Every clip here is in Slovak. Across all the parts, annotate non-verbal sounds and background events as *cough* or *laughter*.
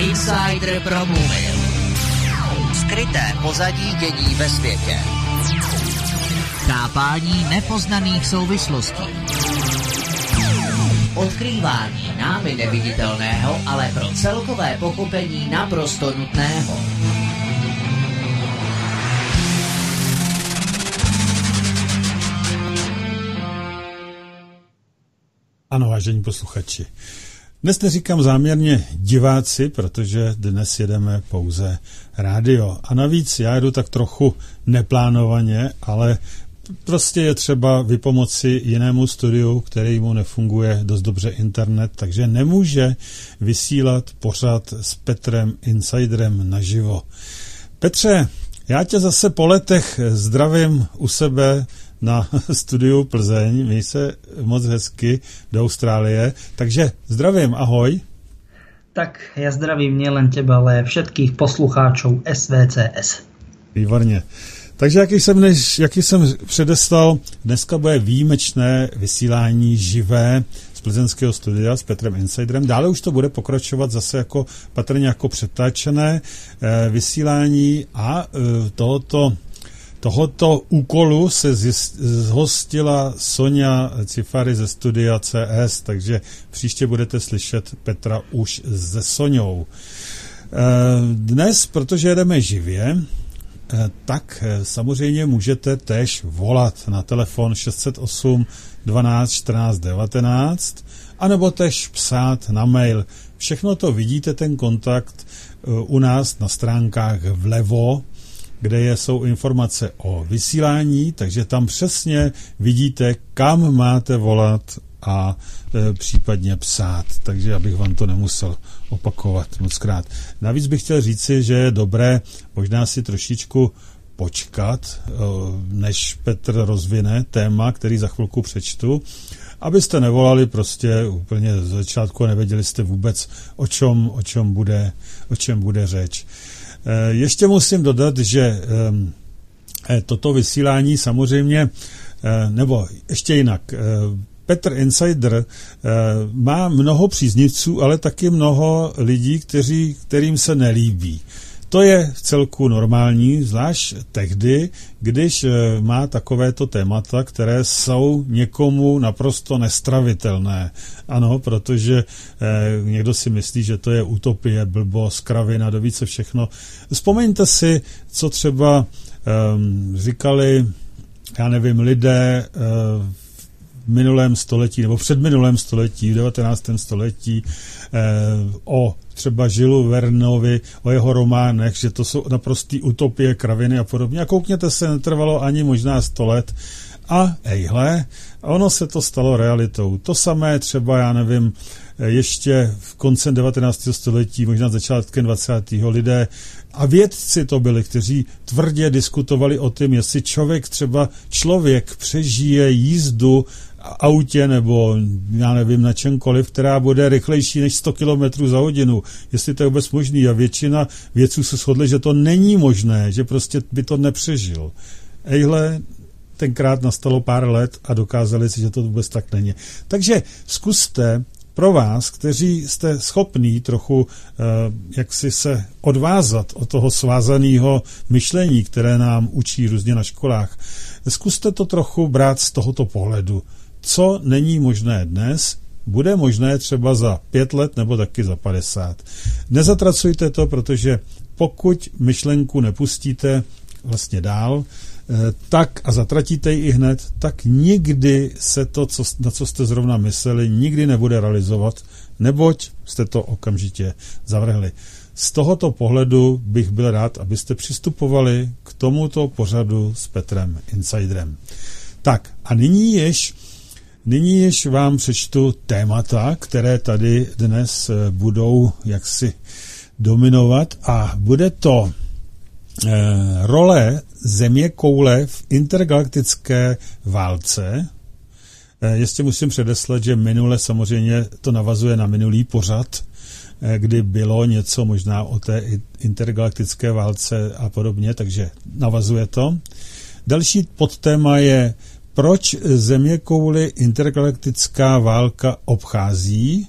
Insider promluvil. Skryté pozadí dění ve světě. Chápání nepoznaných souvislostí. Odkrývání námi neviditelného, ale pro celkové pochopení naprosto nutného. Ano, vážení posluchači. Dnes neříkám záměrně diváci, protože dnes jedeme pouze rádio. A navíc já jdu tak trochu neplánovaně, ale prostě je třeba vypomoci jinému studiu, který mu nefunguje dost dobře internet, takže nemůže vysílat pořád s Petrem Insiderem naživo. Petře, já tě zase po letech zdravím u sebe na *laughs* studiu Plzeň, měj se moc hezky do Austrálie, takže zdravím, ahoj. Tak ja zdravím nielen teba, ale všetkých poslucháčov SVCS. Výborně. Takže jaký jsem, než, jaký jsem předeslal, dneska bude výjimečné vysílání živé z plzeňského studia s Petrem Insiderem. Dále už to bude pokračovat zase jako patrně jako přetáčené eh, vysílání a eh, tohoto Tohoto úkolu se zhostila Sonja Cifary ze studia CS, takže příště budete slyšet Petra už se Soňou. Eh, dnes, protože jedeme živě, eh, tak eh, samozřejmě můžete tež volat na telefon 608 12 14 19 anebo tež psát na mail. Všechno to vidíte, ten kontakt u nás na stránkách vlevo kde jsou informace o vysílání, takže tam přesně vidíte, kam máte volat a e, případně psát, takže abych vám to nemusel opakovat moc krát. Navíc bych chtěl říci, že je dobré možná si trošičku počkat, e, než Petr rozvine téma, který za chvilku přečtu, abyste nevolali prostě úplně z začátku a nevěděli jste vůbec, o čem, o čem, bude, o čem bude řeč. Eh, ještě musím dodat, že eh, toto vysílání samozřejmě, eh, nebo ještě jinak, Petr Insider má mnoho příznivců, ale taky mnoho lidí, kteří, kterým se nelíbí. To je v celku normální, zvlášť tehdy, když eh, má takovéto témata, které jsou někomu naprosto nestravitelné. Ano, protože eh, někdo si myslí, že to je utopie, blbost, kravina, do více všechno. Vzpomeňte si, co třeba eh, říkali, já nevím, lidé eh, minulém století nebo před minulém století, v 19. století eh, o třeba Žilu Vernovi, o jeho románech, že to jsou naprostý utopie, kraviny a podobně. A koukněte se, netrvalo ani možná 100 let. A ejhle, ono se to stalo realitou. To samé třeba, já nevím, ještě v koncem 19. století, možná začátkem 20. lidé a vědci to byli, kteří tvrdě diskutovali o tom, jestli člověk třeba člověk přežije jízdu autě nebo já nevím na čemkoliv, která bude rychlejší než 100 km za hodinu, jestli to je vůbec možný. A většina vědců se shodli, že to není možné, že prostě by to nepřežil. Ejhle, tenkrát nastalo pár let a dokázali si, že to vůbec tak není. Takže zkuste pro vás, kteří jste schopní trochu eh, jak si se odvázat od toho svázaného myšlení, které nám učí různě na školách, zkuste to trochu brát z tohoto pohledu co není možné dnes, bude možné třeba za pět let nebo taky za 50. Nezatracujte to, protože pokud myšlenku nepustíte vlastně dál, tak a zatratíte ji i hned, tak nikdy se to, co, na co jste zrovna mysleli, nikdy nebude realizovat, neboť jste to okamžitě zavrhli. Z tohoto pohledu bych byl rád, abyste přistupovali k tomuto pořadu s Petrem Insiderem. Tak a nyní již Nyní již vám přečtu témata, které tady dnes eh, budou jaksi dominovat a bude to eh, role země koule v intergalaktické válce. Eh, ještě musím předeslat, že minule samozřejmě to navazuje na minulý pořad, kdy bylo něco možná o té intergalaktické válce a podobně, takže navazuje to. Další podtéma je proč země kouly intergalaktická válka obchází.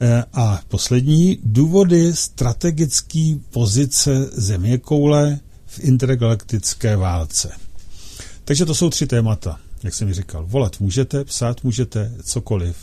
Eh, a poslední, důvody strategické pozice zeměkoule v intergalaktické válce. Takže to jsou tři témata, jak jsem říkal. Volat můžete, psát můžete, cokoliv.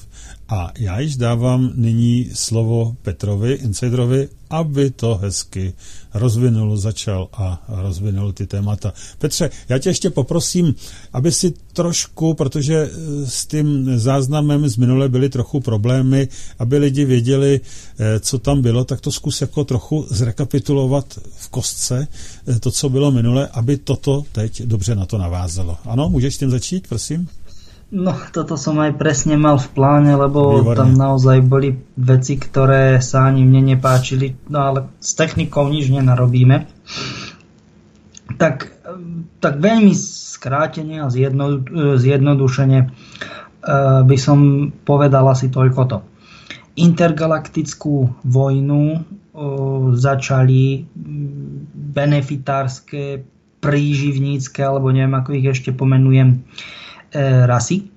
A já již dávám nyní slovo Petrovi, Insiderovi, aby to hezky rozvinul, začal a rozvinul ty témata. Petře, já tě ještě poprosím, aby si trošku, protože eh, s tím záznamem z minule byly trochu problémy, aby lidi věděli, eh, co tam bylo, tak to zkus jako trochu zrekapitulovat v kostce, eh, to, co bylo minule, aby toto teď dobře na to navázalo. Ano, můžeš tím začít, prosím? No, toto som aj presne mal v pláne, lebo Výborné. tam naozaj boli veci, ktoré sa ani mne nepáčili, no ale s technikou nič nenarobíme. Tak, tak veľmi skrátene a zjedno, zjednodušene uh, by som povedal asi toľko to. Intergalaktickú vojnu uh, začali benefitárske, príživnícke, alebo neviem, ako ich ešte pomenujem, rasy. E,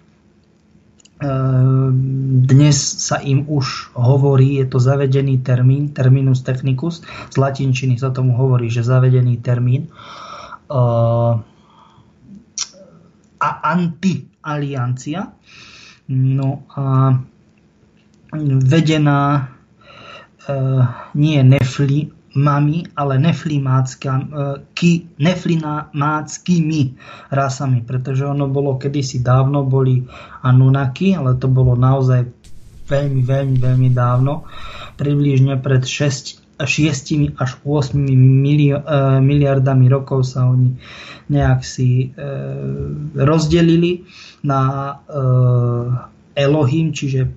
dnes sa im už hovorí, je to zavedený termín, terminus technicus, z latinčiny sa tomu hovorí, že zavedený termín. E, a antialiancia. No a vedená nie nefli, mami, ale neflimáckými rasami, pretože ono bolo kedysi dávno, boli Anunnaki, ale to bolo naozaj veľmi, veľmi, veľmi dávno, približne pred 6, 6 až 8 milio, e, miliardami rokov sa oni nejak si e, rozdelili na e, Elohim, čiže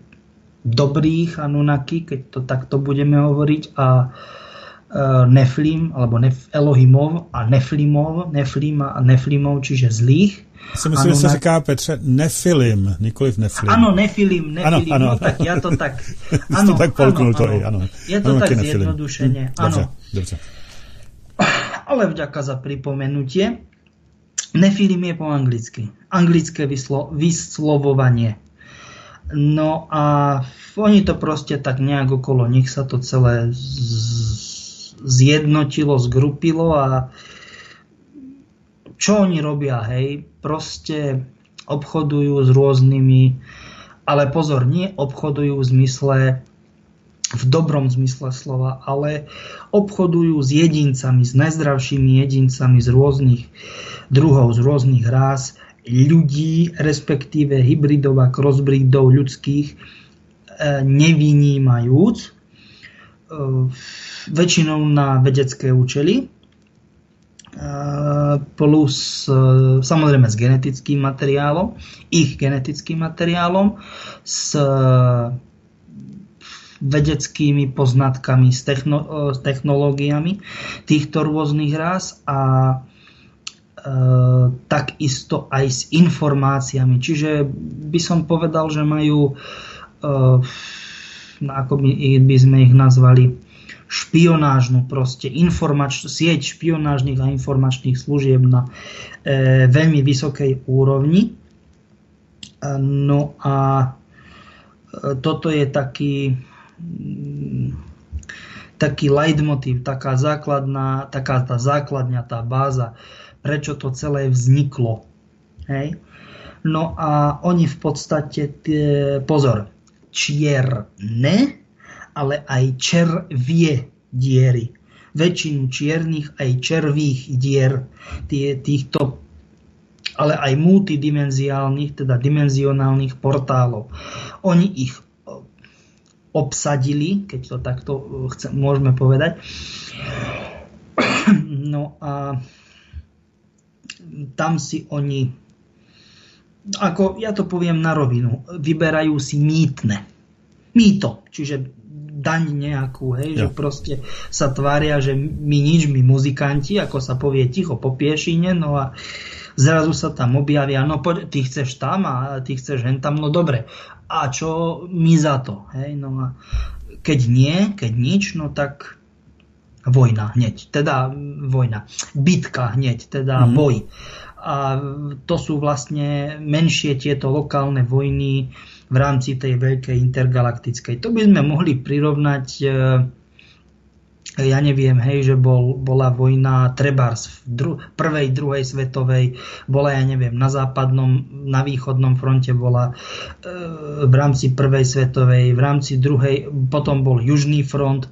dobrých Anunnaki, keď to takto budeme hovoriť, a Eh, Neflim, alebo Nef, Elohimov a Neflimov, Neflim a Neflimov, čiže zlých. Si myslím, že se říká, Petře, Nefilim, nikoliv Neflim. Ano, Nefilim, Nefilim, ano, ano. No, tak já to tak... *laughs* Ano, to tak polknul ano, to ano. i, ano. Je to ano, tak zjednodušeně, hm, ano. Dobře, dobře. *coughs* Ale vďaka za pripomenutie. Nefilim je po anglicky. Anglické vyslo, vyslovovanie. No a oni to proste tak nejak okolo nich sa to celé z, zjednotilo, zgrupilo a čo oni robia, hej, proste obchodujú s rôznymi, ale pozor, nie obchodujú v zmysle, v dobrom zmysle slova, ale obchodujú s jedincami, s najzdravšími jedincami z rôznych druhov, z rôznych rás, ľudí, respektíve hybridov a crossbreedov ľudských, e, nevynímajúc. E, väčšinou na vedecké účely, plus e, samozrejme s genetickým materiálom, ich genetickým materiálom, s vedeckými poznatkami, s, techno, s technológiami týchto rôznych rás a e, takisto aj s informáciami. Čiže by som povedal, že majú, e, ako by, by sme ich nazvali, špionážnu proste informač, sieť špionážnych a informačných služieb na e, veľmi vysokej úrovni. E, no a e, toto je taký mm, taký leitmotiv, taká základná, taká tá základňa, tá báza, prečo to celé vzniklo. Hej? No a oni v podstate, tie, pozor, čierne ale aj červie diery. Väčšinu čiernych aj červých dier tie, týchto ale aj multidimenziálnych, teda dimenzionálnych portálov. Oni ich obsadili, keď to takto chcem, môžeme povedať. *clears throat* No a tam si oni, ako ja to poviem na rovinu, vyberajú si mýtne. Mýto, čiže daň nejakú, hej, ja. že proste sa tvária, že my nič, my muzikanti, ako sa povie ticho po piešine, no a zrazu sa tam objavia, no poď, ty chceš tam a ty chceš hen tam, no dobre. A čo my za to, hej, no a keď nie, keď nič, no tak vojna hneď, teda vojna, bitka hneď, teda mm. boj. A to sú vlastne menšie tieto lokálne vojny, v rámci tej veľkej intergalaktickej. To by sme mohli prirovnať e, ja neviem, hej, že bol, bola vojna Trebars v dru- prvej, druhej svetovej, bola, ja neviem, na západnom, na východnom fronte bola e, v rámci prvej svetovej, v rámci druhej, potom bol južný front, e,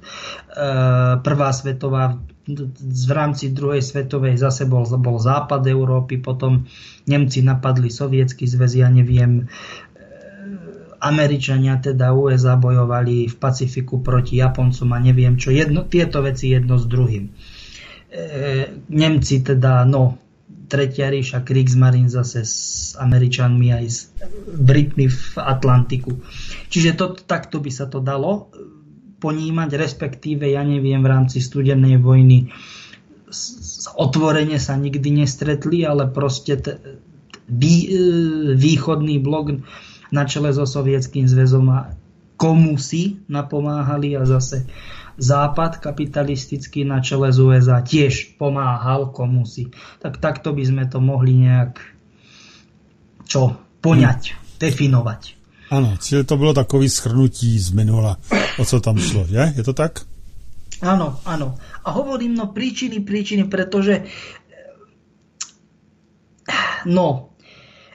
prvá svetová, v rámci druhej svetovej zase bol, bol západ Európy, potom Nemci napadli sovietský zväz, ja neviem, Američania, teda USA, bojovali v Pacifiku proti Japoncom a neviem čo. Jedno, tieto veci jedno s druhým. E, Nemci teda, no, Tretia ríša, Kriegsmarine zase s Američanmi aj s Britmi v Atlantiku. Čiže to, takto by sa to dalo ponímať, respektíve, ja neviem, v rámci studenej vojny otvorene sa nikdy nestretli, ale proste t- vý, e, východný blok na čele so Sovietským zväzom a komu si napomáhali a zase Západ kapitalistický na čele z USA tiež pomáhal komu si. Tak takto by sme to mohli nejak čo poňať, hmm. definovať. Ano, čiže to bylo takový schrnutí z minula, o co tam šlo, je? Je to tak? Áno, áno. A hovorím, no príčiny, príčiny, pretože no,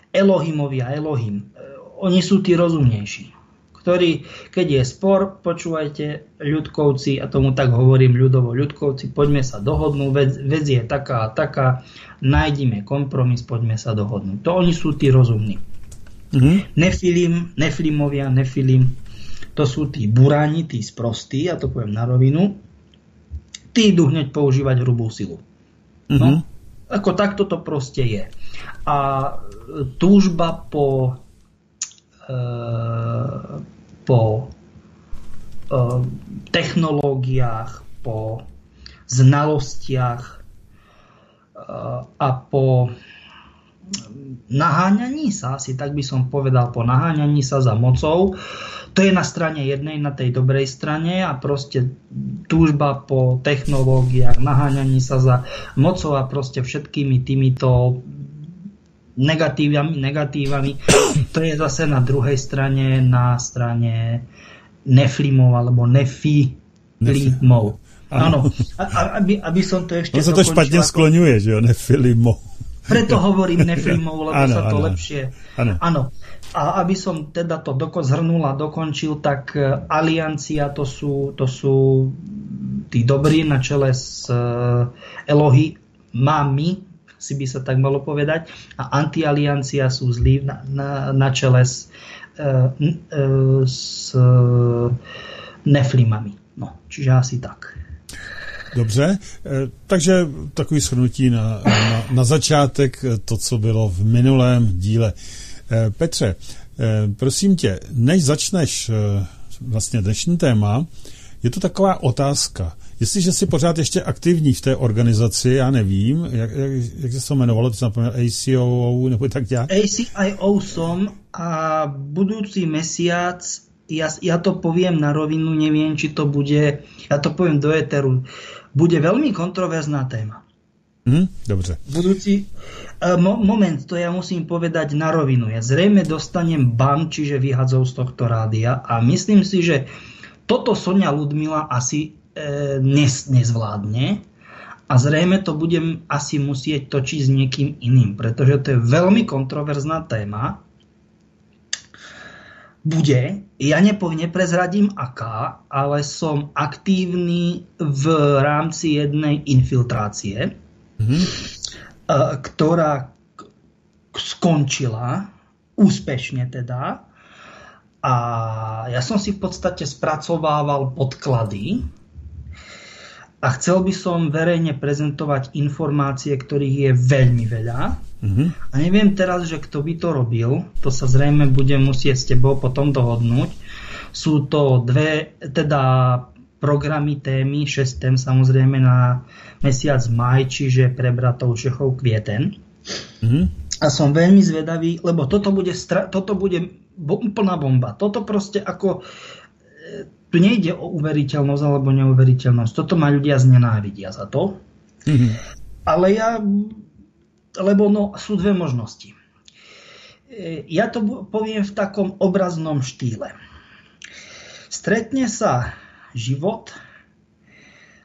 Elohimovia, Elohim, oni sú tí rozumnejší, ktorí, keď je spor, počúvajte, ľudkovci, a tomu tak hovorím ľudovo, ľudkovci, poďme sa dohodnúť, vec, vec je taká a taká, nájdime kompromis, poďme sa dohodnúť. To oni sú tí rozumní. Mm-hmm. Nefilim, nefilimovia, nefilim, to sú tí buráni, tí sprostí, ja to poviem na rovinu, tí idú hneď používať hrubú silu. Mm-hmm. No, ako takto to proste je. A túžba po po eh, technológiách, po znalostiach eh, a po naháňaní sa, asi tak by som povedal, po naháňaní sa za mocou. To je na strane jednej, na tej dobrej strane a proste túžba po technológiách, naháňaní sa za mocou a proste všetkými týmito negatívami, negatívami. To je zase na druhej strane, na strane neflimov alebo nefilimov. Áno, aby, aby som to ešte... On sa to špatne ako... skloňuje, že jo, nefilimov. Preto hovorím neflimov, lebo ano, sa to ano. lepšie... Áno. ano. A aby som teda to doko zhrnul a dokončil, tak e, aliancia to sú, to sú tí dobrí na čele s e, Elohy, mami, si by sa tak malo povedať. A antialiancia sú zlí na, na, na čele s, uh, uh, s neflimami. No, čiže asi tak. Dobře, takže takový shrnutí na, na, na začátek, to, co bylo v minulém díle. Petře, prosím tě, než začneš vlastně dnešní téma, je to taková otázka. Jestliže jsi pořád ještě aktivní v té organizaci, já nevím, jak, jak, jak se to jmenovalo, to jsem zapomněl, ACO nebo tak nějak? ACIO som a budúci mesiac, ja, ja to poviem na rovinu, neviem, či to bude, ja to poviem do éteru, bude veľmi kontroverzná téma. Mm, dobře. Budúci, mo, moment, to ja musím povedať na rovinu. Ja zrejme dostanem ban, čiže vyhadzov z tohto rádia a myslím si, že toto Sonia Ludmila asi E, nes, nezvládne a zrejme to budem asi musieť točiť s niekým iným, pretože to je veľmi kontroverzná téma. Bude, ja nepo, neprezradím aká, ale som aktívny v rámci jednej infiltrácie, mm-hmm. ktorá skončila úspešne teda. A ja som si v podstate spracovával podklady a chcel by som verejne prezentovať informácie, ktorých je veľmi veľa. Mm-hmm. A neviem teraz, že kto by to robil, to sa zrejme bude musieť s tebou potom dohodnúť. Sú to dve, teda programy témy, 6 tém samozrejme na mesiac maj, čiže pre bratov Čechov kvieten. Mm-hmm. A som veľmi zvedavý, lebo toto bude, stra- toto bude úplná bomba. Toto proste ako tu nejde o uveriteľnosť alebo neuveriteľnosť. Toto ma ľudia znenávidia za to. Mm-hmm. Ale ja, lebo no, sú dve možnosti. ja to poviem v takom obraznom štýle. Stretne sa život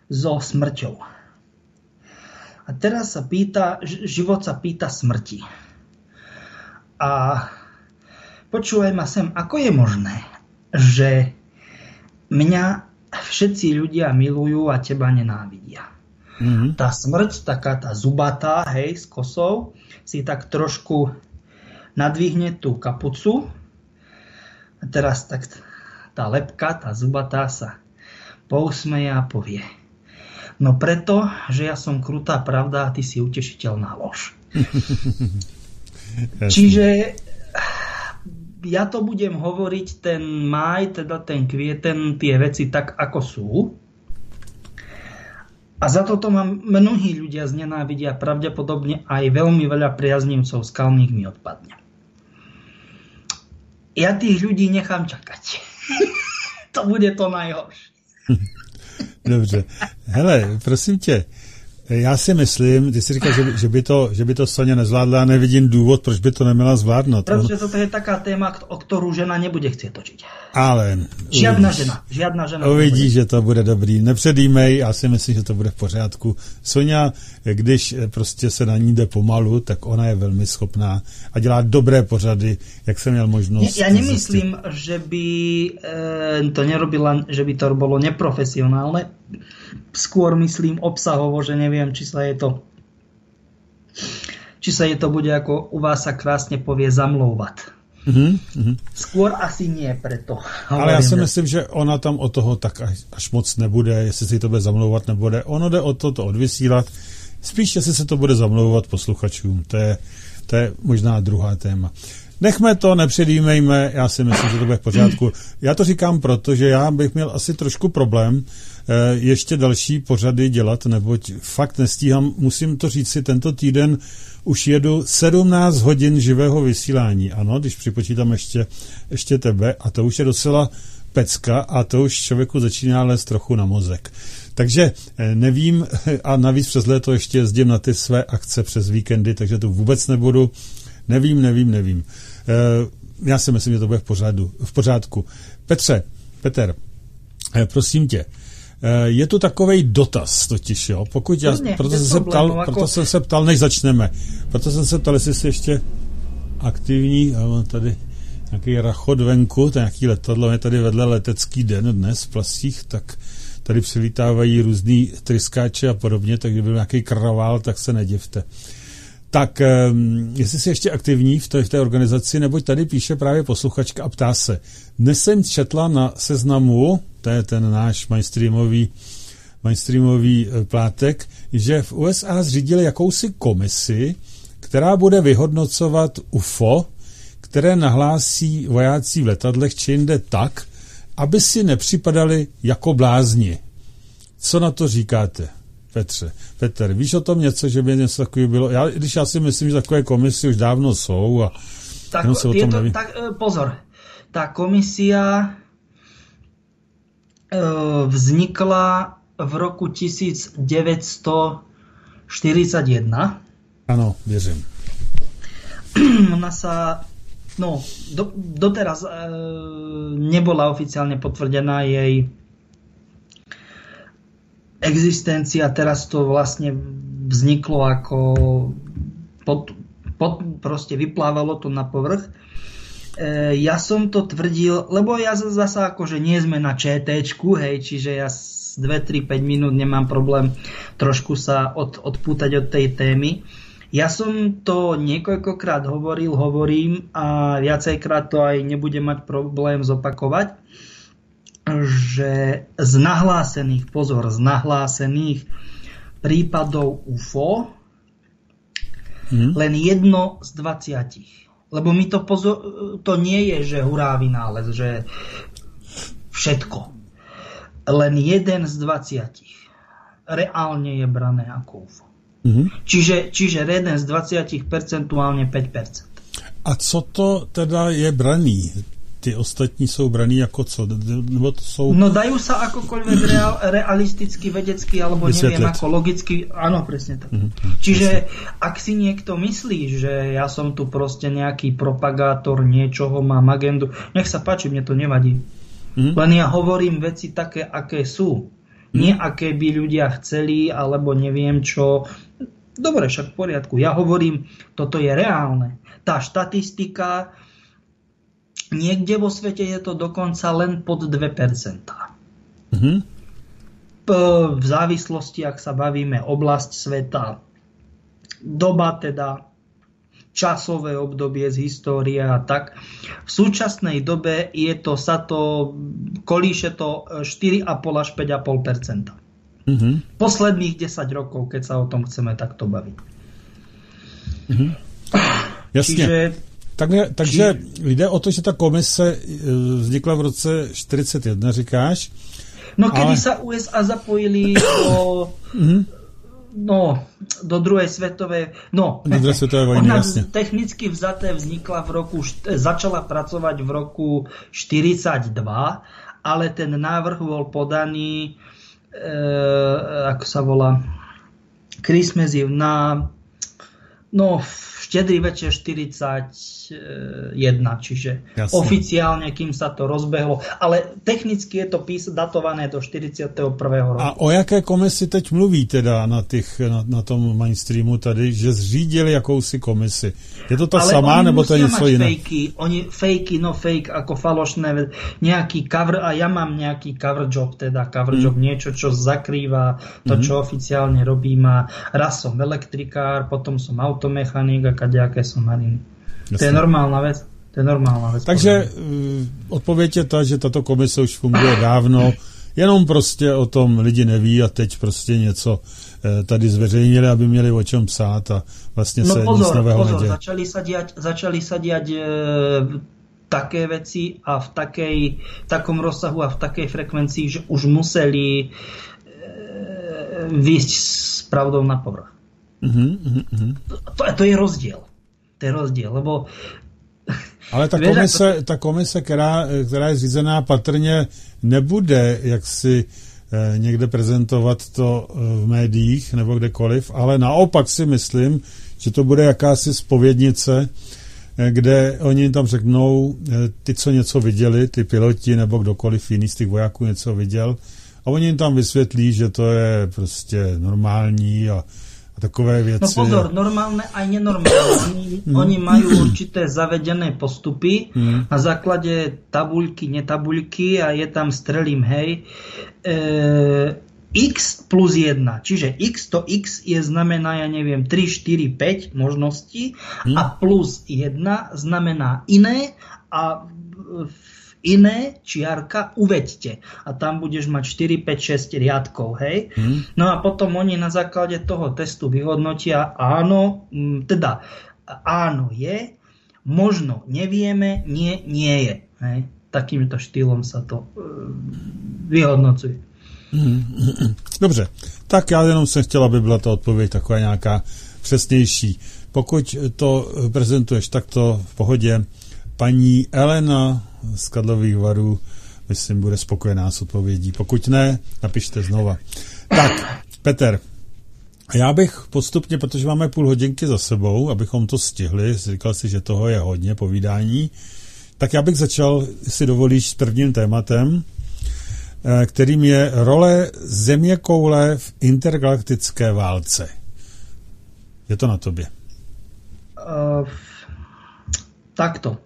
so smrťou. A teraz sa pýta, život sa pýta smrti. A počúvaj ma sem, ako je možné, že mňa všetci ľudia milujú a teba nenávidia. Mm-hmm. Tá smrť, taká tá zubatá, hej, s kosou, si tak trošku nadvihne tú kapucu a teraz tak tá lepka, tá zubatá sa pousmeje a povie No preto, že ja som krutá pravda a ty si utešiteľ na lož. *laughs* Čiže ja to budem hovoriť ten maj, teda ten kvieten, tie veci tak, ako sú. A za toto mám mnohí ľudia znenávidia, pravdepodobne aj veľmi veľa priaznivcov skalných mi odpadne ja tých ľudí nechám čakať. *laughs* to bude to najhoršie. *laughs* Dobře. Hele, prosím tě, já si myslím, ty si říkal, že, že, by to, že by to Sonia nezvládla a nevidím důvod, proč by to neměla zvládnout. Protože toto je taká téma, o kterou žena nebude chcieť točiť. Ale... Žiadna uvidíš, žena, žiadna žena. Uvidíš, že to bude dobrý. Nepředýmej, já si myslím, že to bude v pořádku. Sonia, když prostě se na ní jde pomalu, tak ona je velmi schopná a dělá dobré pořady, jak jsem měl možnost. Já nemyslím, že by e, to nerobila, že by to bylo neprofesionálne skôr myslím obsahovo, že neviem, či sa je to či sa je to bude, ako u vás sa krásne povie, zamlouvat. Mm-hmm. Skôr asi nie preto. Ale já si myslím, že ona tam o toho tak až, moc nebude, jestli si to bude zamlouvat, nebude. Ono jde o to, to odvysílat. Spíš, jestli se to bude zamlouvat posluchačům. To je, to je možná druhá téma. Nechme to, nepředjímejme, já si myslím, že to bude v pořádku. Já to říkám proto, že já bych měl asi trošku problém ještě další pořady dělat, neboť fakt nestíhám, musím to říct si, tento týden už jedu 17 hodin živého vysílání, ano, když připočítám ještě, ještě tebe a to už je docela pecka a to už člověku začíná lézt trochu na mozek. Takže eh, nevím a navíc přes léto ještě jezdím na ty své akce přes víkendy, takže to vůbec nebudu. Nevím, nevím, nevím. Eh, já si myslím, že to bude v, pořadu, v pořádku. Petře, Peter, prosím tě, Eh, je tu takový dotaz totiž, jo. Pokud já, Rozně, proto, jsem se ptal, jako... proto jsem se ptal, než začneme, proto jsem se ptal, jestli jsi ještě aktivní, ale tady nějaký rachod venku, nějaký letadlo, je tady vedle letecký den dnes v Plasích, tak tady přilítávají různý tryskáče a podobně, tak kdyby byl nějaký kravál, tak se nedivte. Tak um, jestli jsi ještě aktivní v té, v té organizaci, neboť tady píše právě posluchačka a ptá se. Dnes jsem četla na seznamu to je ten náš mainstreamový, mainstreamový eh, plátek, že v USA zřídili jakousi komisi, která bude vyhodnocovat UFO, které nahlásí vojáci v letadlech či jinde tak, aby si nepřipadali jako blázni. Co na to říkáte, Petře? Petr, víš o tom něco, že by něco takového bylo? Já, když já si myslím, že takové komisy už dávno jsou a tak, se o tom to, tak eh, pozor, tá komisia E, vznikla v roku 1941. Áno, věřím. *clears throat* Ona sa, no, do, doteraz e, nebola oficiálne potvrdená jej existencia, teraz to vlastne vzniklo ako pod, pod, proste vyplávalo to na povrch E, ja som to tvrdil, lebo ja zasa akože nie sme na ČT, hej, čiže ja 2, 3, 5 minút nemám problém trošku sa od, odpútať od tej témy. Ja som to niekoľkokrát hovoril, hovorím a viacejkrát to aj nebudem mať problém zopakovať, že z nahlásených, pozor, z nahlásených prípadov UFO hmm. len jedno z 20 lebo mi to, pozor, to nie je, že hurá vynález, že všetko. Len jeden z 20 reálne je brané ako UFO. Mm-hmm. Čiže, čiže jeden z 20 percentuálne 5%. A co to teda je braný? Ty ostatní jsou braný jako co? Nebo to jsou... No dajú sa akokoľvek real, realisticky, vedecky, alebo Vysvetliť. neviem ako logicky, áno, presne tak. Mm-hmm. Čiže ak si niekto myslí, že ja som tu proste nejaký propagátor niečoho, mám agendu, nech sa páči, mne to nevadí. Mm-hmm. Len ja hovorím veci také, aké sú. Mm-hmm. Nie aké by ľudia chceli, alebo neviem čo. Dobre, však v poriadku. Ja hovorím, toto je reálne. Tá štatistika, niekde vo svete je to dokonca len pod 2%. Mm-hmm. V závislosti, ak sa bavíme oblasť sveta, doba teda, časové obdobie z histórie a tak. V súčasnej dobe je to, sa to, kolíše to 4,5 až 5,5 Mm-hmm. Posledných 10 rokov, keď sa o tom chceme takto baviť. Mm-hmm. Jasně. Čiže, takže, takže či... jde o to, že ta komise e, vznikla v roce 41, říkáš? No, kedy ale... sa USA zapojili do... Mm-hmm no, do druhej svetovej, no, do druhej svetovej vojny, ona jasne. technicky vzaté vznikla v roku, začala pracovať v roku 42, ale ten návrh bol podaný e, ako sa volá, Christmas na no, štedrý večer 41, čiže Jasne. oficiálne, kým sa to rozbehlo. Ale technicky je to pís datované do 41. roku. A o jaké komisi teď mluví teda na, těch, na, na tom mainstreamu tady, že zřídili jakousi komisi? Je to ta Ale samá, nebo to je něco jiné? Fejky, oni fejky, no fake ako falošné, nejaký cover, a ja mám nejaký cover job, teda cover mm. job, niečo, čo zakrýva to, mm. čo oficiálne robím. A raz som elektrikár, potom som automechanik a kadejaké somariny. Jasne. To je normálna vec. To je normálna vec. Takže odpověď je ta, že tato komise už funguje dávno, jenom prostě o tom lidi neví a teď prostě něco uh, tady zveřejnili, aby měli o čem psát a vlastně no se pozor, nic nového pozor, neděje. Začali sa diať, začali sa diať e, také veci a v takej, takom rozsahu a v takej frekvencii, že už museli e, výjsť s pravdou na povrch. Uh-huh, uh-huh. To, to je rozdiel. To je rozdiel, lebo ale ta komise, ta komise která, která je zřízená patrně nebude jaksi eh, někde prezentovat to eh, v médiích nebo kdekoliv, ale naopak si myslím, že to bude jakási spovědnice, eh, kde oni tam řeknou, ty, co něco viděli, ty piloti nebo kdokoliv jiný z těch vojáků něco viděl, a oni jim tam vysvětlí, že to je prostě normální a takové věci. No pozor, normálne aj nenormálne. Oni, mm. oni majú určité zavedené postupy mm. na základe tabuľky, netabuľky a je tam, strelím, hej, e, x plus 1. Čiže x to x je znamená, ja neviem, 3, 4, 5 možností mm. a plus 1 znamená iné a v iné čiarka uvedte. A tam budeš mať 4, 5, 6 riadkov, hej. Hmm. No a potom oni na základe toho testu vyhodnotia, áno, teda áno je, možno nevieme, nie, nie je. Hej. Takýmto štýlom sa to uh, vyhodnocuje. Hmm. Dobře, tak já jenom jsem chtěl, aby byla ta odpověď taková nějaká přesnější. Pokud to prezentuješ takto v pohodě, paní Elena z Kadlových varů, myslím, bude spokojená s odpovědí. Pokud ne, napište znova. Tak, Peter, já bych postupně, protože máme půl hodinky za sebou, abychom to stihli, říkal si, že toho je hodně povídání, tak já bych začal, si dovolíš, s prvním tématem, eh, kterým je role země koule v intergalaktické válce. Je to na tobě? Uh, takto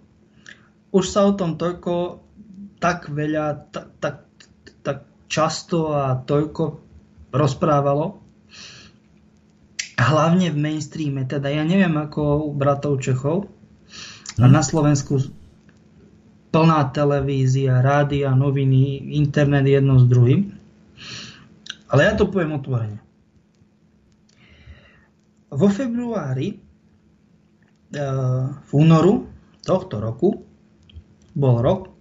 už sa o tom toľko tak veľa, tak, tak, tak často a toľko rozprávalo. Hlavne v mainstreame, teda ja neviem ako u bratov Čechov, a hm. na Slovensku plná televízia, rádia, noviny, internet jedno s druhým. Ale ja to poviem otvorene. Vo februári, e, v únoru tohto roku, bol rok,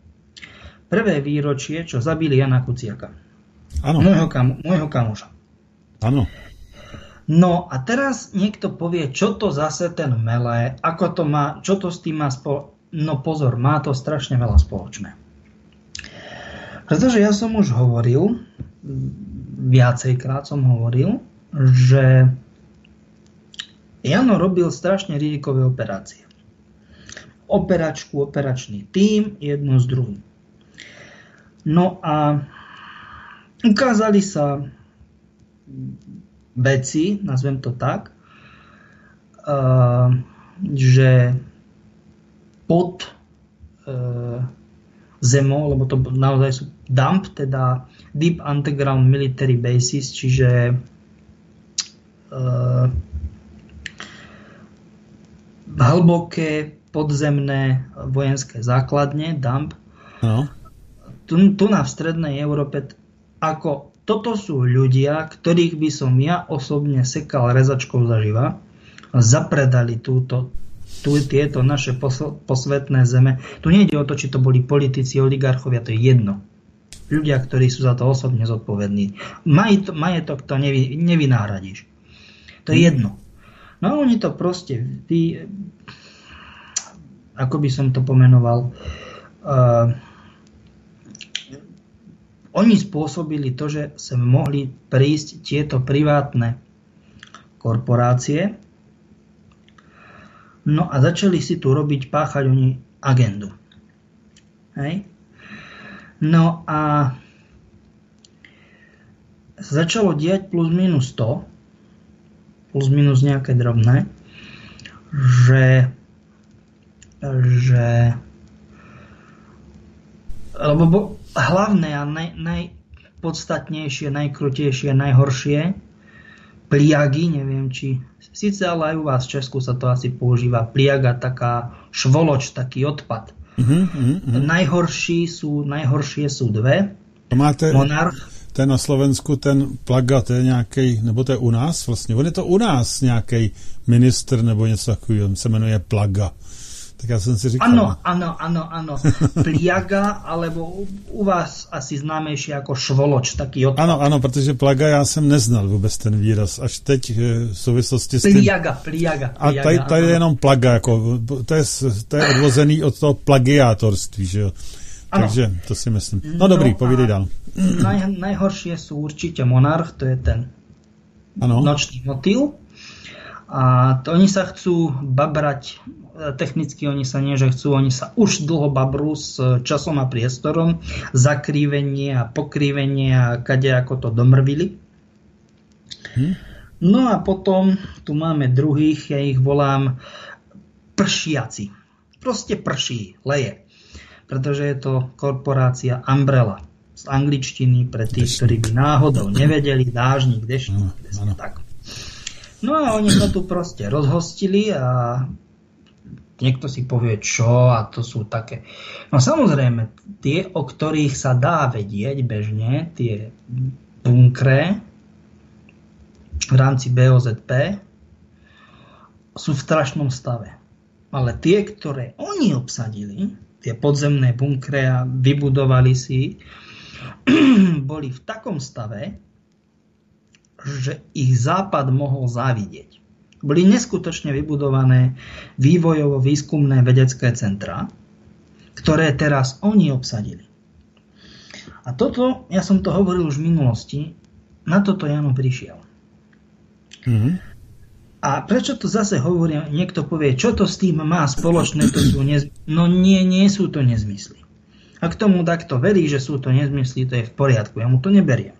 prvé výročie, čo zabili Jana Kuciaka. Áno. Môjho, kam, môjho kamoša. Áno. No a teraz niekto povie, čo to zase ten melé, ako to má, čo to s tým má spolo... no pozor, má to strašne veľa spoločné. Pretože ja som už hovoril, viacejkrát som hovoril, že Jano robil strašne rizikové operácie. Operačku, operačný tím, jedno z druhým. No a ukázali sa veci, nazvem to tak, že pod zemou, lebo to naozaj sú DUMP, teda Deep Underground Military Bases, čiže uh, hlboké podzemné vojenské základne, DUMP. No. Tu, tu na v strednej Európe ako toto sú ľudia, ktorých by som ja osobne sekal rezačkou zaživa zapredali túto, tu, tieto naše posvetné zeme. Tu nejde o to, či to boli politici, oligarchovia, to je jedno ľudia, ktorí sú za to osobne zodpovední. Maj, majetok to nevy, nevynahradíš. To je jedno. No oni to proste, vy, ako by som to pomenoval, uh, oni spôsobili to, že sa mohli prísť tieto privátne korporácie, no a začali si tu robiť, páchať oni agendu. Hej? No a začalo diať plus minus to, plus minus nejaké drobné, že, že lebo bo, hlavné a naj, najpodstatnejšie, najkrutejšie, najhoršie pliagy, neviem či, síce ale aj u vás v Česku sa to asi používa, pliaga, taká švoloč, taký odpad. Uh-huh, uh-huh. Najhorší sú, najhoršie sú dve. To máte, Monarch. Ten na Slovensku, ten plaga, to je nějaký, nebo to je u nás vlastně, on je to u nás nějaký minister nebo něco takového, se jmenuje plaga. Tak ja som si říkal... Áno, áno, áno, áno. *laughs* Pliaga, alebo u vás asi známejšie ako švoloč, taký odpad. Áno, áno, protože plaga já jsem neznal vůbec ten výraz. Až teď v souvislosti s tím... Pliaga, pliaga. A tady, tady je jenom plaga, jako, to, je, to je odvozený od toho plagiátorství, že jo. Ano. Takže to si myslím. No, no dobrý, povídej dál. Naj, najhoršie sú určite monarch, to je ten ano. nočný motýl. A to oni sa chcú babrať technicky oni sa nie, že chcú, oni sa už dlho babrú s časom a priestorom, zakrívenie a pokrívenie a kade ako to domrvili. Hm? No a potom tu máme druhých, ja ich volám pršiaci. Proste prší, leje. Pretože je to korporácia Umbrella z angličtiny pre tých, ktorí by náhodou nevedeli, dážnik, dešník, tak. No a oni sa tu proste rozhostili a niekto si povie čo a to sú také. No samozrejme, tie, o ktorých sa dá vedieť bežne, tie bunkre v rámci BOZP sú v strašnom stave. Ale tie, ktoré oni obsadili, tie podzemné bunkre a vybudovali si, *clears throat* boli v takom stave, že ich Západ mohol závidieť boli neskutočne vybudované vývojovo-výskumné vedecké centra, ktoré teraz oni obsadili. A toto, ja som to hovoril už v minulosti, na toto Jano prišiel. Mm-hmm. A prečo to zase hovorím, niekto povie, čo to s tým má spoločné, to sú nez... no nie, nie sú to nezmysly. A k tomu takto verí, že sú to nezmysly, to je v poriadku, ja mu to neberiem.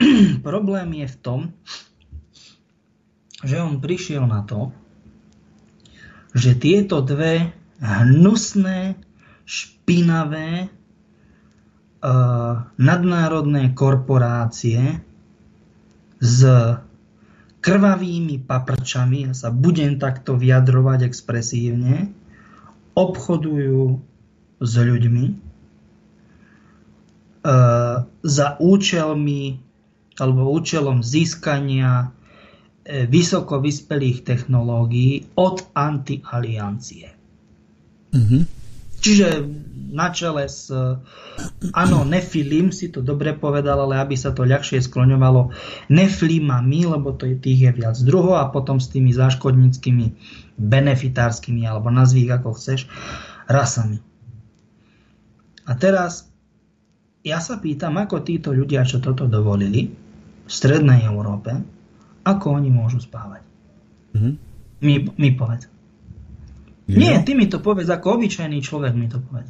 *clears throat* Problém je v tom, že on prišiel na to, že tieto dve hnusné, špinavé uh, nadnárodné korporácie s krvavými paprčami, ja sa budem takto vyjadrovať expresívne, obchodujú s ľuďmi uh, za účelmi alebo účelom získania E, vysoko vyspelých technológií od antialiancie. Mm-hmm. Čiže na čele s... Áno, Nefilim si to dobre povedal, ale aby sa to ľahšie skloňovalo Neflimami, lebo to je, tých je viac druhov a potom s tými záškodníckými benefitárskymi, alebo nazví ich ako chceš, rasami. A teraz ja sa pýtam, ako títo ľudia, čo toto dovolili v strednej Európe, ako oni môžu spávať. Mm-hmm. Mi, mi povedz. Jo. Nie, ty mi to povedz, ako obyčajný človek mi to povedz.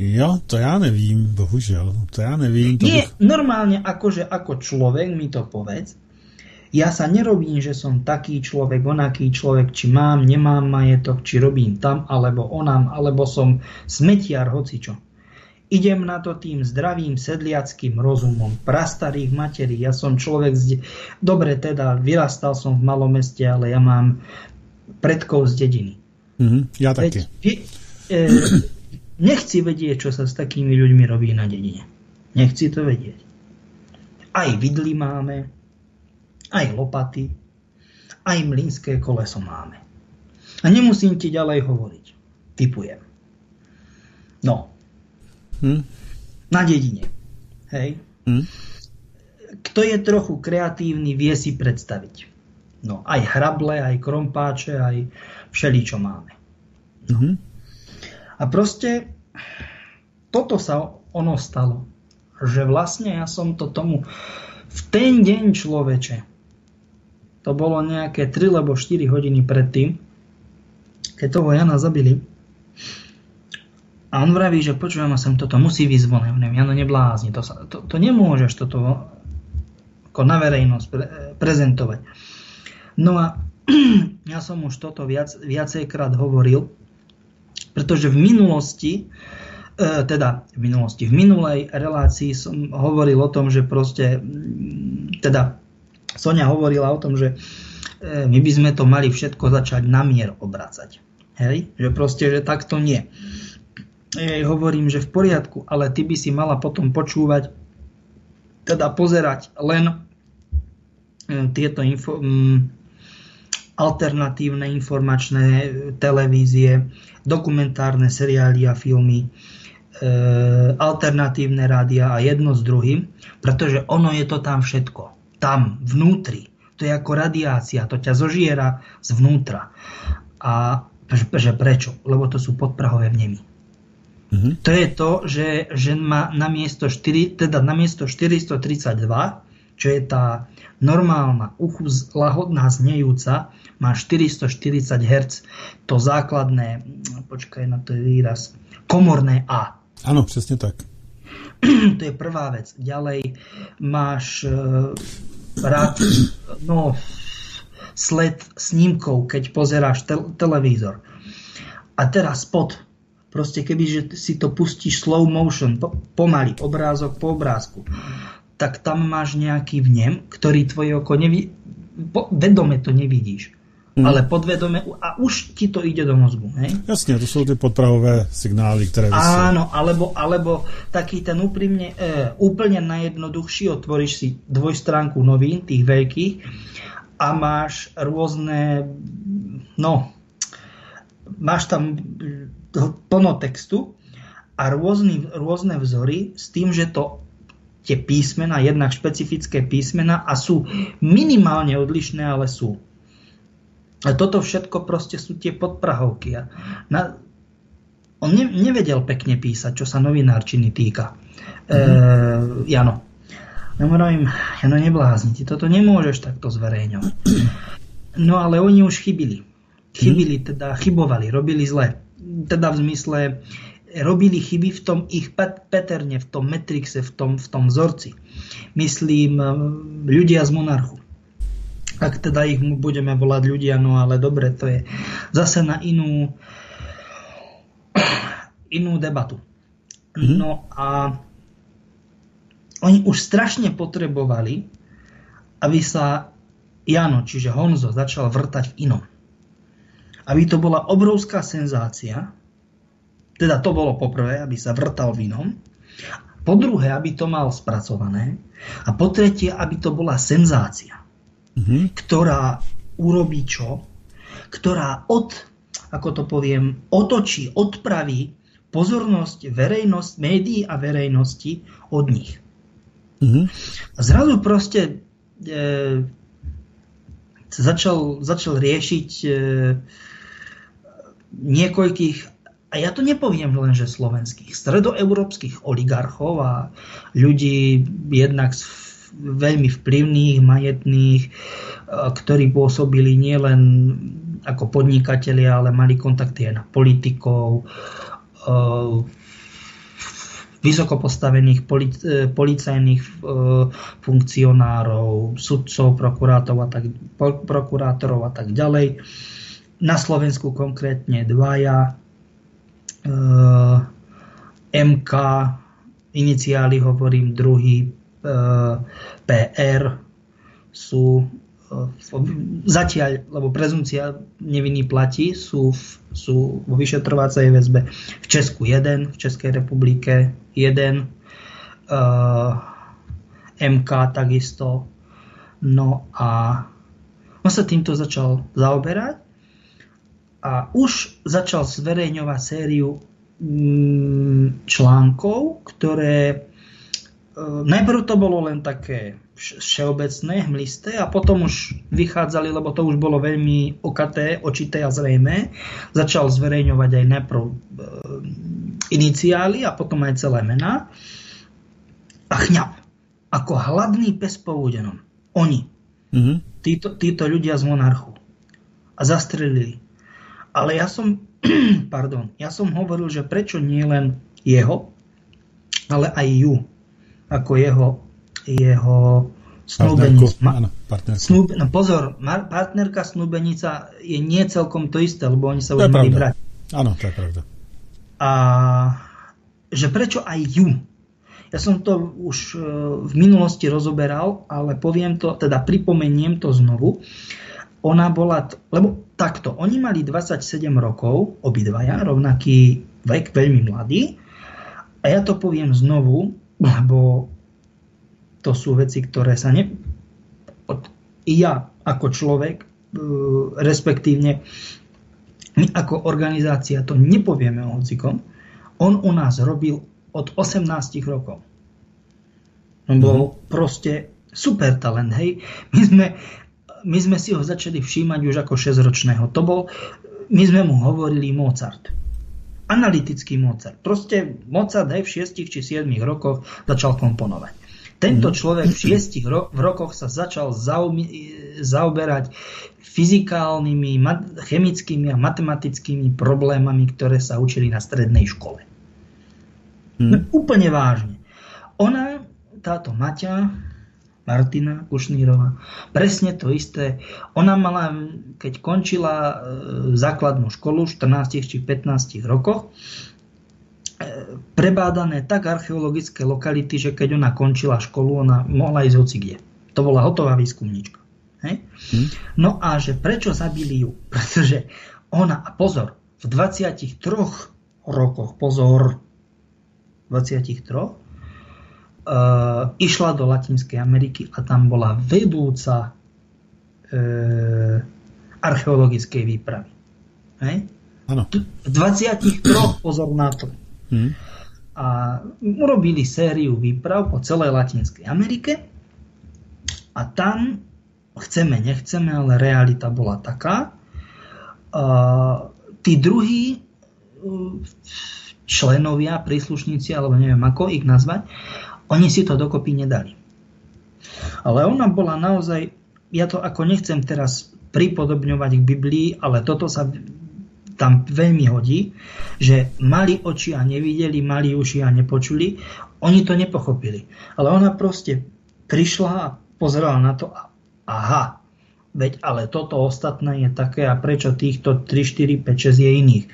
Jo, to ja nevím, bohužel. To ja nevím. To Nie, bych... normálne akože ako človek mi to povedz. Ja sa nerobím, že som taký človek, onaký človek, či mám, nemám majetok, či robím tam, alebo onám, alebo som smetiar, hocičo. Idem na to tým zdravým sedliackým rozumom, prastarých materí. Ja som človek, z... dobre teda, vyrastal som v malom meste, ale ja mám predkov z dediny. Mm-hmm, ja. Veď, e, nechci vedieť, čo sa s takými ľuďmi robí na dedine. Nechci to vedieť. Aj vidly máme, aj lopaty, aj mlínske koleso máme. A nemusím ti ďalej hovoriť. Typujem. No, Hmm? Na dedine. Hej? Hmm? Kto je trochu kreatívny, vie si predstaviť. No, aj hrable, aj krompáče, aj všeli, čo máme. No. Hmm? A proste toto sa ono stalo. Že vlastne ja som to tomu v ten deň človeče, to bolo nejaké 3 alebo 4 hodiny predtým, keď toho Jana zabili, a on vraví, že počujem, sem toto musí výsť von. Ja neviem, Jano, neblázni, to, sa, to, to nemôžeš toto ako na verejnosť pre, prezentovať. No a *clears throat* ja som už toto viac, viacejkrát hovoril, pretože v minulosti, e, teda v minulosti, v minulej relácii som hovoril o tom, že proste, teda Sonia hovorila o tom, že e, my by sme to mali všetko začať na mier obracať. Hej? Že proste, že takto nie jej hovorím, že v poriadku, ale ty by si mala potom počúvať, teda pozerať len e, tieto info, alternatívne informačné televízie, dokumentárne seriály a filmy, e, alternatívne rádia a jedno s druhým, pretože ono je to tam všetko. Tam, vnútri. To je ako radiácia, to ťa zožiera zvnútra. A že prečo? Lebo to sú podprahové vnemy. Mm-hmm. To je to, že, že má na miesto, 4, teda na miesto 432, čo je tá normálna, uchuz, lahodná, znejúca, má 440 Hz, to základné, počkaj na to je výraz, komorné A. Áno, presne tak. *clears throat* to je prvá vec. Ďalej máš uh, rád, no, sled snímkov, keď pozeráš te- televízor. A teraz pod Proste keby že si to pustíš slow motion, po, pomaly, obrázok po obrázku, tak tam máš nejaký vnem, ktorý tvoje oko neví, po, vedome to nevidíš. Hmm. Ale podvedome, a už ti to ide do mozgu. Hej? Jasne, to sú tie podpravové signály, ktoré vysia. Áno, alebo, alebo taký ten úprimne, e, úplne najjednoduchší, otvoríš si dvojstránku novín, tých veľkých, a máš rôzne, no, máš tam plno textu a rôzny, rôzne vzory s tým, že to tie písmena, jednak špecifické písmena a sú minimálne odlišné, ale sú. A toto všetko proste sú tie podprahovky. A na, on ne, nevedel pekne písať, čo sa novinárčiny týka. Mm-hmm. E, Jano. Ja hovorím, Jano, neblázni, ty toto nemôžeš takto zverejňovať. No ale oni už chybili. Chybili, mhm. teda chybovali, robili zle teda v zmysle robili chyby v tom ich peterne, v tom metrixe, v tom, v tom vzorci. Myslím, eh, ľudia z monarchu. Ak teda ich budeme volať ľudia, no ale dobre, to je zase na inú *coughs* inú debatu. Mm-hmm. No a oni už strašne potrebovali, aby sa Jano, čiže Honzo, začal vrtať v inom aby to bola obrovská senzácia, teda to bolo poprvé, aby sa vrtal vínom, po druhé, aby to mal spracované a po tretie, aby to bola senzácia, mm-hmm. ktorá urobí čo? Ktorá od, ako to poviem, otočí, odpraví pozornosť verejnosť, médií a verejnosti od nich. Mm-hmm. A zrazu proste e, začal, začal riešiť e, niekoľkých, a ja to nepoviem len, že slovenských, stredoeurópskych oligarchov a ľudí jednak veľmi vplyvných, majetných, e, ktorí pôsobili nielen ako podnikatelia, ale mali kontakty aj na politikov, e, vysoko postavených policajných funkcionárov, sudcov, prokurátorov a tak, prokurátorov a tak ďalej na Slovensku konkrétne dvaja, e, MK, iniciály hovorím, druhý e, PR sú e, zatiaľ, lebo prezumcia neviny platí, sú, v, sú vo vyšetrovacej väzbe v Česku jeden, v Českej republike jeden, e, MK takisto. No a on sa týmto začal zaoberať a už začal zverejňovať sériu mm, článkov, ktoré e, najprv to bolo len také všeobecné, hmlisté a potom už vychádzali, lebo to už bolo veľmi okaté, očité a zrejmé. Začal zverejňovať aj najprv e, iniciály a potom aj celé mená. A chňap, ako hladný pes po údenom. Oni, mm-hmm. títo, títo ľudia z monarchu. A zastrelili ale ja som, *clears throat* pardon, ja som hovoril, že prečo nie len jeho, ale aj ju, ako jeho, jeho snúbenica. Snúb, no pozor, partnerka snúbenica je nie celkom to isté, lebo oni sa už mali brať. Áno, to je pravda. A že prečo aj ju? Ja som to už e, v minulosti rozoberal, ale poviem to, teda pripomeniem to znovu. Ona bola, lebo takto, oni mali 27 rokov, obidvaja, rovnaký vek, veľmi mladý. A ja to poviem znovu, lebo to sú veci, ktoré sa ne... Ja ako človek, e, respektívne my ako organizácia to nepovieme o hocikom. On u nás robil od 18 rokov. On bol mm. proste super talent, hej. My sme my sme si ho začali všímať už ako 6-ročného. To bol, my sme mu hovorili Mozart. Analytický Mozart. Proste Mozart aj v 6 či 7 rokoch začal komponovať. Tento mhm. človek v 6 ro- v rokoch sa začal zaumi- zaoberať fyzikálnymi, chemickými a matematickými problémami, ktoré sa učili na strednej škole. Hmm. No, úplne vážne. Ona, táto Maťa, Martina Kušnírova. Presne to isté. Ona mala, keď končila e, základnú školu v 14 či 15 rokoch, e, prebádané tak archeologické lokality, že keď ona končila školu, ona mohla ísť hoci kde. To bola hotová výskumníčka. Hej? Hm. No a že prečo zabili ju? *laughs* Pretože ona, a pozor, v 23 rokoch, pozor, 23, uh, išla do Latinskej Ameriky a tam bola vedúca uh, archeologickej výpravy. Hej? Ano. V 23 pozor na to. Hmm. A urobili sériu výprav po celej Latinskej Amerike a tam chceme, nechceme, ale realita bola taká. Uh, tí druhí členovia, príslušníci, alebo neviem ako ich nazvať, oni si to dokopy nedali. Ale ona bola naozaj, ja to ako nechcem teraz pripodobňovať k Biblii, ale toto sa tam veľmi hodí, že mali oči a nevideli, mali uši a nepočuli, oni to nepochopili. Ale ona proste prišla a pozerala na to a aha, veď ale toto ostatné je také a prečo týchto 3, 4, 5, 6 je iných.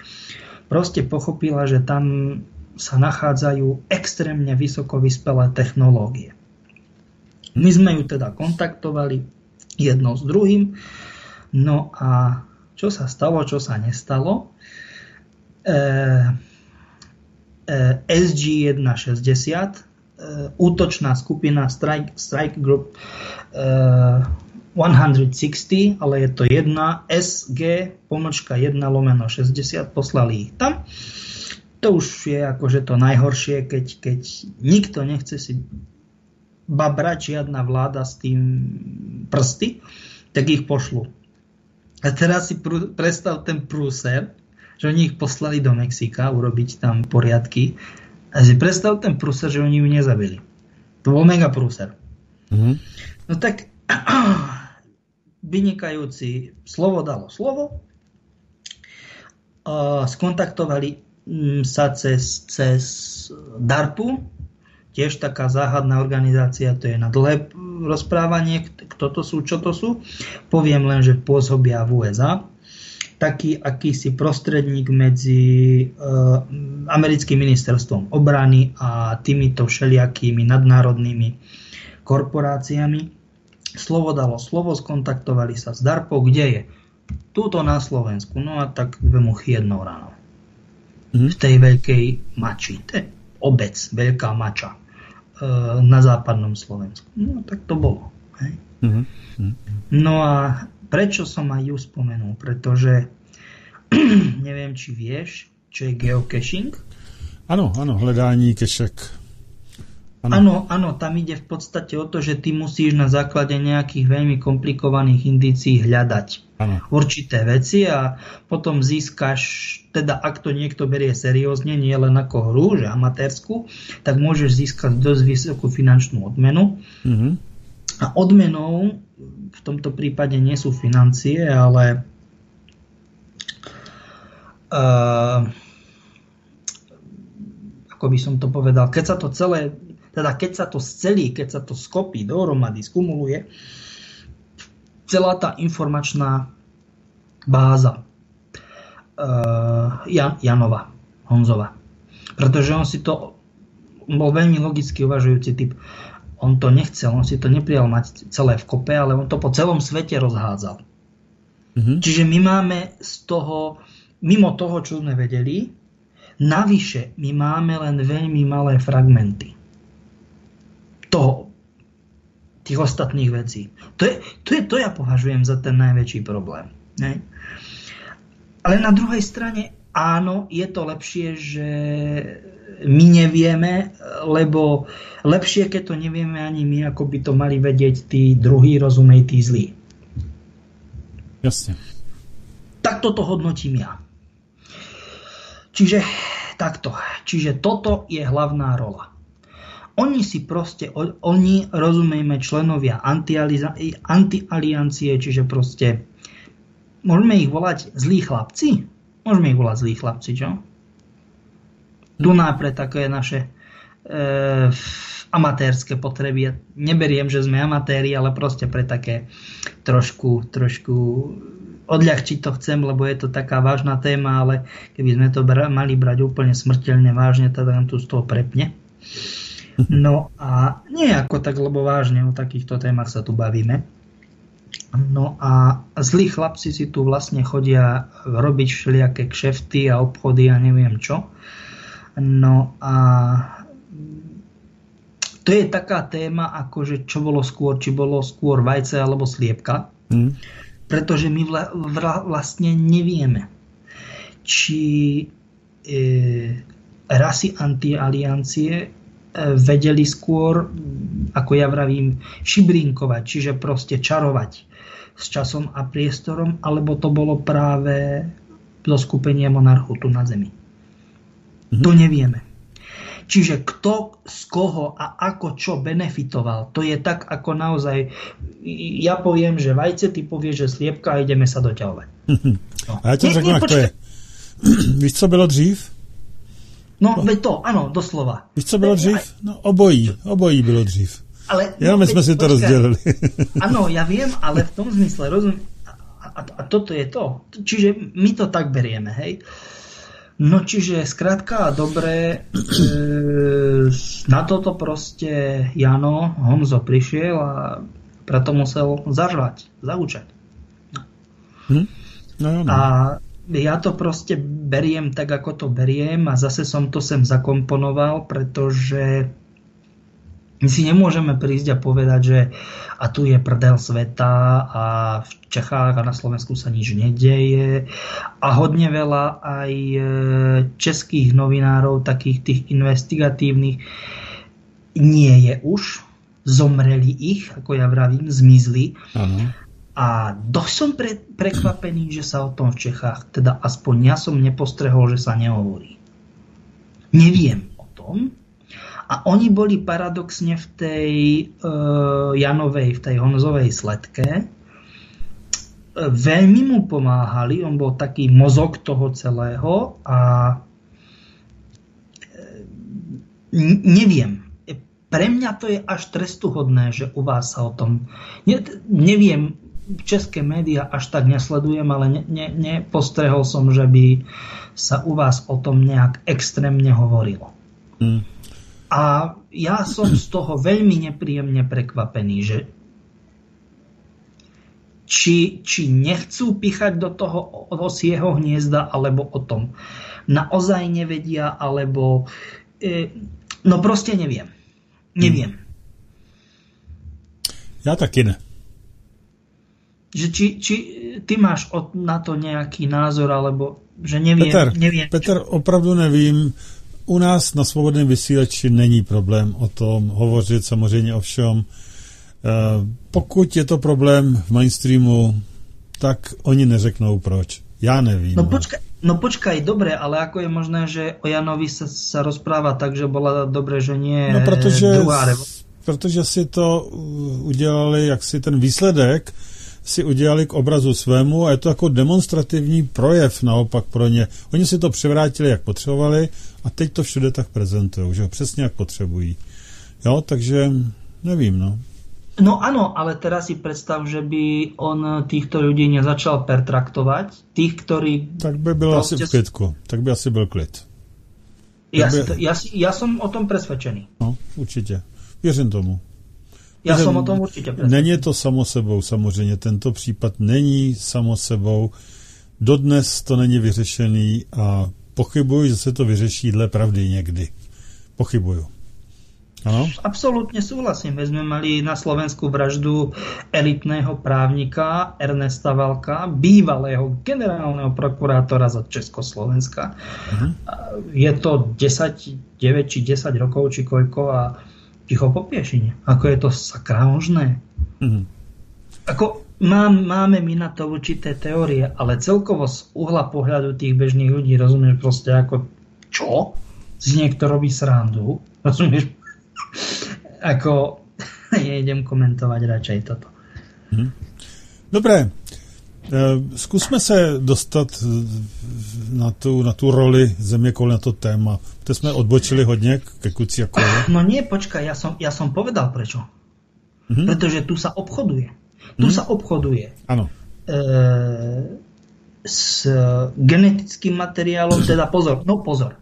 Proste pochopila, že tam sa nachádzajú extrémne vysoko vyspelé technológie. My sme ju teda kontaktovali jedno s druhým, no a čo sa stalo, čo sa nestalo. E, e, SG-160, e, útočná skupina Strike, Strike Group e, 160, ale je to 1 SG, pomočka 1 lomeno 60, poslali ich tam. To už je akože to najhoršie, keď, keď nikto nechce si babrať žiadna vláda s tým prsty, tak ich pošlu. A teraz si pr- predstav ten prúser, že oni ich poslali do Mexika urobiť tam poriadky. A si predstav ten prúser, že oni ju nezabili. To bol mega prúser. Mm-hmm. No tak *clears throat* vynikajúci slovo dalo slovo. Uh, skontaktovali sa cez, cez DARPu, tiež taká záhadná organizácia, to je na dlhé rozprávanie, kto to sú, čo to sú. Poviem len, že pôsobia v USA. Taký akýsi prostredník medzi e, americkým ministerstvom obrany a týmito všelijakými nadnárodnými korporáciami. Slovo dalo slovo, skontaktovali sa s DARPou, kde je? Túto na Slovensku. No a tak dve muchy jednou ráno. V tej veľkej mači. To je obec, veľká mača Eh, na západnom Slovensku. No tak to bolo. Hej? Mm-hmm. No a prečo som aj ju spomenul? Pretože *clears throat* neviem, či vieš, čo je geocaching. Áno, áno, hledání kešek. Áno, áno, tam ide v podstate o to, že ty musíš na základe nejakých veľmi komplikovaných indícií hľadať ano. určité veci a potom získaš, teda ak to niekto berie seriózne, nie len ako hru, že amatérsku, tak môžeš získať dosť vysokú finančnú odmenu. Mm-hmm. A odmenou v tomto prípade nie sú financie, ale uh, ako by som to povedal, keď sa to celé teda keď sa to scelí, keď sa to skopí dohromady, skumuluje, celá tá informačná báza uh, Jan, Janova, Honzova. Pretože on si to bol veľmi logicky uvažujúci typ. On to nechcel, on si to neprijal mať celé v kope, ale on to po celom svete rozhádzal. Mm-hmm. Čiže my máme z toho, mimo toho, čo sme vedeli, navyše my máme len veľmi malé fragmenty toho, tých ostatných vecí. To je, to je, to ja považujem za ten najväčší problém. Ne? Ale na druhej strane, áno, je to lepšie, že my nevieme, lebo lepšie, keď to nevieme ani my, ako by to mali vedieť tí druhí, rozumej, tí zlí. Jasne. Takto to hodnotím ja. Čiže takto. Čiže toto je hlavná rola. Oni si proste, oni, rozumejme, členovia antialiancie, čiže proste, môžeme ich volať zlí chlapci? Môžeme ich volať zlí chlapci, čo? Tu pre také naše e, amatérske potreby. Ja neberiem, že sme amatéri, ale proste pre také trošku, trošku odľahčiť to chcem, lebo je to taká vážna téma, ale keby sme to bra- mali brať úplne smrteľne vážne, teda nám tu z toho prepne. No a nie ako tak, lebo vážne o takýchto témach sa tu bavíme. No a zlí chlapci si tu vlastne chodia robiť všelijaké kšefty a obchody a neviem čo. No a to je taká téma, ako že čo bolo skôr, či bolo skôr vajce alebo sliepka. Mm. Pretože my vla, vla, vlastne nevieme, či e, rasy antialiancie vedeli skôr, ako ja vravím, šibrinkovať, čiže proste čarovať s časom a priestorom, alebo to bolo práve zo skupenia monarchu tu na Zemi. Mhm. To nevieme. Čiže kto z koho a ako čo benefitoval, to je tak, ako naozaj ja poviem, že vajce, ty povieš, že sliepka a ideme sa doťahovať. No. A ja ti řeknu, jak to je. *clears throat* Víš, co bylo dřív? No, veď to, ano, doslova. Víš, co bylo dřív? No, obojí, obojí bylo dřív. Ale, Jenom no, jsme si to rozdělili. *laughs* Ano, ja viem, ale v tom zmysle, rozumiem. A, a toto je to. Čiže my to tak berieme, hej. No čiže skrátka dobre, e, na toto proste Jano Honzo prišiel a preto musel zažvať, zaučať. No. Hm? No, no. A ja to proste beriem tak, ako to beriem a zase som to sem zakomponoval, pretože My si nemôžeme prísť a povedať, že a tu je prdel sveta a v Čechách a na Slovensku sa nič nedeje a hodne veľa aj e, českých novinárov, takých tých investigatívnych, nie je už. Zomreli ich, ako ja vravím, zmizli. Ano. A dosť som pre, prekvapený, že sa o tom v Čechách, teda aspoň ja som nepostrehol, že sa nehovorí. Neviem o tom, a oni boli paradoxne v tej uh, Janovej, v tej Honzovej sledke. Veľmi mu pomáhali, on bol taký mozog toho celého a e, neviem, pre mňa to je až trestuhodné, že u vás sa o tom... Ne, neviem, české médiá až tak nesledujem, ale ne, ne, nepostrehol som, že by sa u vás o tom nejak extrémne hovorilo. Mm. A ja som z toho veľmi nepríjemne prekvapený, že či, či nechcú pichať do toho osieho hniezda, alebo o tom naozaj nevedia, alebo e, no proste neviem. Neviem. Ja taky ne. Že či, či ty máš od, na to nejaký názor, alebo že neviem. Peter, neviem Peter opravdu nevím u nás na svobodném vysílači není problém o tom hovořit samozřejmě o všem. Eh, pokud je to problém v mainstreamu, tak oni neřeknou proč. Já nevím. No počkaj, no počkaj, dobre, ale ako je možné, že o Janovi sa, sa rozpráva tak, že bola dobre, že nie no, protože, druhá protože si to udělali, jak si ten výsledek si udělali k obrazu svému a je to jako demonstrativní projev naopak pro ně. Oni si to převrátili, jak potřebovali a teď to všude tak prezentují, že ho přesně jak potřebují. Jo, takže nevím, no. No áno, ale teraz si predstav, že by on týchto ľudí nezačal pertraktovať. Tých, ktorí... Tak by byl proste... asi v klidku. Tak by asi byl klid. Ja, by... ja, ja som o tom presvedčený. No, určitě. Věřím tomu. Já jsem o tom určitě presvedčený. Není to samo sebou, samozřejmě. Tento případ není samo sebou. Dodnes to není vyřešený a pochybuji, že se to vyřeší dle pravdy někdy. Pochybuju. Ano? Absolutne súhlasím. My sme mali na Slovensku vraždu elitného právnika Ernesta Valka, bývalého generálneho prokurátora za Československa. Uh-huh. Je to 10, 9 či 10 rokov, či koľko a ticho po piešine. Ako je to sakra možné? Uh-huh. Ako mám, máme my na to určité teórie, ale celkovo z uhla pohľadu tých bežných ľudí rozumieš proste ako čo? Z niekto robí srandu? *laughs* Rozumieš? ako *laughs* nejdem komentovať radšej toto. Mhm. Dobré. E, zkusme se dostat na tu, na tu roli země na to téma. To jsme odbočili hodně ke kuci jako. No nie, počkaj, ja som, ja som povedal prečo. Mm-hmm. Pretože tu sa obchoduje. Tu mm-hmm. sa obchoduje. Áno. E, s genetickým materiálom, teda pozor, no pozor,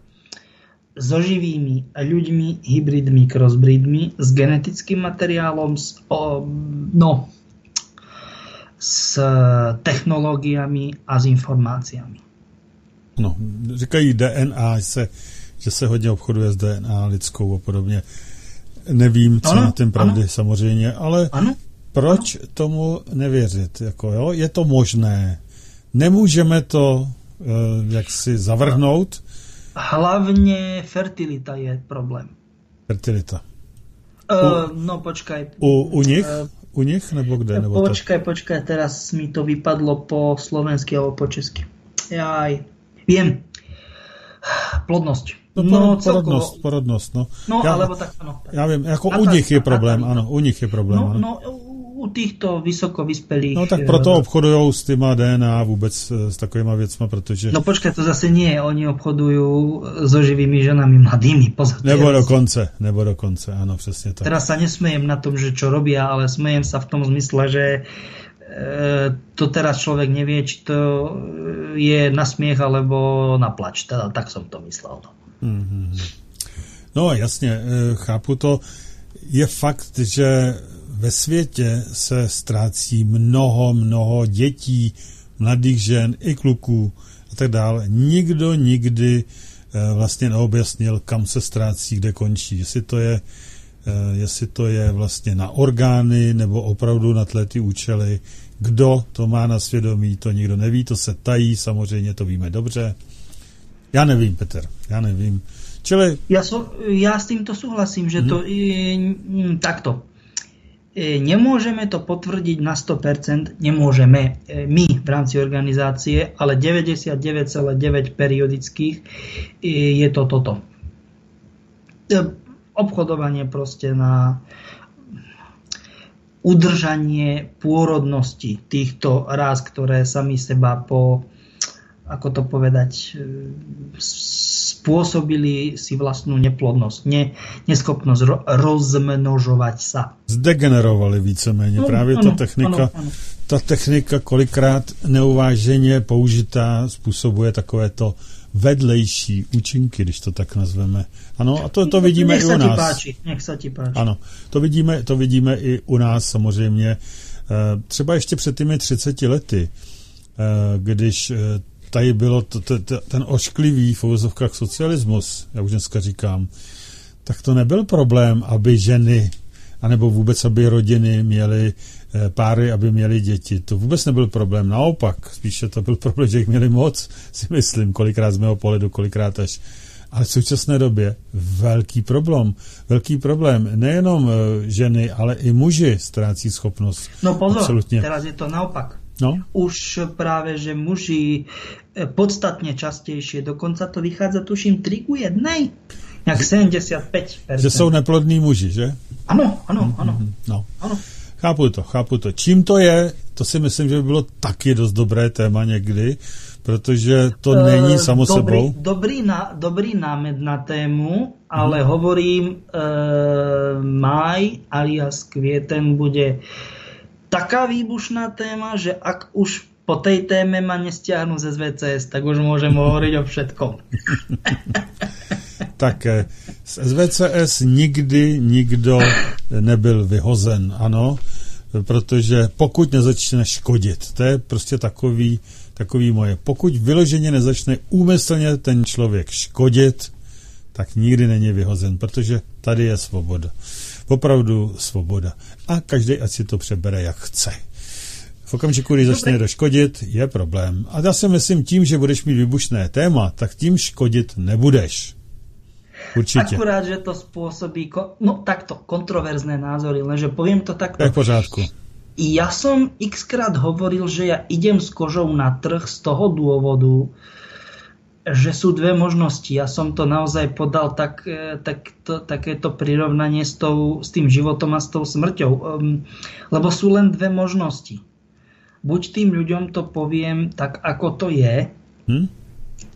so živými ľuďmi, hybridmi, crossbreedmi, s genetickým materiálom, s, o, no, s technológiami a s informáciami. No, říkají DNA, že se, že se hodně obchoduje s DNA lidskou a podobně. Nevím, co ano, na tím pravdy ano. samozřejmě, ale ano, proč ano. tomu nevěřit? Jako, jo? Je to možné. Nemůžeme to uh, jaksi zavrhnout, Hlavne fertilita je problém. Fertilita. Uh, no počkaj. U, u nich? Uh, u nich nebo kde? Nebo počkaj, tak? počkaj, teraz mi to vypadlo po slovensky alebo po česky. Jaj, viem. Plodnosť. No, no porodnosť, porodnosť, no. No, ja, alebo tak, ano. Ja viem, ako u nich je problém, áno, u nich je problém, no, no, u týchto vysoko vyspelých... No tak proto eh, obchodují s týma DNA vůbec eh, s takovýma věcma, protože... No počkej, to zase nie, oni obchodujú so živými ženami mladými, pozor. Nebo dokonce, nebo dokonce, áno, přesně tak. Teraz sa nesmejem na tom, že čo robia, ale smejem sa v tom zmysle, že to teraz človek nevie, či to je na smiech alebo na plač. Teda tak som to myslel. No, mm-hmm. no jasně, chápu to. Je fakt, že ve světě se ztrácí mnoho, mnoho dětí, mladých žen i kluků a tak dále. Nikdo nikdy eh, vlastně neobjasnil, kam se ztrácí, kde končí. Jestli to je jestli to je vlastně na orgány nebo opravdu na tle ty účely. Kdo to má na svědomí, to nikdo neví, to se tají, samozřejmě to víme dobře. Já nevím, Petr, já nevím. Čili... Ja, so, ja s týmto súhlasím, že to je takto. E, nemôžeme to potvrdiť na 100%, nemôžeme e, my v rámci organizácie, ale 99,9 periodických e, je to toto. Obchodovanie proste na udržanie pôrodnosti týchto ráz, ktoré sami seba po ako to povedať, spôsobili si vlastnú neplodnosť, ne, neschopnosť ro, rozmnožovať sa. Zdegenerovali víceméně. No, Právě ano, ta technika, ano, ano. ta technika kolikrát neuváženě použitá způsobuje takovéto vedlejší účinky, když to tak nazveme. Ano, a to, to vidíme nech i u nás. Páči, nech se ti páči. Ano, to vidíme, to vidíme i u nás samozřejmě. Eh, třeba ještě před těmi 30 lety, eh, když tady bylo to, to, to, ten ošklivý v uvozovkách socialismus, já už dneska říkám, tak to nebyl problém, aby ženy, anebo vůbec, aby rodiny měly eh, páry, aby měli děti. To vůbec nebyl problém, naopak, spíše to byl problém, že jich měli moc, si myslím, kolikrát z mého pohledu, kolikrát až ale v současné době velký problém. Velký problém. Nejenom eh, ženy, ale i muži ztrácí schopnost. No pozor, Absolutně. teraz je to naopak. No? Už práve, že muži e, podstatne častejšie, dokonca to vychádza, tuším, 3 ku 1, jak 75%. Že jsou neplodní muži, že? Ano, ano, ano. Mm-hmm. No. ano. Chápu to, chápu to. Čím to je, to si myslím, že by bylo taky dost dobré téma někdy, protože to uh, není samo dobrý, sebou. Dobrý, na, dobrý námed na tému, ale hmm. hovorím, uh, maj alias kvieten bude taká výbušná téma, že ak už po tej téme ma nestiahnu ze SVCS, tak už môžem *laughs* hovoriť o všetkom. *laughs* tak eh, z SVCS nikdy nikdo nebyl vyhozen, ano, protože pokud nezačne škodit, to je prostě takový, takový moje. Pokud vyloženě nezačne úmyslně ten člověk škodit, tak nikdy není vyhozen, protože tady je svoboda opravdu svoboda. A každý ať si to přebere, jak chce. V okamžiku, kdy začne doškodit, je problém. A já si myslím, tím, že budeš mít vybušné téma, tak tím škodit nebudeš. Určitě. Akurát, že to spôsobí, no takto, kontroverzné názory, lenže poviem to takto. Tak v pořádku. Ja som xkrát hovoril, že ja idem s kožou na trh z toho dôvodu, že sú dve možnosti. Ja som to naozaj podal tak, e, tak to, takéto prirovnanie s, tou, s tým životom a s tou smrťou. Um, lebo sú len dve možnosti. Buď tým ľuďom to poviem tak, ako to je, hm?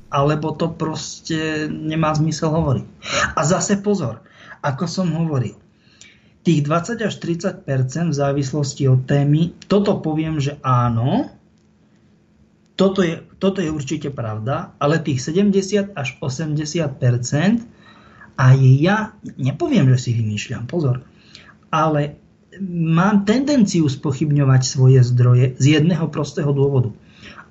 alebo to proste nemá zmysel hovoriť. A zase pozor, ako som hovoril, tých 20 až 30% v závislosti od témy, toto poviem, že áno, toto je, toto je určite pravda, ale tých 70 až 80% aj ja nepoviem, že si vymýšľam, pozor, ale mám tendenciu spochybňovať svoje zdroje z jedného prostého dôvodu.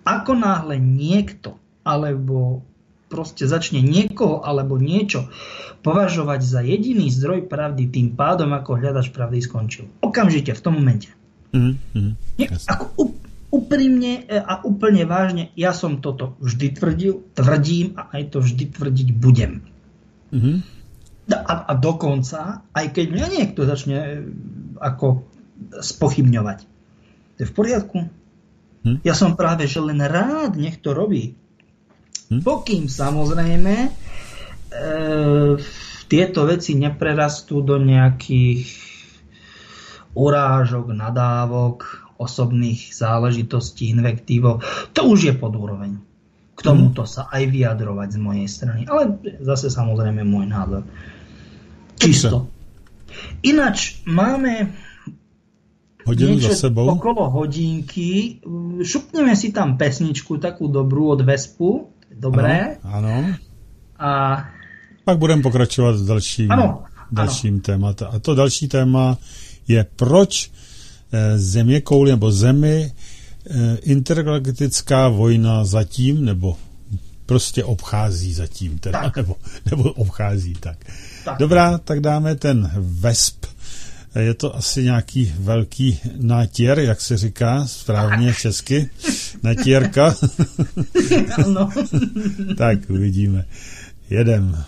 Ako náhle niekto alebo proste začne niekoho alebo niečo považovať za jediný zdroj pravdy, tým pádom ako hľadač pravdy skončil. Okamžite, v tom momente. Mm-hmm. Nie, ako, úprimne e, a úplne vážne, ja som toto vždy tvrdil, tvrdím a aj to vždy tvrdiť budem. Mm-hmm. A, a dokonca, aj keď mňa niekto začne e, ako spochybňovať, to je v poriadku. Hm? Ja som práve, že len rád nech to robí. Hm? Pokým samozrejme e, tieto veci neprerastú do nejakých urážok, nadávok, osobných záležitostí, invektívov, to už je pod úroveň. K tomuto sa aj vyjadrovať z mojej strany. Ale zase samozrejme môj názor. Čisto. Ináč máme Hodinu za sebou. okolo hodinky. Šupneme si tam pesničku takú dobrú od Vespu. Dobré. Ano. A pak budeme pokračovat s dalším, ano, dalším tématem. A to další téma je, proč země kouli nebo zemi eh, intergalaktická vojna zatím, nebo prostě obchází zatím, teda, Tak. nebo, nebo obchází, tak. Tak. Dobrá, tak dáme ten vesp. Je to asi nějaký velký nátěr, jak se říká správně česky. Natěrka. Áno. *laughs* *laughs* tak, uvidíme. Jedem.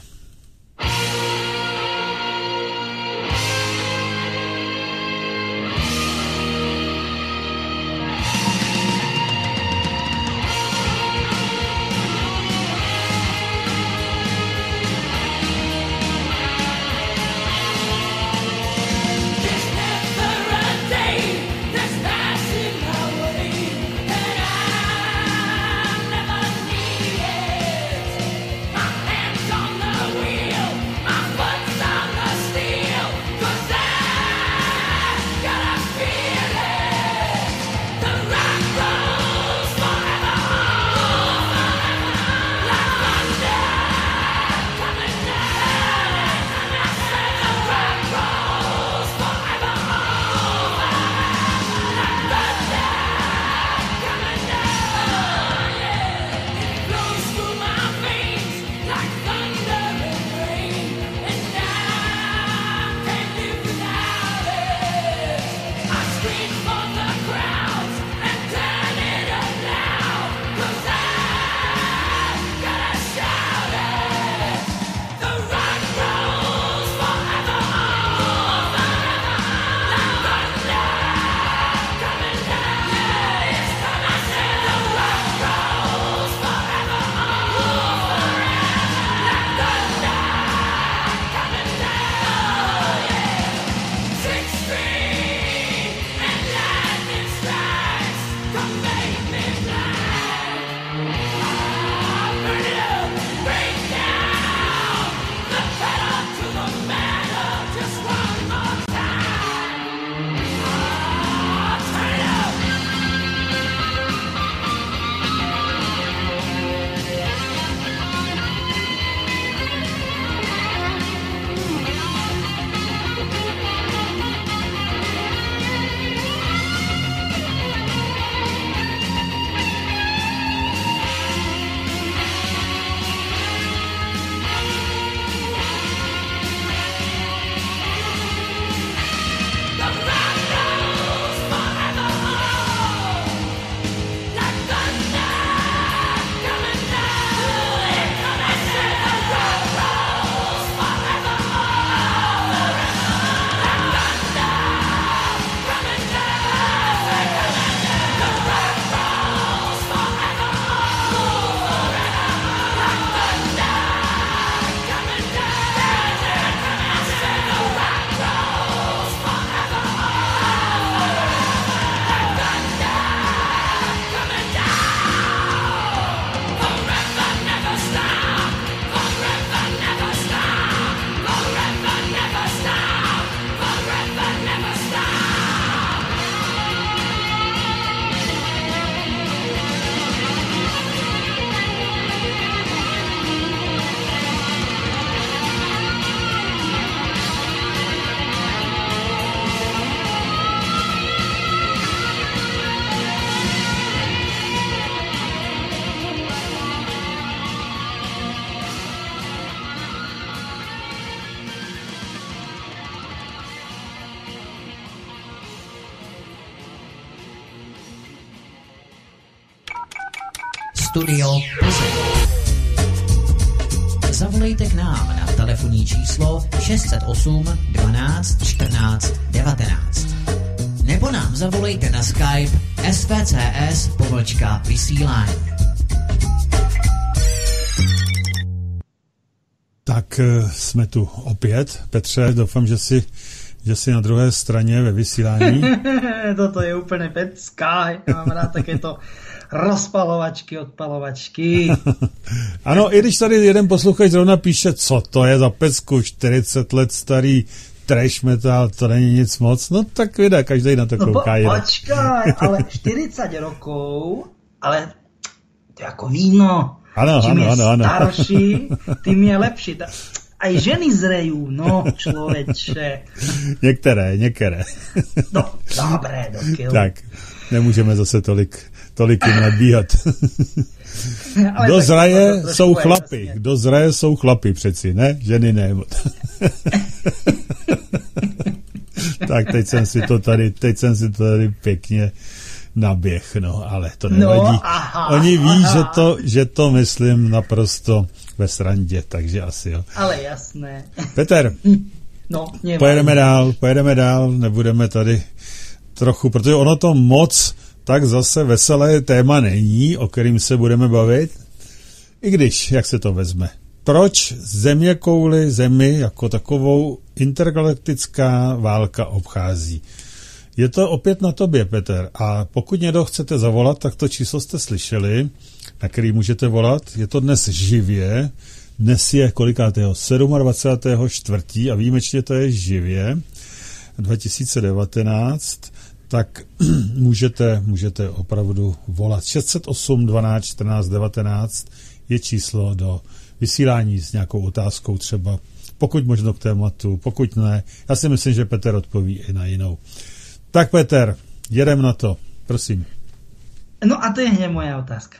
Číslo 608 12 14 19. Nebo nám zavolejte na Skype svcs pomlčka vysílání. Tak eh, jsme tu opět. Petře, doufám, že si, že si na druhé straně ve vysílání. *laughs* Toto je úplne pecká. Ja mám rád takéto rozpalovačky, odpalovačky. *laughs* ano, i když tady jeden posluchač zrovna píše, co to je za pecku, 40 let starý trash metal, to není nic moc, no tak vydá, každý na to No po, kouká. jinak. počkaj, ale *laughs* 40 rokov, ale to je ako víno. Ano, Čím ano, je ano, ano. starší, *laughs* tým je lepší. Aj ženy zrejú, no človeče. Některé, některé. No, dobré, dokiaľ. tak, nemůžeme zase tolik, tolik jim nadbíhat. Kdo zraje, jsou chlapy. Kdo zraje, jsou chlapy přeci, ne? Ženy ne. *laughs* tak teď jsem si to tady, teď jsem si to tady pěkně naběh, no, ale to no, nevadí. No, aha, Oni ví, aha. že to, že to myslím naprosto ve srandě, takže asi jo. Ale jasné. Peter, no, pojedeme dál, pojedeme dál, nebudeme tady trochu, protože ono to moc tak zase veselé téma není, o kterým se budeme bavit, i když, jak se to vezme. Proč země kouly zemi jako takovou intergalaktická válka obchází? Je to opět na tobě, Peter. A pokud někdo chcete zavolat, tak to číslo jste slyšeli, na který můžete volat. Je to dnes živě. Dnes je kolikátého? 27. čtvrtí a výjimečně to je živě 2019 tak *clears throat* můžete, můžete opravdu volat. 608 12 14 19 je číslo do vysílání s nějakou otázkou třeba, pokud možno k tématu, pokud ne. Já si myslím, že Petr odpoví i na jinou. Tak Peter, jedem na to, prosím. No a to je hneď moja otázka.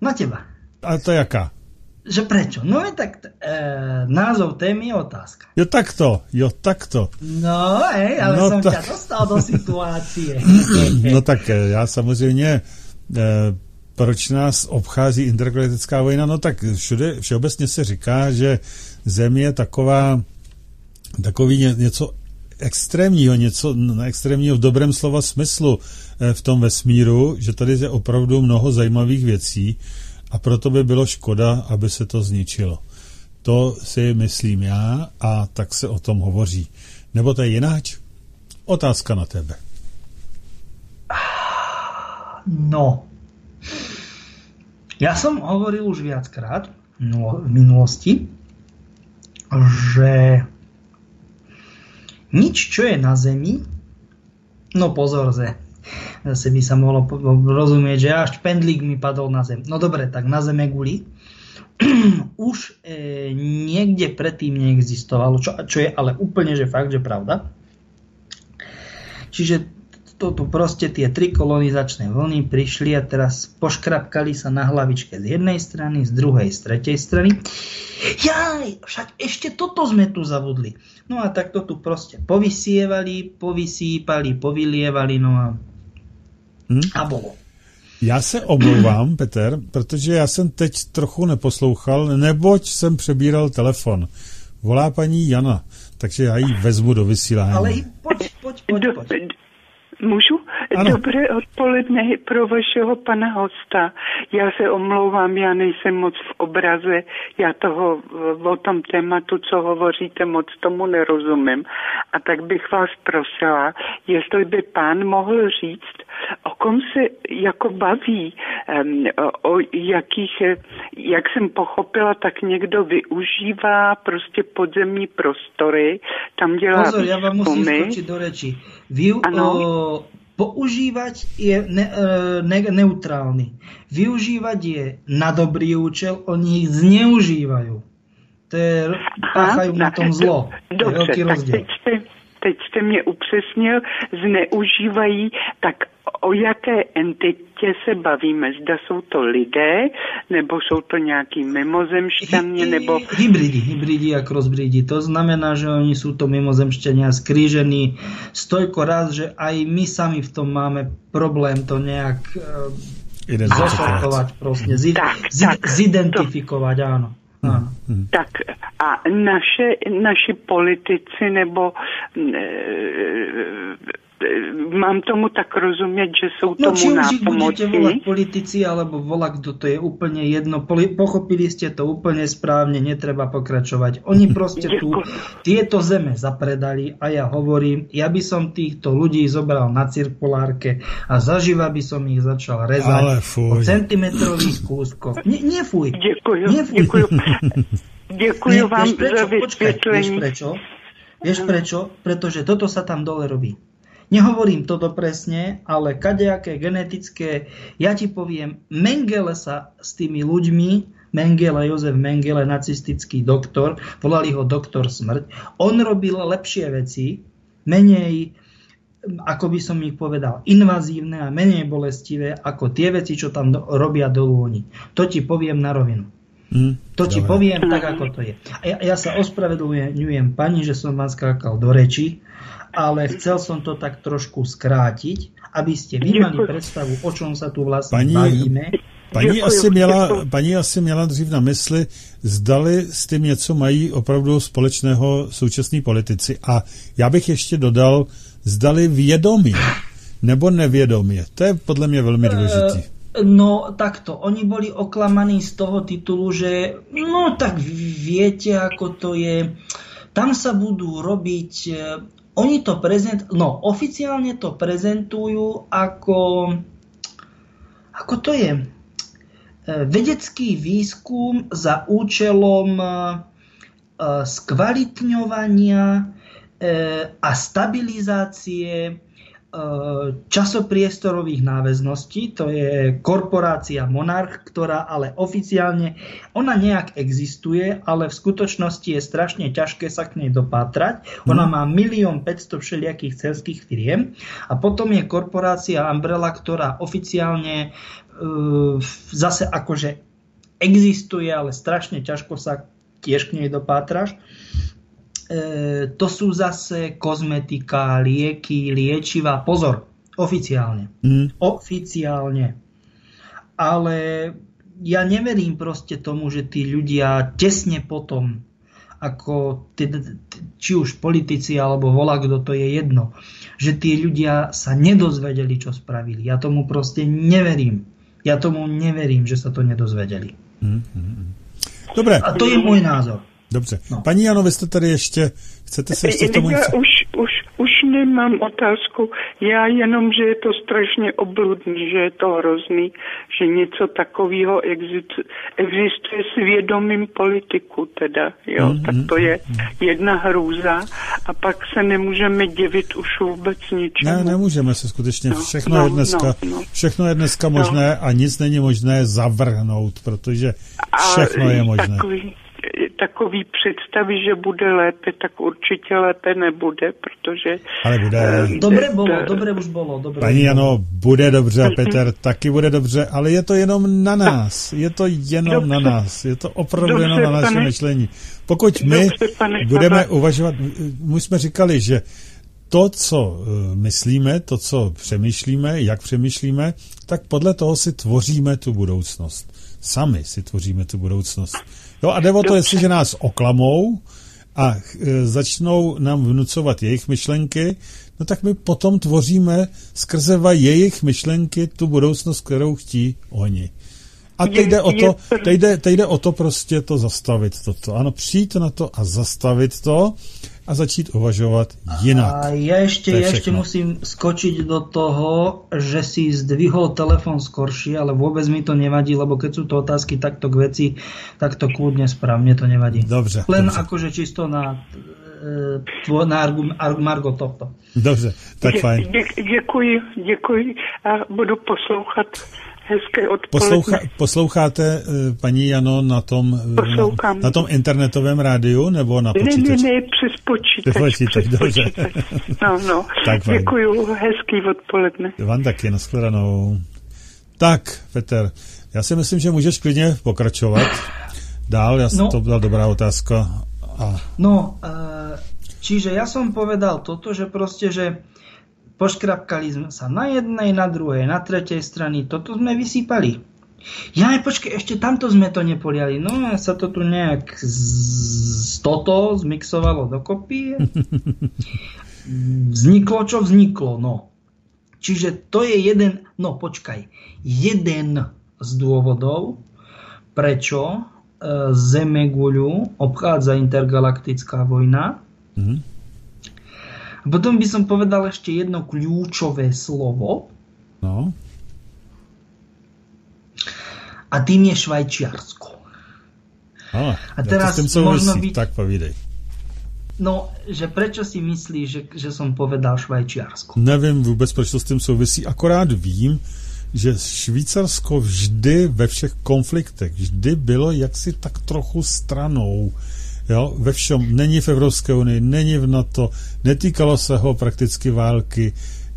Na teba. A to jaká? Že prečo? No je tak e, názov témy je otázka. Jo takto, jo takto. No hej, ale no, som ta... ťa dostal do situácie. no tak e, já samozřejmě, e, proč nás obchází intergalaktická vojna? No tak všude, všeobecně se říká, že Země je taková, takový ně, něco extrémního, něco extrémního v dobrém slova smyslu e, v tom vesmíru, že tady je opravdu mnoho zajímavých věcí a proto by bylo škoda, aby se to zničilo. To si myslím já a tak se o tom hovoří. Nebo to je jináč? Otázka na tebe. No. Ja som hovoril už viackrát v minulosti, že nič, čo je na Zemi, no pozor, ze, zase by sa mohlo rozumieť, že až pendlík mi padol na zem. No dobre, tak na zeme guli *clears throat* už e, niekde predtým neexistovalo, čo, čo je ale úplne že fakt, že pravda. Čiže to tu proste tie tri kolonizačné vlny prišli a teraz poškrapkali sa na hlavičke z jednej strany, z druhej, z tretej strany. Jaj, však ešte toto sme tu zabudli. No a tak to tu proste povysievali, povysípali, povylievali, no a Hmm? A bolo. Já se omlouvám, *clears throat* Peter, protože já jsem teď trochu neposlouchal, neboť jsem přebíral telefon. Volá paní Jana, takže já ji vezmu do vysílání. Ale pojď, pojď, pojď, pojď. Můžu? Ano. Dobré odpoledne pro vašeho pana hosta. Já se omlouvám, já nejsem moc v obraze, já toho o tom tématu, co hovoříte, moc tomu nerozumím. A tak bych vás prosila, jestli by pán mohl říct, o kom se jako baví, o jakých, jak jsem pochopila, tak někdo využívá prostě podzemní prostory, tam dělá Pozor, já vám musím skočit do reči. Vy, ano. O, používať je ne, e, ne, neutrálny. Využívať je na dobrý účel, oni ich zneužívajú. To je, páchajú na tom zlo. *laughs* Dobře, to je veľký rozdiel. Teď ste, teď ste mě upřesnil, zneužívají, tak o jaké entitě se bavíme? Zda jsou to lidé, nebo jsou to nějaký mimozemšťané, nebo... Hybridi, hybridi a crossbridi. To znamená, že oni sú to mimozemšťania skrížení stojko raz, že aj my sami v tom máme problém to nejak uh, zosortovať, proste, zid, tak, zid, tak, zidentifikovať, to... áno. Áno. Tak a naše, naši politici nebo e, mám tomu tak rozumět, že jsou no, tomu či už ich budete volať politici, alebo volá kto to je úplne jedno. Pochopili ste to úplne správne, netreba pokračovať. Oni proste tu tieto zeme zapredali a ja hovorím, ja by som týchto ľudí zobral na cirkulárke a zaživa by som ich začal rezať po centimetrových kúskoch. Nie, nie fuj. Ďakujem. Nie fuj. Ďakujem. *laughs* Ďakujem vám vieš prečo? za vysvetlenie. Vieš prečo? Vieš prečo? Pretože toto sa tam dole robí. Nehovorím toto presne, ale kadejaké genetické, ja ti poviem, Mengele sa s tými ľuďmi, Mengele, Jozef Mengele, nacistický doktor, volali ho doktor smrť, on robil lepšie veci, menej ako by som ich povedal, invazívne a menej bolestivé ako tie veci, čo tam do, robia dolu oni. To ti poviem na rovinu. Mm, to ti dobre. poviem tak, ako to je. Ja, ja sa ospravedlňujem pani, že som vám skákal do reči, ale chcel som to tak trošku skrátiť, aby ste vy mali predstavu, o čom sa tu vlastne pani, bavíme. Paní asi, měla, paní asi měla dřív na mysli, zdali s tím něco mají opravdu společného současní politici. A já bych ještě dodal, zdali vědomě nebo nevědomě. To je podle mě velmi důležité. No takto, oni boli oklamaní z toho titulu, že no tak viete, ako to je. Tam sa budú robiť, eh, oni to prezent, no oficiálne to prezentujú ako, ako to je, eh, vedecký výskum za účelom eh, skvalitňovania a stabilizácie časopriestorových náväzností, to je korporácia Monarch, ktorá ale oficiálne, ona nejak existuje, ale v skutočnosti je strašne ťažké sa k nej dopátrať. Ona má milión 500 všelijakých celských firiem a potom je korporácia Umbrella, ktorá oficiálne uh, zase akože existuje, ale strašne ťažko sa tiež k nej dopátraš. E, to sú zase kozmetika, lieky, liečiva. Pozor, oficiálne. Mm. Oficiálne. Ale ja neverím proste tomu, že tí ľudia tesne potom, ako či už politici alebo volá, kto to je jedno, že tí ľudia sa nedozvedeli, čo spravili. Ja tomu proste neverím. Ja tomu neverím, že sa to nedozvedeli. Mm, mm, mm. Dobre. A to je môj názor. Dobře. No. Paní Jano, vy jste tady ještě, chcete se ještě k tomu něco? Už, už, už nemám otázku, já jenom, že je to strašně obludný, že je to hrozný, že něco takového existuje s vědomým politiku teda, jo, mm, tak to je jedna hrůza a pak se nemůžeme divit už vůbec ničemu. Ne, nemůžeme se skutečně, no, všechno no, je dneska, no, no. všechno je dneska no. možné a nic není možné zavrhnout, protože všechno a je možné. Takový, takový představy, že bude lépe, tak určitě lépe nebude, protože... Ale bude... Uh, dobre bolo, dobre už bolo. Dobre Paní Jano, bude dobře, Peter taky bude dobře, ale je to jenom na nás. Je to jenom dobře. na nás. Je to opravdu dobře, jenom na naše pane, myšlení. Pokud my dobře, pane, budeme pane. uvažovat, my jsme říkali, že to, co eh, myslíme, to, co přemýšlíme, jak přemýšlíme, tak podle toho si tvoříme tu budoucnost. Sami si tvoříme tu budoucnost. Jo, a jde o to, jestliže nás oklamou a e, začnou nám vnucovat jejich myšlenky, no tak my potom tvoříme skrze jejich myšlenky tu budoucnost, kterou chtí oni. A teď jde o to, teď jde, teď jde o to prostě to zastavit toto. Ano, přijít na to a zastavit to a začít uvažovat jinak. A ja ešte, ja ešte musím skočiť do toho, že si zdvihol telefon skoršie, ale vôbec mi to nevadí, lebo keď sú to otázky takto k veci, tak to kľudne správne to nevadí. Dobře. Len dobře. akože čisto na, e, tvo, na argum, Margo tohto. Dobře, tak fajn. Děkuji, děkuji a budu poslouchat Hezké odpoledne. Posloucha, posloucháte, eh, paní Jano, na tom, eh, na, na tom internetovém rádiu nebo na počítači? Ne, ne, ne, přes počítač. Přes počítač, přes dobře. Počítač. No, no. tak Děkuju, hezký odpoledne. Vám taky, nashledanou. Tak, Petr, já si myslím, že můžeš klidně pokračovat dál, ja no, to byla dobrá otázka. A... No, čiže ja som povedal toto, že proste, že Poškrapkali sme sa na jednej, na druhej, na tretej strany. Toto sme vysypali. Ja aj počkej, ešte tamto sme to nepoliali. No sa to tu nejak z toto zmixovalo dokopy. *laughs* Vzniklo, čo vzniklo, no. Čiže to je jeden, no počkaj, jeden z dôvodov, prečo e, Zemeguľu obchádza intergalaktická vojna. Mm-hmm potom by som povedal ešte jedno kľúčové slovo. No. A tým je Švajčiarsko. A, a teraz ja možno byť... Tak povídej. No, že prečo si myslíš, že, že som povedal Švajčiarsko? Nevím vůbec, proč to s tím souvisí. Akorát vím, že Švýcarsko vždy ve všech konfliktech vždy bylo jaksi tak trochu stranou Jo, ve všem. Není v Evropské unii, není v NATO, netýkalo se ho prakticky války.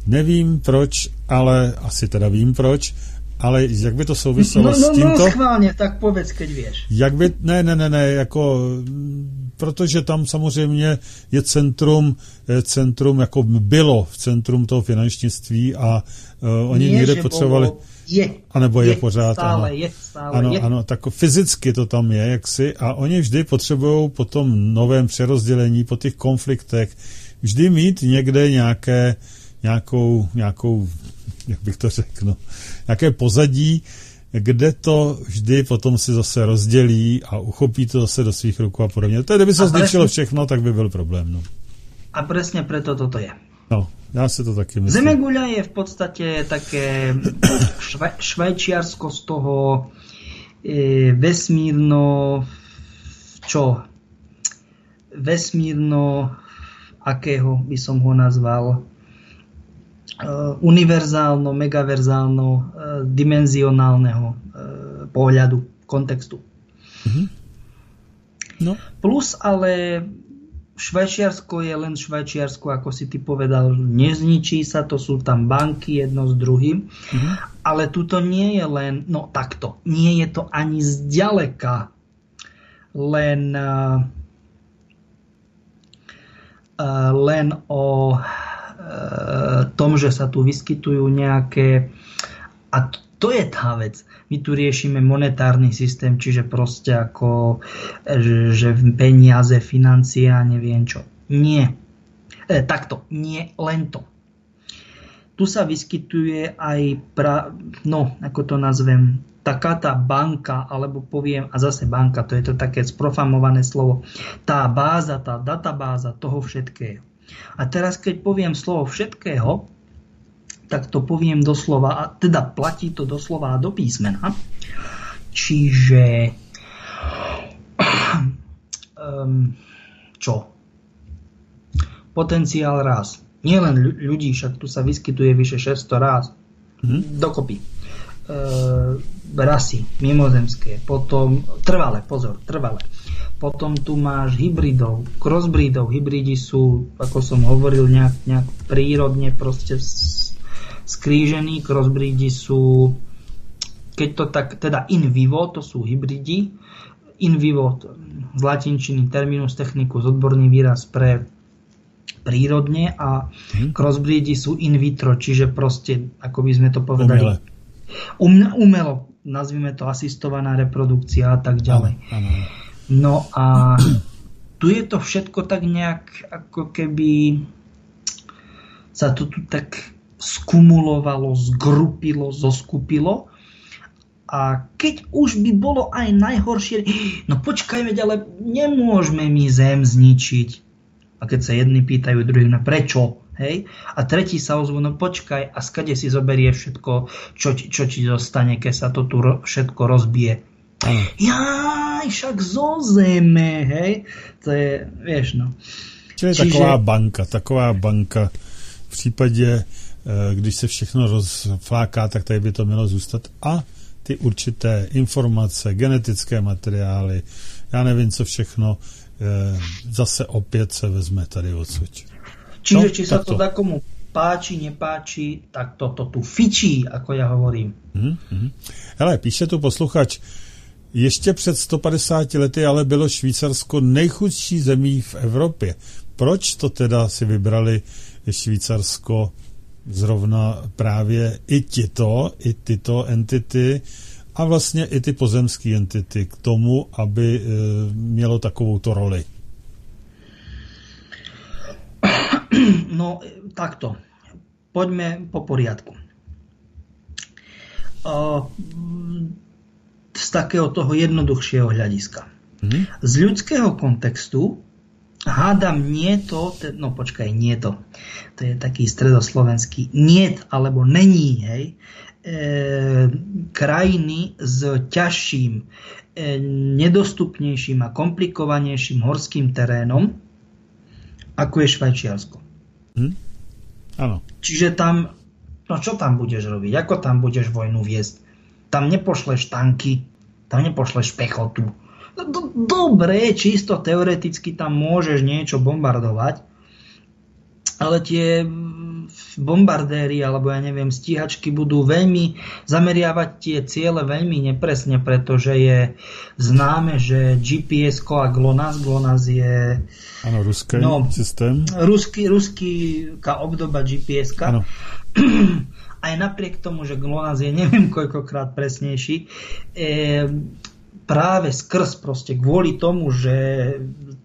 Nevím proč, ale asi teda vím proč, ale jak by to souviselo no, no, s tímto? No schválně, tak povedz, keď vieš. Jak by, ne, ne, ne, ne, jako, protože tam samozřejmě je centrum, centrum, jako bylo v centrum toho finančnictví a uh, oni Nie, někde potřebovali... Bolo, je. A nebo je, je pořád, stále, ano. Je, stále ano, je. ano, tak fyzicky to tam je, jaksi, a oni vždy potřebují po tom novém přerozdělení, po těch konfliktech, vždy mít někde nějaké, nějakou, nějakou, jak bych to řekl, no, nějaké pozadí, kde to vždy potom si zase rozdělí a uchopí to zase do svých rukou a podobně. To kdyby se zničilo všechno, tak by byl problém. No. A presne preto toto je. No, já si to taky myslím. Zemeguľa je v podstate také *coughs* šve, švajčiarsko z toho e, vesmírno čo? Vesmírno akého by som ho nazval uh, univerzálno, megaverzálno, uh, dimenzionálneho uh, pohľadu, kontextu. Mm-hmm. No. Plus ale Švajčiarsko je len Švajčiarsko, ako si ty povedal, nezničí sa, to sú tam banky jedno s druhým, mm-hmm. ale tuto nie je len, no takto, nie je to ani zďaleka len uh, len o tom, že sa tu vyskytujú nejaké... A to je tá vec. My tu riešime monetárny systém, čiže proste ako, že peniaze, financie a neviem čo. Nie. E, takto. Nie len to. Tu sa vyskytuje aj, pra, no, ako to nazvem, taká tá banka, alebo poviem, a zase banka, to je to také sprofamované slovo, tá báza, tá databáza toho všetkého. A teraz, keď poviem slovo všetkého, tak to poviem doslova, a teda platí to doslova do písmena. Čiže um, čo? Potenciál raz. Nielen ľudí, však tu sa vyskytuje vyše 600 ráz. Mm-hmm. Dokopy. Uh, rasy mimozemské, potom trvalé, pozor, trvalé. Potom tu máš hybridov, crossbreedov. Hybridi sú, ako som hovoril, nejak, nejak prírodne proste skrížení. Crossbreedi sú, keď to tak, teda in vivo, to sú hybridi. In vivo, z latinčiny terminus technicus, odborný výraz pre prírodne a hmm. crossbreedi sú in vitro, čiže proste, ako by sme to povedali, Umele. Um, umelo, nazvime to asistovaná reprodukcia a tak ďalej. No a *clears throat* tu je to všetko tak nejak, ako keby sa to tu tak skumulovalo, zgrupilo, zoskupilo. A keď už by bolo aj najhoršie, no počkajme, ale nemôžeme my zem zničiť. A keď sa jedni pýtajú druhých, no prečo? Hej? A tretí sa ozvú, no počkaj, a skade si zoberie všetko, čo, čo ti zostane, keď sa to tu ro, všetko rozbije. Mm. Jaj, však zo zeme, hej? To je, vieš, no. Čili Čiže... taková banka, taková banka v případě, když se všechno rozfláká, tak tady by to mělo zůstat. A ty určité informace, genetické materiály, já nevím, co všechno, zase opět se vezme tady odsud. Čiže no, či sa to takomu páči, nepáči, tak toto tu fičí, ako ja hovorím. Mm-hmm. Hele, píše tu posluchač, ještě před 150 lety ale bylo Švýcarsko nejchudší zemí v Evropě. Proč to teda si vybrali Švýcarsko zrovna právě i tyto, i tyto entity a vlastně i ty pozemské entity k tomu, aby e, mělo takovouto roli? *clears throat* No, takto. Poďme po poriadku. Z takého toho jednoduchšieho hľadiska. Mm-hmm. Z ľudského kontextu hádam nie to, no počkaj, nie to, to je taký stredoslovenský, nie alebo není, hej, e, krajiny s ťažším, e, nedostupnejším a komplikovanejším horským terénom, ako je Švajčiarsko. Hm? Áno. Čiže tam, no čo tam budeš robiť? Ako tam budeš vojnu viesť? Tam nepošleš tanky, tam nepošleš pechotu. Do, dobre, čisto teoreticky tam môžeš niečo bombardovať, ale tie bombardéry alebo ja neviem, stíhačky budú veľmi zameriavať tie ciele veľmi nepresne, pretože je známe, že GPS a GLONASS, GLONASS je ano, ruský no, systém. Ruský, ruský obdoba GPS. -ka. *clears throat* Aj napriek tomu, že GLONASS je neviem koľkokrát presnejší, e, práve skrz proste kvôli tomu, že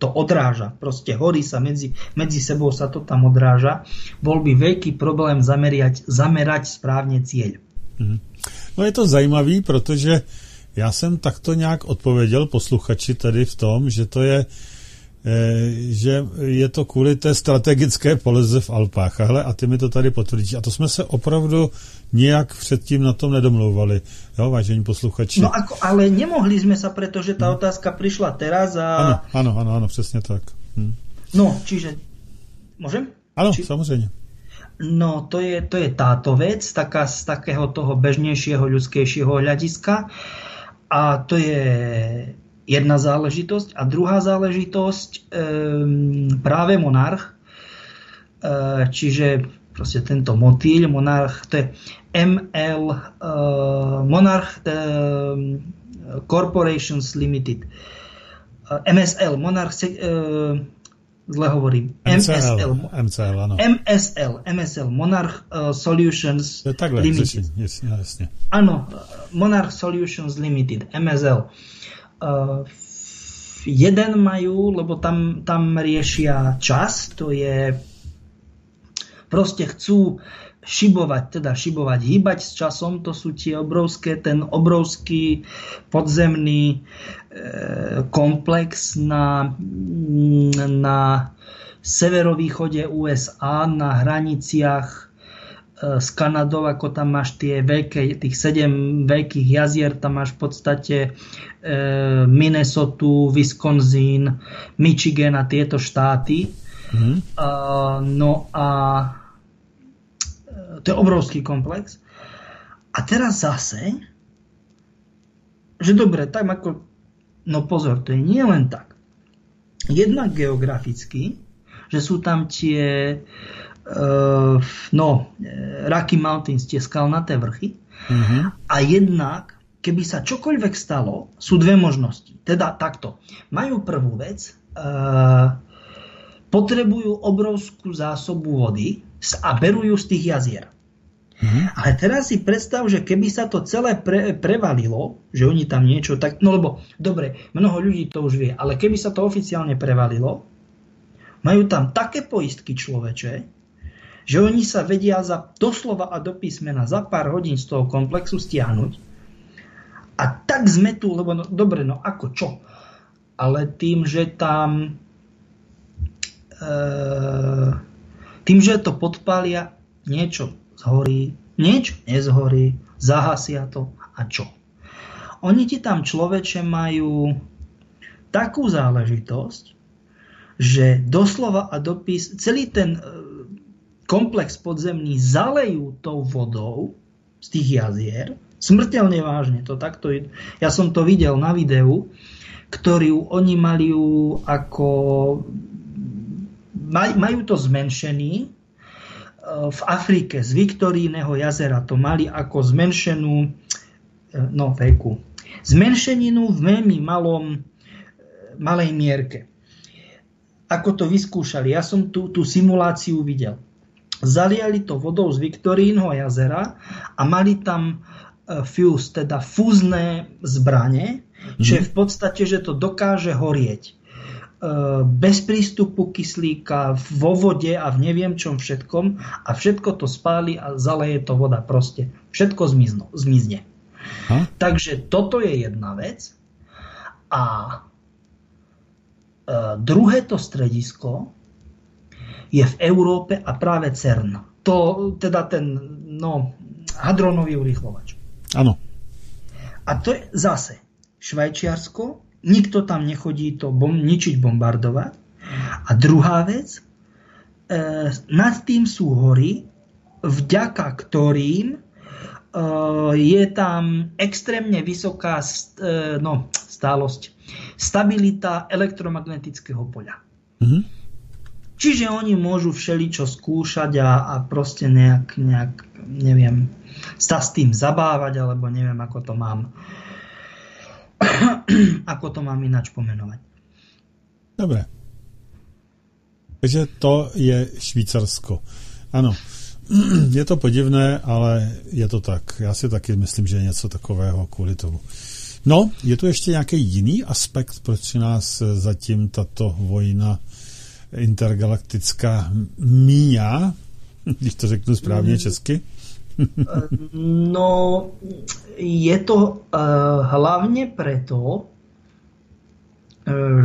to odráža, proste horí sa medzi, medzi sebou sa to tam odráža, bol by veľký problém zamerať, zamerať správne cieľ. Mhm. No je to zajímavý, protože já jsem takto nějak odpověděl posluchači tady v tom, že to je že je to kvůli té strategické poloze v Alpách. Hele, a ty mi to tady potvrdíš. A to jsme se opravdu nějak předtím na tom nedomlouvali, jo, vážení posluchači. No ako, ale nemohli jsme se, protože ta hmm. otázka přišla teraz a... Ano, ano, ano, ano přesně tak. Hm. No, čiže... Můžem? Ano, Či... samozřejmě. No, to je, to je táto vec, taká z takého toho bežnejšieho, ľudskejšieho hľadiska. A to je jedna záležitosť. A druhá záležitosť, e, práve monarch, e, čiže proste tento motýľ, monarch, to je ML, e, Monarch e, Corporations Limited. E, MSL, Monarch, zle hovorím. MSL. MSL, áno. MSL, MSL, Monarch uh, Solutions takhle, Limited. Jasne, jasne. Áno, Monarch Solutions Limited, MSL. Uh, jeden majú, lebo tam, tam riešia čas, to je proste chcú šibovať, teda šibovať, hýbať s časom, to sú tie obrovské, ten obrovský podzemný e, komplex na, na severovýchode USA, na hraniciach s Kanadou, ako tam máš tie veľké, tých sedem veľkých jazier, tam máš v podstate e, Minnesota, Wisconsin, Michigan a tieto štáty. Mm. E, no a to je obrovský komplex. A teraz zase, že dobre, tak ako, no pozor, to je nie len tak. Jednak geograficky, že sú tam tie no, Rocky Mountains, tie skalnaté vrchy. Uh-huh. A jednak, keby sa čokoľvek stalo, sú dve možnosti. Teda takto. Majú prvú vec, uh, potrebujú obrovskú zásobu vody a berú ju z tých jazier. Uh-huh. Ale teraz si predstav, že keby sa to celé pre, prevalilo, že oni tam niečo tak... No lebo, dobre, mnoho ľudí to už vie, ale keby sa to oficiálne prevalilo, majú tam také poistky človeče, že oni sa vedia za doslova a do písmena za pár hodín z toho komplexu stiahnuť a tak sme tu, lebo no, dobre, no ako čo? Ale tým, že tam e, tým, že to podpália, niečo zhorí, niečo nezhorí, zahasia to a čo? Oni ti tam človeče majú takú záležitosť, že doslova a dopis, celý ten komplex podzemný zalejú tou vodou z tých jazier, smrteľne vážne, to takto, ja som to videl na videu, ktorú oni mali ako majú to zmenšený e, v Afrike z Viktoríneho jazera to mali ako zmenšenú e, no veku zmenšeninu v veľmi malom e, malej mierke. Ako to vyskúšali? Ja som tú, tú simuláciu videl zaliali to vodou z Viktorínho jazera a mali tam e, fuse, teda fúzne zbranie, čo je mhm. v podstate, že to dokáže horieť e, bez prístupu kyslíka, vo vode a v neviem čom všetkom a všetko to spáli a zaleje to voda proste. Všetko zmizno, zmizne. Ha? Takže toto je jedna vec. A e, druhé to stredisko je v Európe a práve CERN. To, teda ten no, hadronový urýchlovač. Áno. A to je zase Švajčiarsko, nikto tam nechodí to bom, ničiť, bombardovať. A druhá vec, e, nad tým sú hory, vďaka ktorým e, je tam extrémne vysoká e, no, stálosť, stabilita elektromagnetického poľa. Mm-hmm. Čiže oni môžu všeličo skúšať a, a proste nejak, nejak, neviem, sa s tým zabávať, alebo neviem, ako to mám *clears throat* ako to mám ináč pomenovať. Dobre. Takže to je Švýcarsko. Ano, *clears throat* je to podivné, ale je to tak. Já si taky myslím, že je něco takového kvůli tomu. No, je tu ještě nějaký jiný aspekt, proč nás zatím tato vojna intergalaktická míňa, když to řeknu správně mm. česky? no, je to uh, hlavne preto, uh,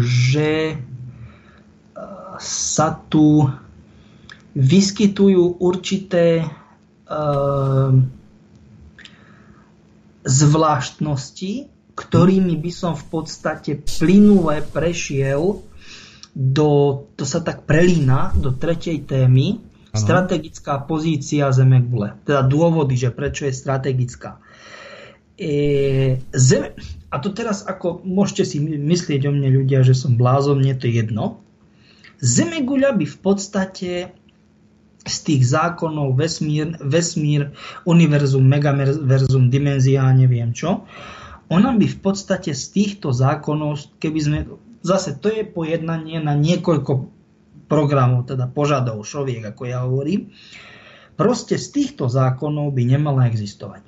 že sa tu vyskytujú určité uh, zvláštnosti, ktorými by som v podstate plynule prešiel do, to sa tak prelína do tretej témy, ano. strategická pozícia Zemegule. Teda dôvody, že prečo je strategická. E, zeme, a to teraz ako môžete si myslieť o mne ľudia, že som blázon, mne to jedno. Zemeguľa by v podstate z tých zákonov vesmír, vesmír univerzum, megaverzum, dimenzia, neviem čo, ona by v podstate z týchto zákonov, keby sme, zase to je pojednanie na niekoľko programov, teda požadov, šoviek, ako ja hovorím, proste z týchto zákonov by nemala existovať.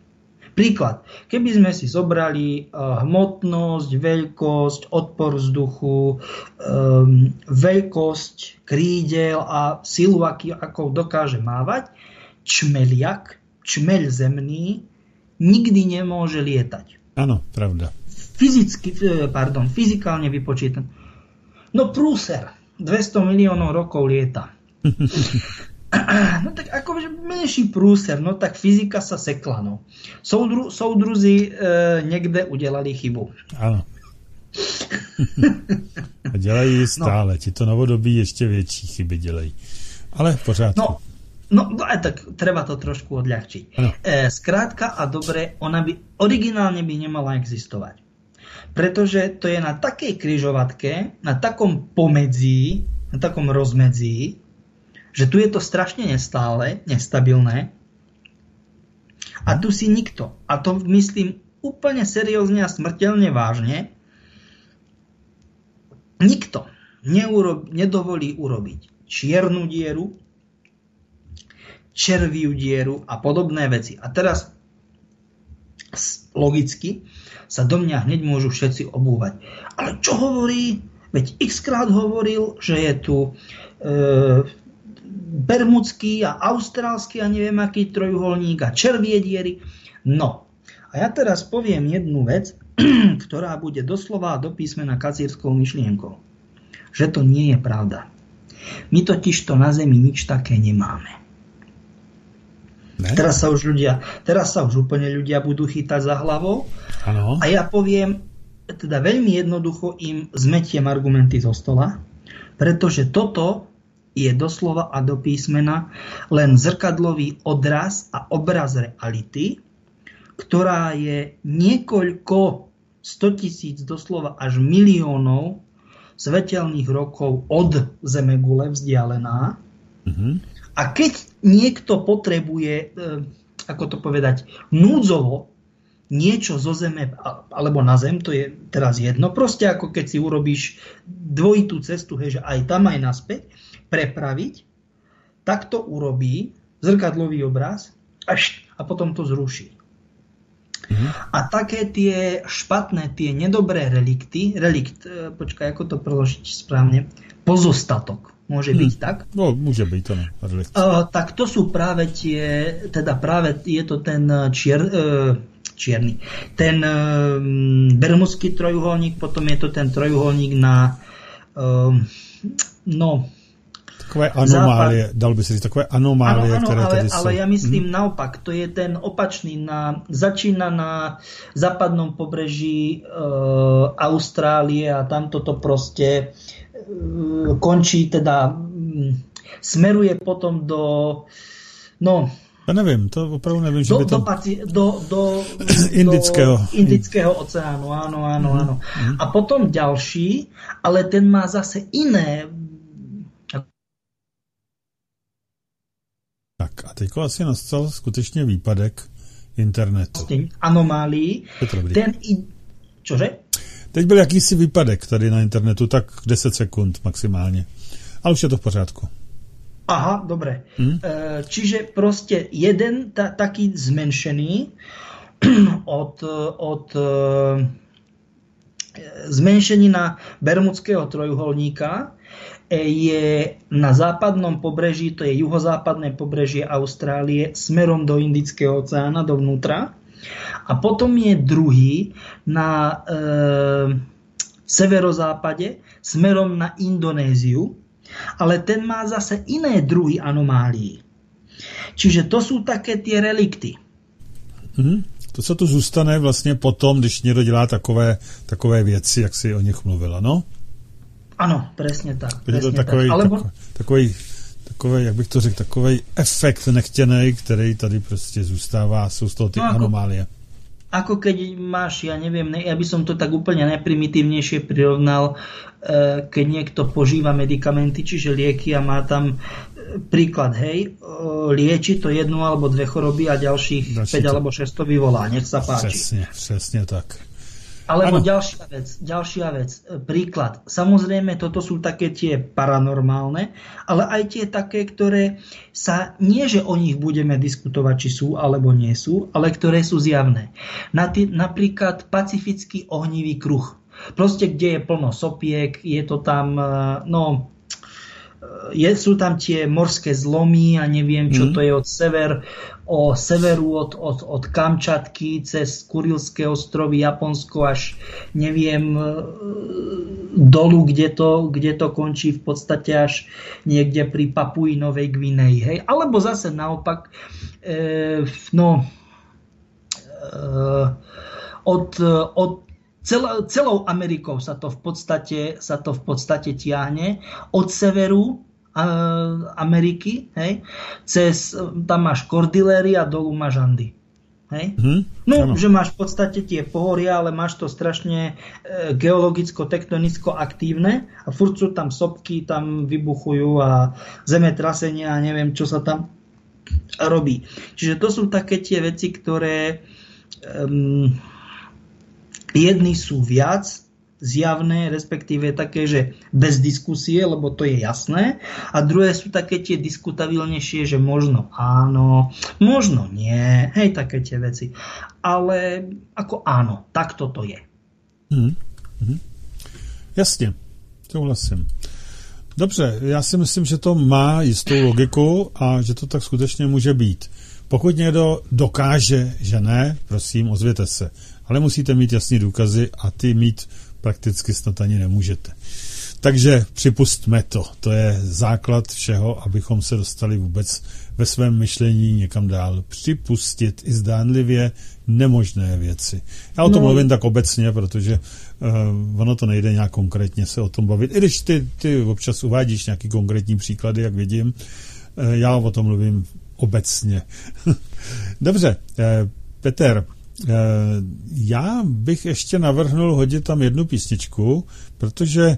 Príklad, keby sme si zobrali uh, hmotnosť, veľkosť, odpor vzduchu, um, veľkosť krídel a silu, aký, ako dokáže mávať, čmeliak, čmeľ zemný, nikdy nemôže lietať. Áno, pravda. Fyzicky, e, pardon, fyzikálne vypočítam. No prúser, 200 miliónov rokov lieta. *laughs* No tak akože menší prúser, no tak fyzika sa sekla. No. Soudru, soudruzi e, niekde udelali chybu. Áno. *laughs* A dělají no. stále. No. Ti to novodobí ještě větší chyby dělají. Ale v pořádku. No, no, no tak treba to trošku odľahčiť. E, skrátka a dobre, ona by originálne by nemala existovať. Pretože to je na takej kryžovatke, na takom pomedzí, na takom rozmedzí, že tu je to strašne nestále, nestabilné a tu si nikto, a to myslím úplne seriózne a smrteľne vážne, nikto neurob, nedovolí urobiť čiernu dieru, červiu dieru a podobné veci. A teraz logicky sa do mňa hneď môžu všetci obúvať. Ale čo hovorí? Veď x krát hovoril, že je tu e, bermudský a austrálsky a neviem aký trojuholník a červie diery. No, a ja teraz poviem jednu vec, *clears throat* ktorá bude doslova do písmena kacírskou myšlienkou. Že to nie je pravda. My totiž to na Zemi nič také nemáme. Ne? Teraz sa už ľudia, teraz sa už úplne ľudia budú chytať za hlavou. Ano. A ja poviem, teda veľmi jednoducho im zmetiem argumenty zo stola, pretože toto je doslova a do písmena len zrkadlový odraz a obraz reality, ktorá je niekoľko 100 tisíc, doslova až miliónov svetelných rokov od Zemegule vzdialená. Mm-hmm. A keď niekto potrebuje, e, ako to povedať, núdzovo niečo zo zeme alebo na zem, to je teraz jedno, proste ako keď si urobíš dvojitú cestu, hej, že aj tam, aj naspäť, prepraviť, tak to urobí zrkadlový obraz až, a potom to zruší. Mhm. A také tie špatné, tie nedobré relikty, relikt, e, počkaj, ako to preložiť správne, pozostatok, môže byť hmm. tak? No, môže byť to, ne. Uh, tak to sú práve tie, teda práve je to ten čier, uh, čierny, ten uh, bermudský trojuholník, potom je to ten trojuholník na uh, no, takové anomálie, západ. dal by si říct, takové anomálie, ano, ano, ktoré ale, tady ale ja myslím hmm. naopak, to je ten opačný, na, začína na západnom pobreží e, Austrálie a tam toto proste e, končí, teda m, smeruje potom do no, Ja nevím, to opravdu nevím, že do, by to... Do, do, do, *clears throat* Indického. do Indického oceánu, áno, áno, Mhm. áno. A potom ďalší, ale ten má zase iné Tak a teď asi nastal skutečně výpadek internetu. anomálií. Ten i... Čože? Teď byl jakýsi výpadek tady na internetu, tak 10 sekund maximálně. Ale už je to v pořádku. Aha, dobre. Hm? E, Čiže proste jeden ta, taký zmenšený *clears throat* od, od e, zmenšenina Bermudského trojuholníka je na západnom pobreží, to je juhozápadné pobrežie Austrálie, smerom do Indického oceána, dovnútra. A potom je druhý na e, severozápade, smerom na Indonéziu, ale ten má zase iné druhy anomálií. Čiže to sú také tie relikty. Mhm. To, co tu zůstane vlastně potom, když někdo dělá takové, takové věci, jak si o nich mluvila, no? Ano, presne tak. Je to presne takový, tak. Alebo, takový, takový, takový, jak bych to řekl, takový efekt nechtěný, který tady prostě zůstává, jsou z toho ty No, anomálie. ako keď máš, ja neviem, ne, ja by som to tak úplne najprimitívnejšie prirovnal, e, keď niekto požíva medikamenty, čiže lieky a má tam e, príklad, hej, lieči to jednu alebo dve choroby a ďalších Ďalší 5 to- alebo 6 to vyvolá. Nech sa páči. Přesně, přesně tak. Alebo Áno. ďalšia vec, ďalšia vec, e, príklad. Samozrejme, toto sú také tie paranormálne, ale aj tie také, ktoré sa, nie že o nich budeme diskutovať, či sú alebo nie sú, ale ktoré sú zjavné. Na tý, napríklad pacifický ohnivý kruh. Proste, kde je plno sopiek, je to tam, e, no, je, sú tam tie morské zlomy a neviem, čo Mhm. to je od sever, o severu od, od, od Kamčatky cez Kurilské ostrovy, Japonsko až neviem e, dolu, kde to, kde to končí v podstate až niekde pri Papui Novej Gvineji. Hej? Alebo zase naopak e, no e, od, od celou, celou Amerikou sa to v podstate, sa to v podstate tiahne. Od severu a, Ameriky, hej, cez, tam máš Kordiléry a dolu máš Andy. Hej? Hm? No, Ano. že máš v podstate tie pohoria, ale máš to strašne e, geologicko-tektonicko aktívne a furt sú tam sopky, tam vybuchujú a zemetrasenia a neviem, čo sa tam robí. Čiže to sú také tie veci, ktoré um, jedni sú viac zjavné, respektíve také, že bez diskusie, lebo to je jasné, a druhé sú také tie diskutabilnejšie, že možno áno, možno nie, hej, také tie veci. Ale ako áno, tak toto je. Mhm. Mhm. Jasně, souhlasím. Dobře, já si myslím, že to má jistou logiku a že to tak skutečně může být. Pokud někdo dokáže, že ne, prosím, ozvěte se. Ale musíte mít jasný důkazy a ty mít prakticky snad ani nemůžete. Takže připustme to. To je základ všeho, abychom se dostali vůbec ve svém myšlení někam dál. Připustit i zdánlivě nemožné věci. Já o tom No. mluvím tak obecně, protože uh, ono to nejde nějak konkrétně se o tom bavit. I když ty, ty občas uvádíš nějaký konkrétní příklady, jak vidím, uh, já o tom mluvím obecně. *laughs* Dobře, uh, Peter, já bych ještě navrhnul hodit tam jednu písničku, protože eh,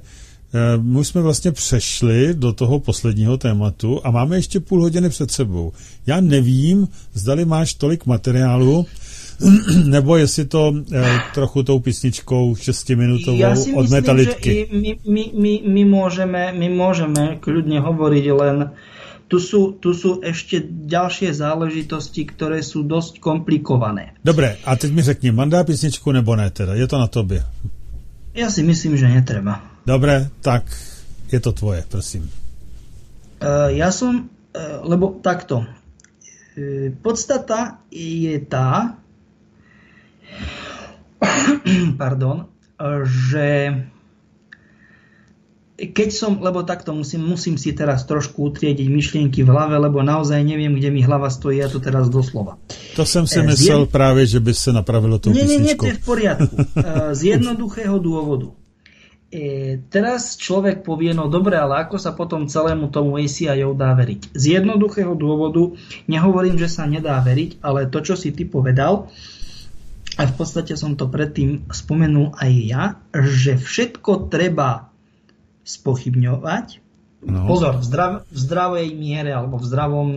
my jsme vlastně přešli do toho posledního tématu a máme ještě půl hodiny před sebou. Já nevím, zdali máš tolik materiálu, *clears throat* nebo jestli to eh, trochu tou písničkou šestiminutovou Ja si od myslím, že metalitky. i my, my, my, my, môžeme, my môžeme kľudne hovoriť, len tu sú, tu sú ešte ďalšie záležitosti, ktoré sú dosť komplikované. Dobré, a teď mi řekni, mandá písničku nebo ne teda? Je to na tobě. Ja si myslím, že netreba. Dobré, tak je to tvoje, prosím. Uh, ja som, uh, lebo takto, uh, podstata je tá, *coughs* pardon, že keď som, lebo takto musím, musím si teraz trošku utriediť myšlienky v hlave, lebo naozaj neviem, kde mi hlava stojí, ja to teraz doslova. To jsem si Eh, myslel zjem- právě, že by se napravilo tou Nie, nie, nie, to je v poriadku. Uh, *laughs* Z jednoduchého dôvodu. E, teraz človek povie, no dobre, ale ako sa potom celému tomu ACIO dá veriť? Z jednoduchého dôvodu, nehovorím, že sa nedá veriť, ale to, čo si ty povedal, a v podstate som to predtým spomenul aj ja, že všetko treba spochybňovať. No. Pozor, v, zdrav, v zdravej miere alebo v zdravom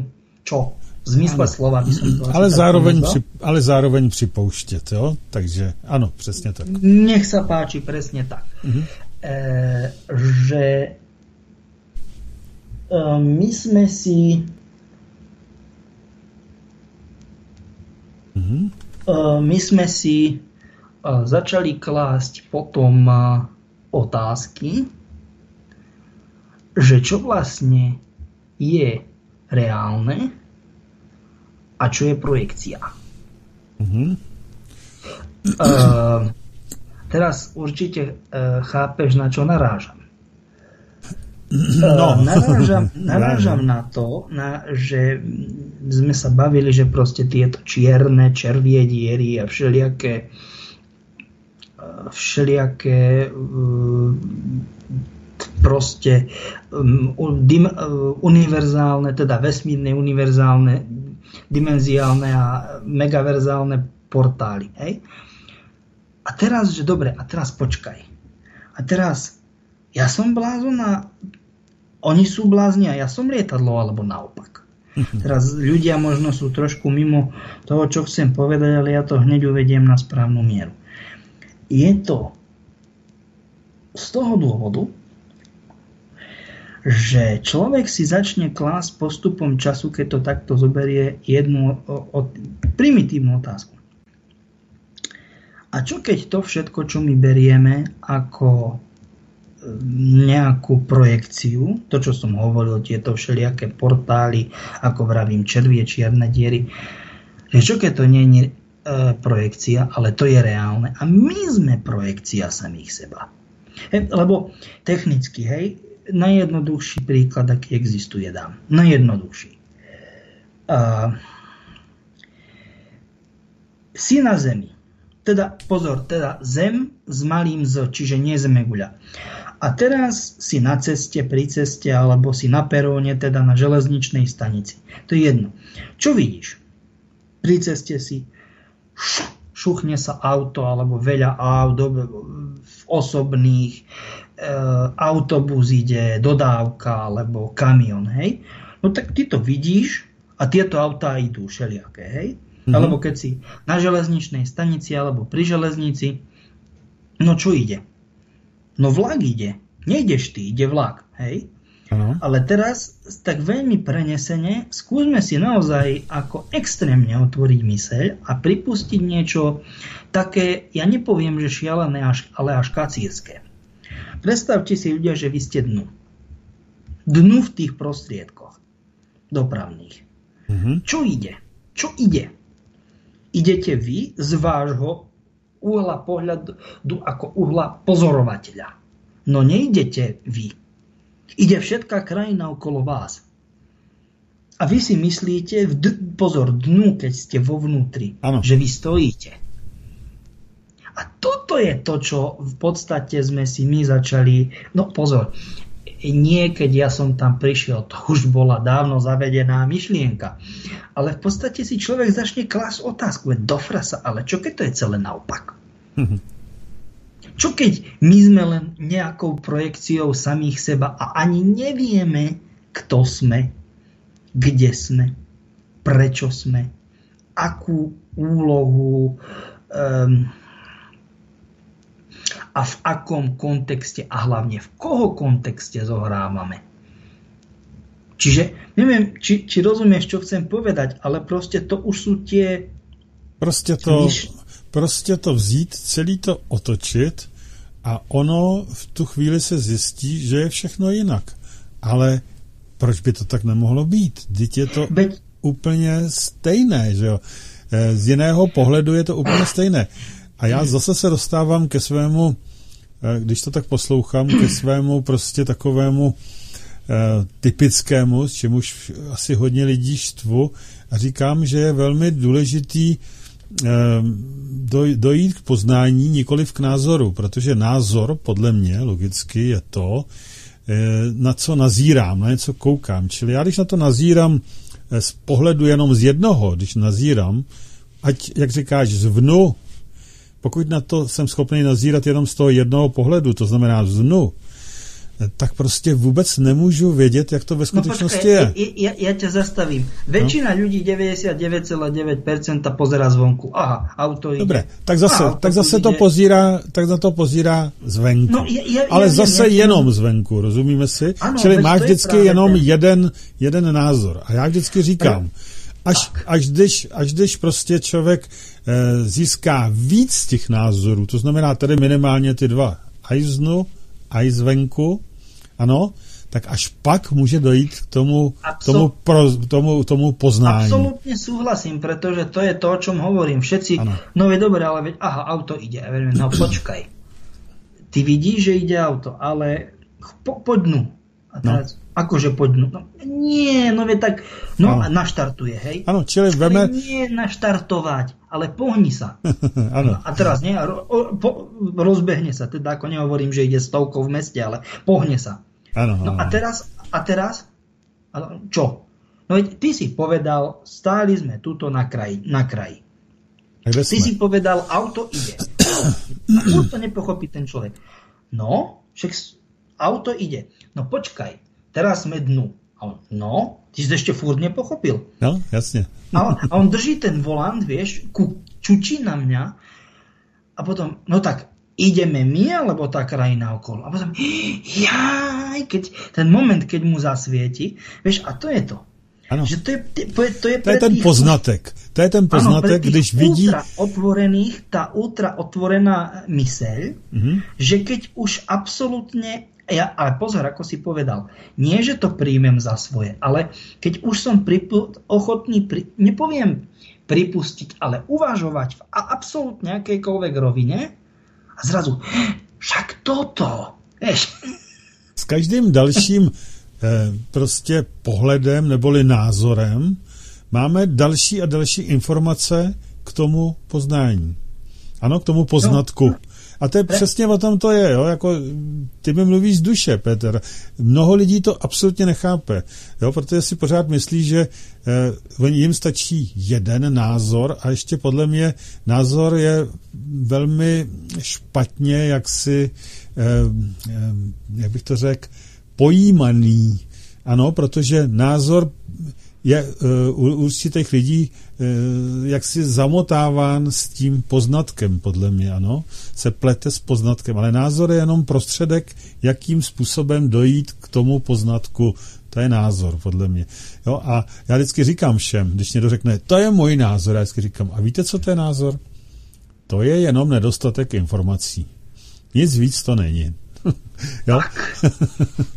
čo? V zmysle ano. slova by som to ale zároveň, pri, ale zároveň připouštět, jo? Takže ano, přesně tak. Nech sa páči, presne tak. Uh-huh. E, že e, my sme si uh-huh. e, my sme si e, začali klásť potom e, otázky, že čo vlastne je reálne a čo je projekcia. Mm-hmm. Uh, teraz určite uh, chápeš, na čo narážam. No. Uh, *laughs* narážam, narážam na to, na, že sme sa bavili, že proste tieto čierne červie diery a všelijaké všelijaké proste um, dim, univerzálne, teda vesmírne univerzálne dimenziálne a megaverzálne portály. Hej? A teraz, že dobre, a teraz počkaj. A teraz, ja som blázon a oni sú blázni a ja som lietadlo, alebo naopak. Mhm. Teraz ľudia možno sú trošku mimo toho, čo chcem povedať, ale ja to hneď uvediem na správnu mieru. Je to z toho dôvodu, že človek si začne klásť postupom času, keď to takto zoberie jednu o, o, primitívnu otázku. A čo keď to všetko, čo my berieme ako e, nejakú projekciu, to čo som hovoril, tieto všelijaké portály, ako vravím, červie, čierne diery, že čo keď to nie je e, projekcia, ale to je reálne. A my sme projekcia samých seba. He, lebo technicky, hej, najjednoduchší príklad, aký existuje, dám. Najjednoduchší. Uh, si na Zemi. Teda, pozor, teda Zem s malým Z, čiže nie Zemeguľa. A teraz si na ceste, pri ceste, alebo si na peróne, teda na železničnej stanici. To je jedno. Čo vidíš? Pri ceste si šuchne sa auto, alebo veľa aut osobných, autobus ide, dodávka alebo kamion, hej, no tak ty to vidíš a tieto autá idú všelijaké, hej. Mm-hmm. Alebo keď si na železničnej stanici alebo pri železnici, no čo ide? No vlak ide. Nejdeš ty, ide vlak, hej. Uh-huh. Ale teraz tak veľmi prenesene skúsme si naozaj ako extrémne otvoriť myseľ a pripustiť niečo také, ja nepoviem, že šialené, ale až kacírske. Predstavte si ľudia, že vy ste dnu. Dnu v tých prostriedkoch dopravných. Mm-hmm. Čo ide? Čo ide? Idete vy z vášho uhla pohľadu ako uhla pozorovateľa. No neidete vy. Ide všetká krajina okolo vás. A vy si myslíte, v d- pozor, dnu, keď ste vo vnútri, ano. že vy stojíte. A toto je to, čo v podstate sme si my začali... No pozor, nie keď ja som tam prišiel, to už bola dávno zavedená myšlienka. Ale v podstate si človek začne klásť otázku, do frasa, ale čo keď to je celé naopak? Čo keď my sme len nejakou projekciou samých seba a ani nevieme, kto sme, kde sme, prečo sme, akú úlohu um, a v akom kontexte a hlavne v koho kontexte zohrávame. Čiže neviem, či, či rozumieš, čo chcem povedať, ale proste to už sú tie... Prostě to, myš... prostě to vzít, celý to otočit a ono v tu chvíli se zjistí, že je všechno jinak. Ale proč by to tak nemohlo být? Teď je to Beď... úplně stejné, že jo? E, z jiného pohledu je to úplně stejné. A já zase se dostávám ke svému, eh, když to tak poslouchám, ke *clears throat* svému prostě takovému eh, typickému, s čemuž asi hodně lidí štvu a říkám, že je velmi důležitý dojít k poznání, nikoli k názoru, protože názor, podle mě, logicky, je to, na co nazírám, na něco koukám. Čili já, když na to nazírám z pohledu jenom z jednoho, když nazírám, ať, jak říkáš, zvnu, pokud na to jsem schopný nazírat jenom z toho jednoho pohledu, to znamená zvnu, tak prostě vůbec nemůžu vědět, jak to ve skutečnosti no, počkej, je. Ja, ja ťa zastavím. Väčšina no? ľudí, 99,9% pozera zvonku. Aha, auto ide. Dobre, tak zase, Aha, tak zase to pozírá, tak za to pozírá zvenku. No, ja, ja, Ale ja, zase ja, jenom ja, zvenku, rozumíme si? Ano, Čili máš vždycky jenom ten... jeden, jeden názor. A já vždycky říkám, až, až, když, až když prostě člověk e, získá víc těch názorů, to znamená tedy minimálně ty dva, aj znu, aj zvenku, ano, tak až pak může dojít k tomu, Absol- tomu, pro, tomu, tomu poznání. Absolutně souhlasím, protože to je to, o čom hovorím. Všetci, ano. no je dobré, ale veď, aha, auto ide. Ja no počkaj. Ty vidíš, že ide auto, ale po, poďnu. A no. teraz, no. Akože poďnu. No, nie, no je tak, no a naštartuje, hej. Áno, čili veme... Nie naštartovať, ale pohni sa. *laughs* ano. A teraz nie, ro, po, rozbehne sa, teda ako nehovorím, že ide stovkou v meste, ale pohne sa. Ano, no a teraz, a teraz, čo? No veď ty si povedal, stáli sme tuto na kraji. Na kraji. Ty sme? si povedal, auto ide. A *coughs* to nepochopí ten človek. No, však auto ide. No počkaj, teraz sme dnu. A on, no, ty si ešte furt nepochopil. No, jasne. A on, a on drží ten volant, vieš, ku, čučí na mňa a potom, no tak, ideme my, alebo tá krajina okolo. A potom, *gasps* jaj, keď, ten moment, keď mu zasvieti, vieš, a to je to. Ano. Že to je, to je, to je, to je ten tých, poznatek. To je ten poznatek, ano, když vidí... Ultra otvorených, tá ultra otvorená myseľ, mm-hmm. že keď už absolútne ja, ale pozor, ako si povedal, nie, že to príjmem za svoje, ale keď už som pripu- ochotný, pri- nepoviem pripustiť, ale uvažovať v absolútne akejkoľvek rovine a zrazu, však toto, vieš. S každým dalším eh, prostě pohledem neboli názorem máme další a další informace k tomu poznání. Ano, k tomu poznatku. No, a to je přesně o tom to je, jo? Jako, ty mi mluvíš z duše, Petr. Mnoho lidí to absolutně nechápe, jo? protože si pořád myslí, že eh, jim stačí jeden názor a ještě podle mě názor je velmi špatně, jak si, eh, eh, jak bych to řekl, pojímaný. Ano, protože názor je u určitých lidí uh, jaksi zamotáván s tím poznatkem, podle mě, ano, se plete s poznatkem, ale názor je jenom prostředek, jakým způsobem dojít k tomu poznatku, to je názor, podle mě. Jo, a já vždycky říkám všem, když někdo řekne, to je můj názor, já vždycky říkám, a víte, co to je názor? To je jenom nedostatek informací. Nic víc to není. *laughs* jo? Tak,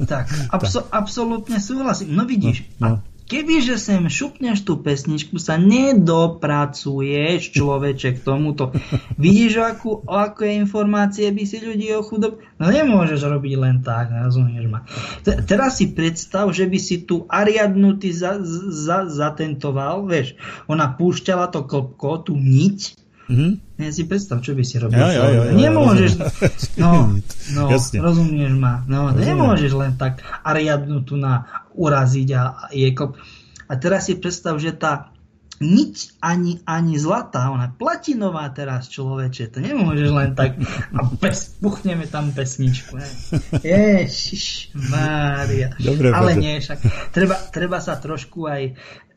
tak, abso- *laughs* absolutně souhlasím. No vidíš, no, no. Kebyže sem šupneš tú pesničku, sa nedopracuješ človeče k tomuto. *laughs* Vidíš, akú, aké informácie by si ľudí o chudob... No nemôžeš robiť len tak, rozumieš ma. T- teraz si predstav, že by si tu Ariadnu ty za, za, zatentoval, vieš, ona púšťala to klopko, tú niť, Mm-hmm. Ja si predstav, čo by si robil. Ja, ja, ja, ja, nemôžeš, *laughs* no, no rozumieš ma, no, Rozumiem. nemôžeš len tak Ariadnu tu na uraziť a, je kop. A teraz si predstav, že tá nič ani, ani zlatá, ona platinová teraz človeče, to nemôžeš len tak a pes, puchneme tam pesničku. Ne? Ježiš, Mária. Dobre, Ale nie, však treba, treba sa trošku aj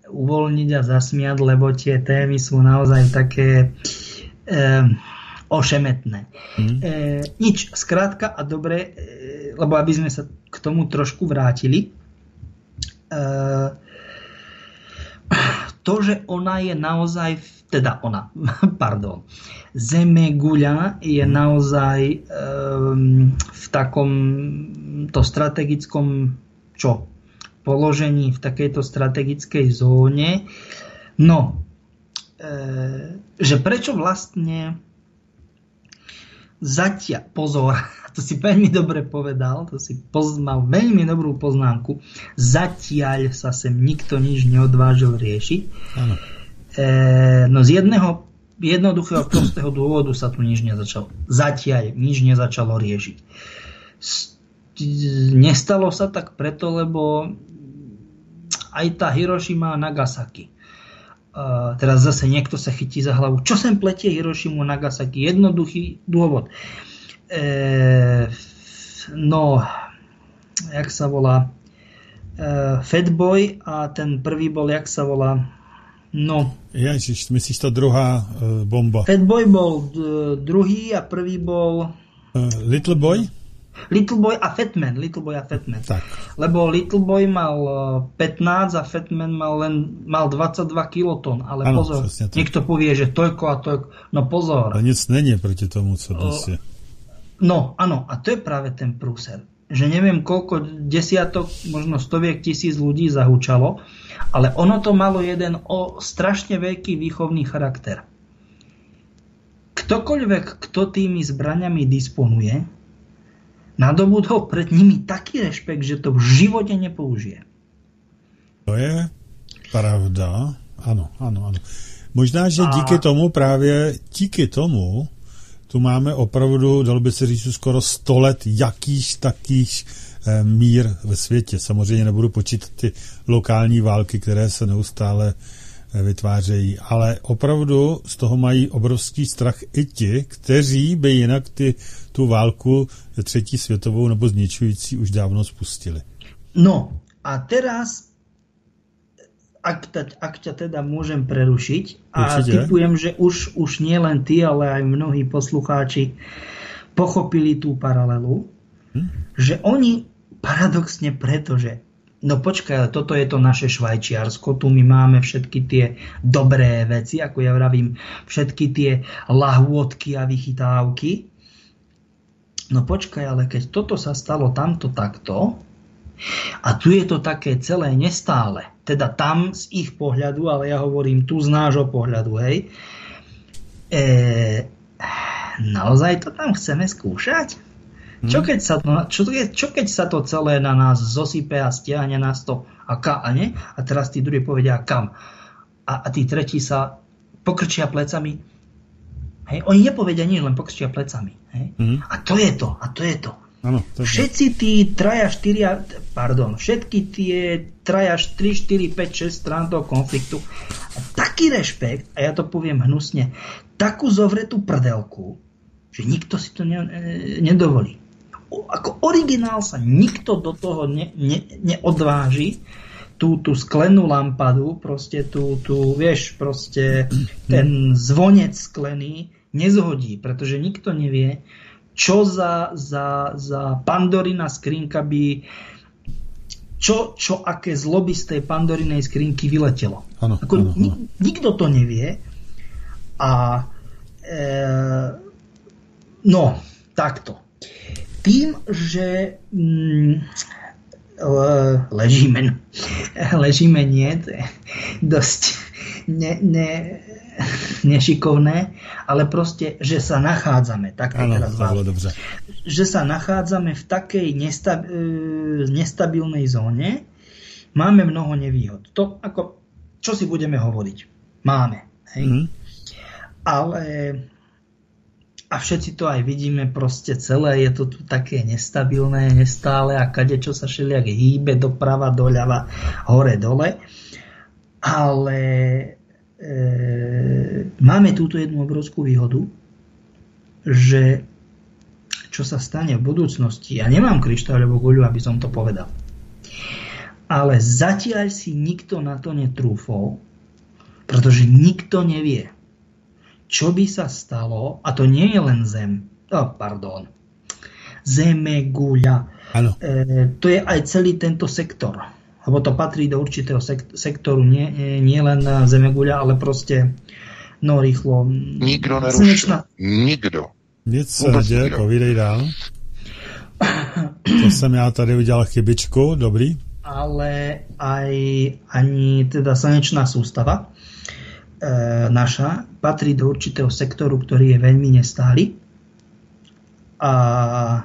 uvoľniť a zasmiať, lebo tie témy sú naozaj také e, ošemetné. Mm. E, nič, skrátka a dobre, e, lebo aby sme sa k tomu trošku vrátili. E, to, že ona je naozaj, teda ona, *laughs* pardon, Zeme guľa je mhm. naozaj e, v takom to strategickom čo? Položení v takejto strategickej zóne. No, e, že prečo vlastne zatiaľ, pozor, *laughs* to si veľmi dobre povedal, to si poz, mal veľmi dobrú poznámku, zatiaľ sa sem nikto nič neodvážil riešiť. E, no z jedného jednoduchého prostého dôvodu sa tu nič nezačalo. Zatiaľ nič nezačalo riešiť. Nestalo sa tak preto, lebo aj tá Hiroshima a Nagasaki. Uh, teraz zase niekto sa chytí za hlavu. Čo sem pletie Hirošimu Nagasaki? Jednoduchý dôvod. E, no, jak sa volá? E, Fatboy a ten prvý bol, jak sa volá? No. Ježiš, myslíš to druhá uh, bomba? Fatboy bol uh, druhý a prvý bol... Uh, Little Boy? Little Boy a Fatman. Little Boy a Fatman. Tak. Lebo Little Boy mal 15 a Fatman mal len mal 22 kilotón. Ale ano, pozor, niekto povie, že toľko a toľko. No pozor. To nic není proti tomu, co dnes je. No, áno, a to je práve ten prúser. Že neviem, koľko desiatok, možno stoviek tisíc ľudí zahúčalo, ale ono to malo jeden o strašne veľký výchovný charakter. Ktokoľvek, kto tými zbraniami disponuje, nadobudol pred nimi taký rešpekt, že to v živote nepoužije. To je pravda. Áno, áno, áno. Možná, že a... díky tomu právě, díky tomu tu máme opravdu, dalo by se říct, skoro 100 let jakýž takých eh, mír ve světě. Samozřejmě nebudu počítat ty lokální války, které se neustále eh, vytvářejí, ale opravdu z toho mají obrovský strach i ti, kteří by jinak ty, tu válku třetí světovou nebo zničující už dávno spustili. No a teraz ak, ta, ak ťa teda môžem prerušiť a Určite. typujem, že už, už nie len ty, ale aj mnohí poslucháči pochopili tú paralelu, hm? že oni paradoxne preto, že no počkaj, ale toto je to naše Švajčiarsko, tu my máme všetky tie dobré veci, ako ja vravím, všetky tie lahôdky a vychytávky. No počkaj, ale keď toto sa stalo tamto takto, a tu je to také celé nestále, teda tam z ich pohľadu, ale ja hovorím tu z nášho pohľadu, hej. E, naozaj to tam chceme skúšať? Hmm. Čo, keď sa to, čo, čo keď sa to celé na nás zosype a stiahne nás to a, ka, a, nie? a teraz tí druhí povedia kam. A, a tí tretí sa pokrčia plecami. Hej, oni nepovedia nič, len pokrčia plecami. Hej? Hmm. A to je to, a to je to. Ano, všetci tí traja, štyria, pardon, všetky tie traja, 3, 4, 5, 6 strán toho konfliktu, a taký rešpekt, a ja to poviem hnusne, takú zovretú prdelku, že nikto si to ne, ne, nedovolí. O, ako originál sa nikto do toho ne, ne, neodváži, tú, tú sklenú lampadu, proste tú, tú, vieš, proste ten zvonec sklený nezhodí, pretože nikto nevie, čo za, za, za Pandorina skrinka by čo, čo aké zloby z tej pandorinej skrinky vyletelo. Ano, Ako, ano, ni, nikto to nevie. A e, no, takto. Tým, že mm, ležíme, ležíme nie, to je dosť ne, ne, *laughs* nešikovné, ale proste, že sa nachádzame, tak ano, teraz vám, dobře. že sa nachádzame v takej nestab, e, nestabilnej zóne, máme mnoho nevýhod. To ako, čo si budeme hovoriť? Máme. Hej? Mm. Ale a všetci to aj vidíme, proste celé je to tu také nestabilné, nestále a kade čo sa všelijak hýbe doprava, doľava, hore, dole. Ale máme túto jednu obrovskú výhodu, že čo sa stane v budúcnosti, ja nemám kryštáľovú guľu, aby som to povedal, ale zatiaľ si nikto na to netrúfol, pretože nikto nevie, čo by sa stalo, a to nie je len Zem, oh, pardon, Zeme, guľa, e, to je aj celý tento sektor lebo to patrí do určitého sektoru, nie, nie len zemeguľa, ale proste no rýchlo. Nikdo neruší. Slnečná... Nikdo. Nic se neděje, povídej dál. To jsem já tady udělal chybičku, dobrý. Ale aj ani teda slnečná sústava e, naša patrí do určitého sektoru, ktorý je veľmi nestály. A e,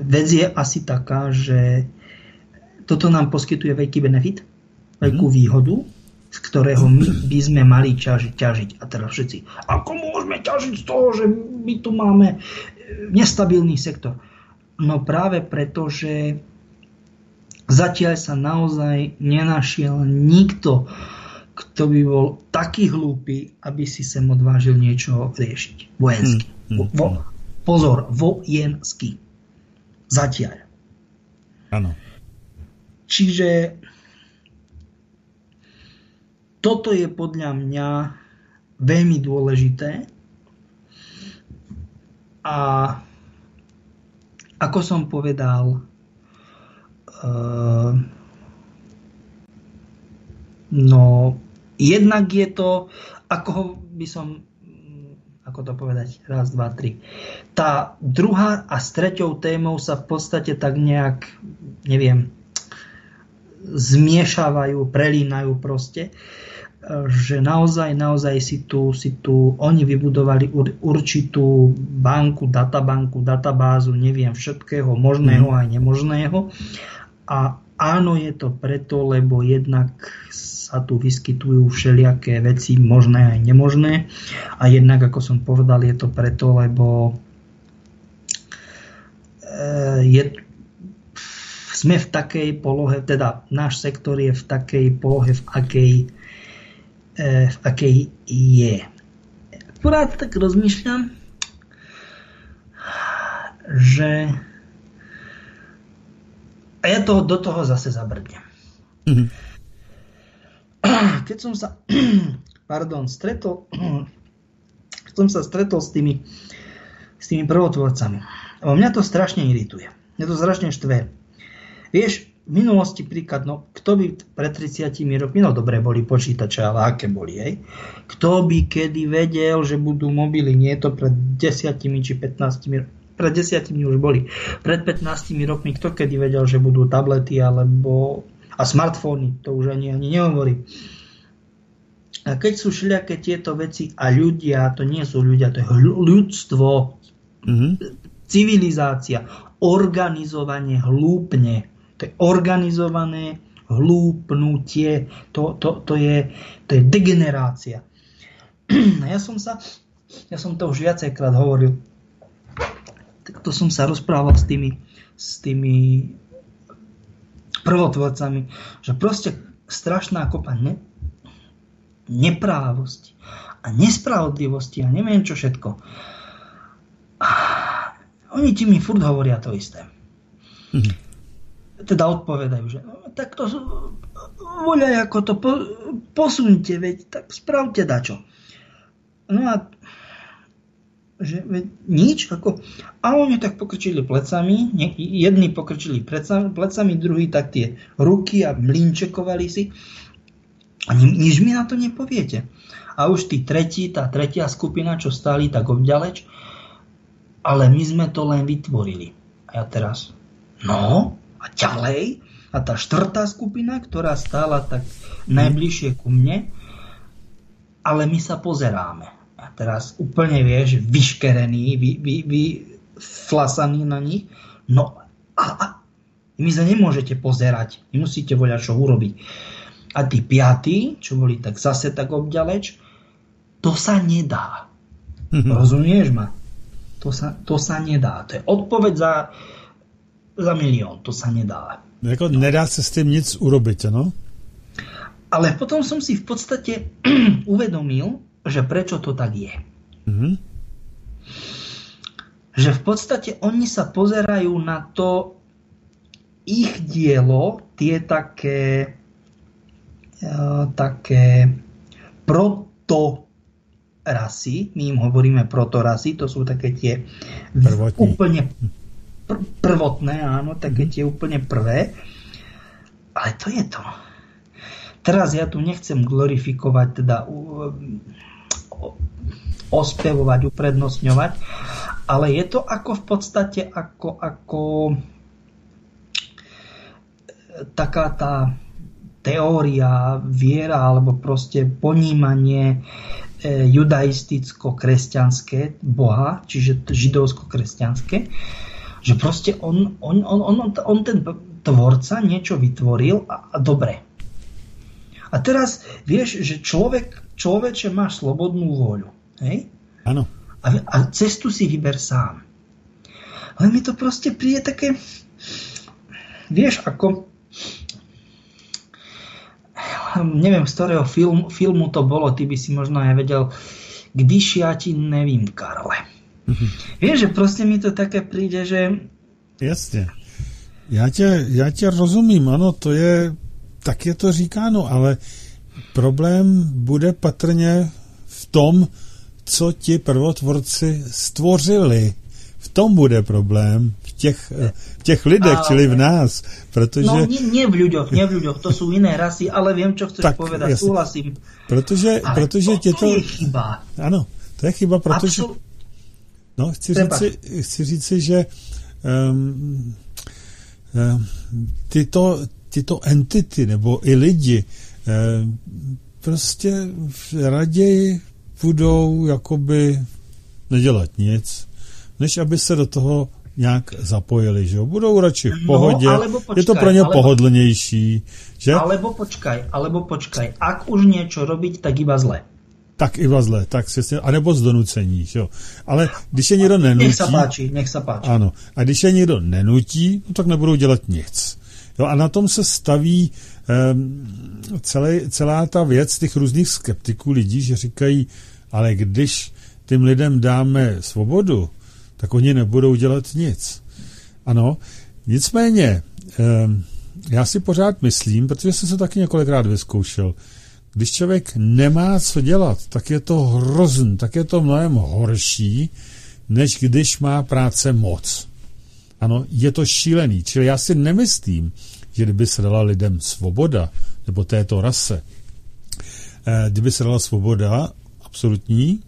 vec je asi taká, že toto nám poskytuje veľký benefit, veľkú mm. výhodu, z ktorého my by sme mali ťažiť, ťažiť. A teraz všetci, ako môžeme ťažiť z toho, že my tu máme e, nestabilný sektor? No práve preto, že zatiaľ sa naozaj nenašiel nikto, kto by bol taký hlúpy, aby si sem odvážil niečo riešiť. Vojensky. Hmm, hmm, Vo, pozor, vojensky. Zatiaľ. Áno. Čiže toto je podľa mňa veľmi dôležité a ako som povedal, uh, no jednak je to, ako by som ako to povedať, raz, dva, tri. Tá druhá a s treťou témou sa v podstate tak nejak, neviem, zmiešavajú, prelínajú proste, že naozaj, naozaj si tu, si tu oni vybudovali určitú banku, databanku, databázu, neviem, všetkého možného mm. aj nemožného. A áno, je to preto, lebo jednak sa tu vyskytujú všelijaké veci možné aj nemožné. A jednak, ako som povedal, je to preto, lebo e, je, sme v takej polohe, teda náš sektor je v takej polohe, v akej E, v akej je. Akurát tak rozmýšľam, že a ja to, do toho zase zabrdnem. Mm-hmm. Keď som sa *clears throat* pardon, stretol *clears throat* som sa stretol s tými s tými prvotvorcami. A mňa to strašne irituje. Mňa to strašne štve. Vieš, v minulosti príklad, no kto by pred 30 rokmi, no dobre, boli počítače, ale aké boli, hej? Kto by kedy vedel, že budú mobily, nie to pred 10 či 15 pred 10 už boli. Pred 15 rokmi kto kedy vedel, že budú tablety alebo a smartfóny, to už ani, ani nehovorí. A keď sú všelijaké tieto veci a ľudia, to nie sú ľudia, to je ľudstvo, mm-hmm. civilizácia, organizovanie hlúpne, to je organizované hlúpnutie, to, to, to, je, to je degenerácia. *clears throat* Ja som sa, ja som to už viacejkrát hovoril, to som sa rozprával s tými, s tými prvotvorcami, že proste strašná kopa ne, neprávosti a nespravodlivosti a neviem čo všetko. A oni ti mi furt hovoria to isté. Mm-hmm teda odpovedajú, že tak to voľaj ako to po, posunte, veď tak spravte dačo. No a že veď, nič, ako, a oni tak pokrčili plecami, nie, jedni pokrčili plecami, druhý tak tie ruky a mlinčekovali si a ni, nič mi na to nepoviete. A už tí tretí, tá tretia skupina, čo stáli tak obďaleč, ale my sme to len vytvorili. A ja teraz, no, a ďalej. A tá štvrtá skupina, ktorá stála tak najbližšie ku mne, ale my sa pozeráme. A teraz úplne vieš, vyškerený, vy, vy, vy flasaný na nich. No a, a my sa nemôžete pozerať, vy musíte voľať, čo urobiť. A tí piatí, čo boli tak zase tak obďaleč, to sa nedá. Mm-hmm. Rozumieš ma? To sa, to sa nedá. To je odpoveď za, za milión. To sa nedá. Jako nedá sa s tým nic urobiť, no? Ale potom som si v podstate *clears throat* uvedomil, že prečo to tak je. Mm-hmm. Že v podstate oni sa pozerajú na to ich dielo, tie také uh, také proto rasy, my im hovoríme protorasy, to sú také tie Prvotní. úplne pr- prvotné, áno, také tie úplne prvé. Ale to je to. Teraz ja tu nechcem glorifikovať, teda ospevovať, uprednostňovať, ale je to ako v podstate ako, ako e, taká tá teória, viera alebo proste ponímanie e, judaisticko-kresťanské Boha, čiže židovsko-kresťanské, že proste on, on, on, on, on ten tvorca niečo vytvoril a, a dobre. A teraz vieš, že človek, človeče máš slobodnú vôľu. Hej? Áno. A, a cestu si vyber sám. Ale mi to proste príde také, vieš, ako neviem, z ktorého film, filmu to bolo, ty by si možno aj vedel, když ja ti nevím, Karle. Mm-hmm. Vieš, že proste mi to také príde, že... Jasně. Já tě, já tě rozumím, ano, to je, tak je to říkáno, ale problém bude patrně v tom, co ti prvotvorci stvořili. V tom bude problém, v těch, v těch lidech, ale... čili v nás. Protože... No, nie, nie v ľuďoch, nie v ľuďoch, to sú iné rasy, ale viem, čo chceš tak, povedať, jasný. súhlasím. Protože, ale protože to, to... je chyba. Ano, to je chyba, protože... Absol... No, chci říci, chci říci, že um, um, tyto, tyto entity nebo i lidi um, prostě raději budou jakoby nedělat nic, než aby se do toho nějak zapojili, že jo? Budou radši v no, pohodě, no, počkaj, je to pro ně alebo, pohodlnější, že? Alebo počkaj, alebo počkaj, ak už něco robiť, tak iba zle. Tak iba zle, tak si, anebo z donucení, jo? Ale když je někdo nenutí... Nech se páči, nech se páči. Ano, a když je někdo nenutí, no tak nebudou dělat nic. Jo, a na tom se staví um, celé, celá ta věc těch různých skeptiků lidí, že říkají, ale když tím lidem dáme svobodu, tak oni nebudou dělat nic. Ano, nicméně, um, já si pořád myslím, protože jsem se taky několikrát vyzkoušel, když člověk nemá co dělat, tak je to hrozný, tak je to mnohem horší, než když má práce moc. Ano, je to šílený. Čili já si nemyslím, že kdyby se dala lidem svoboda, nebo této rase, eh, kdyby se dala svoboda absolutní,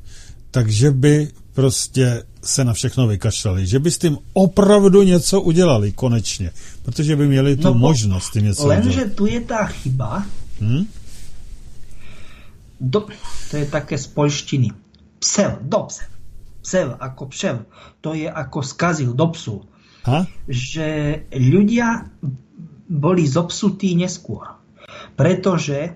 takže by prostě se na všechno vykašlali, že by s tím opravdu něco udělali konečně, protože by měli tu no, možnost tím něco lenže udělat. tu je ta chyba, hmm? Do, to je také z polštiny. Psel, do psel. Psel ako pšel. To je ako skazil do psu. Ha? Že ľudia boli zopsutí neskôr. Pretože,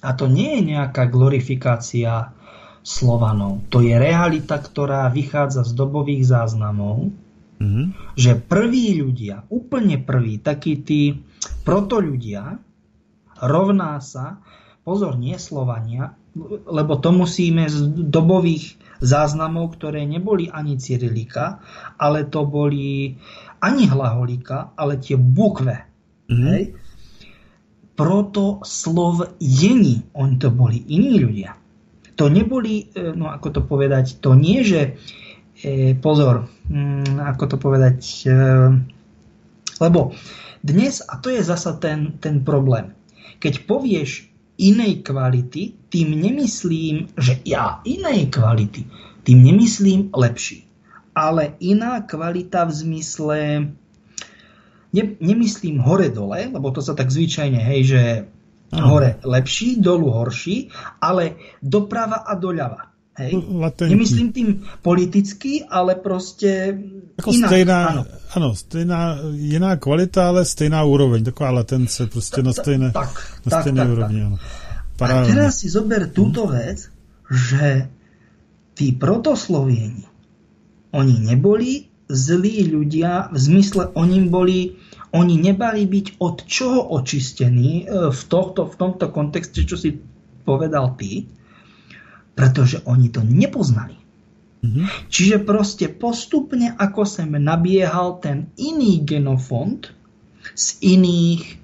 a to nie je nejaká glorifikácia Slovanov, to je realita, ktorá vychádza z dobových záznamov, mm-hmm. že prví ľudia, úplne prví, takí tí proto ľudia, rovná sa, pozor, nie Slovania, lebo to musíme z dobových záznamov, ktoré neboli ani Cyrilika, ale to boli ani hlaholika, ale tie bukve Mm-hmm. Hej? Proto slov jení, oni to boli iní ľudia. To neboli, e, no ako to povedať, to nie, že e, pozor, mm, ako to povedať, e, lebo dnes, a to je zasa ten, ten problém, keď povieš inej kvality, tým nemyslím, že ja inej kvality, tým nemyslím lepší. Ale iná kvalita v zmysle ne, nemyslím hore-dole, lebo to sa tak zvyčajne, hej, že hore lepší, dolu horší, ale doprava a doľava. Hej? Nemyslím tým politicky, ale prostě jako inak. Stejná, ano. ano, stejná, jiná kvalita, ale stejná úroveň, taková latence, prostě na stejné, tak, na tak, stejné tak, úrovni. Tak. Ano. A teraz si zober túto vec, že tí protoslovieni, oni neboli zlí ľudia v zmysle oni boli oni nebali byť od čoho očistení e, v, tohto, v tomto kontexte, čo si povedal ty, pretože oni to nepoznali. Mm-hmm. Čiže proste postupne, ako sem nabiehal ten iný genofond z iných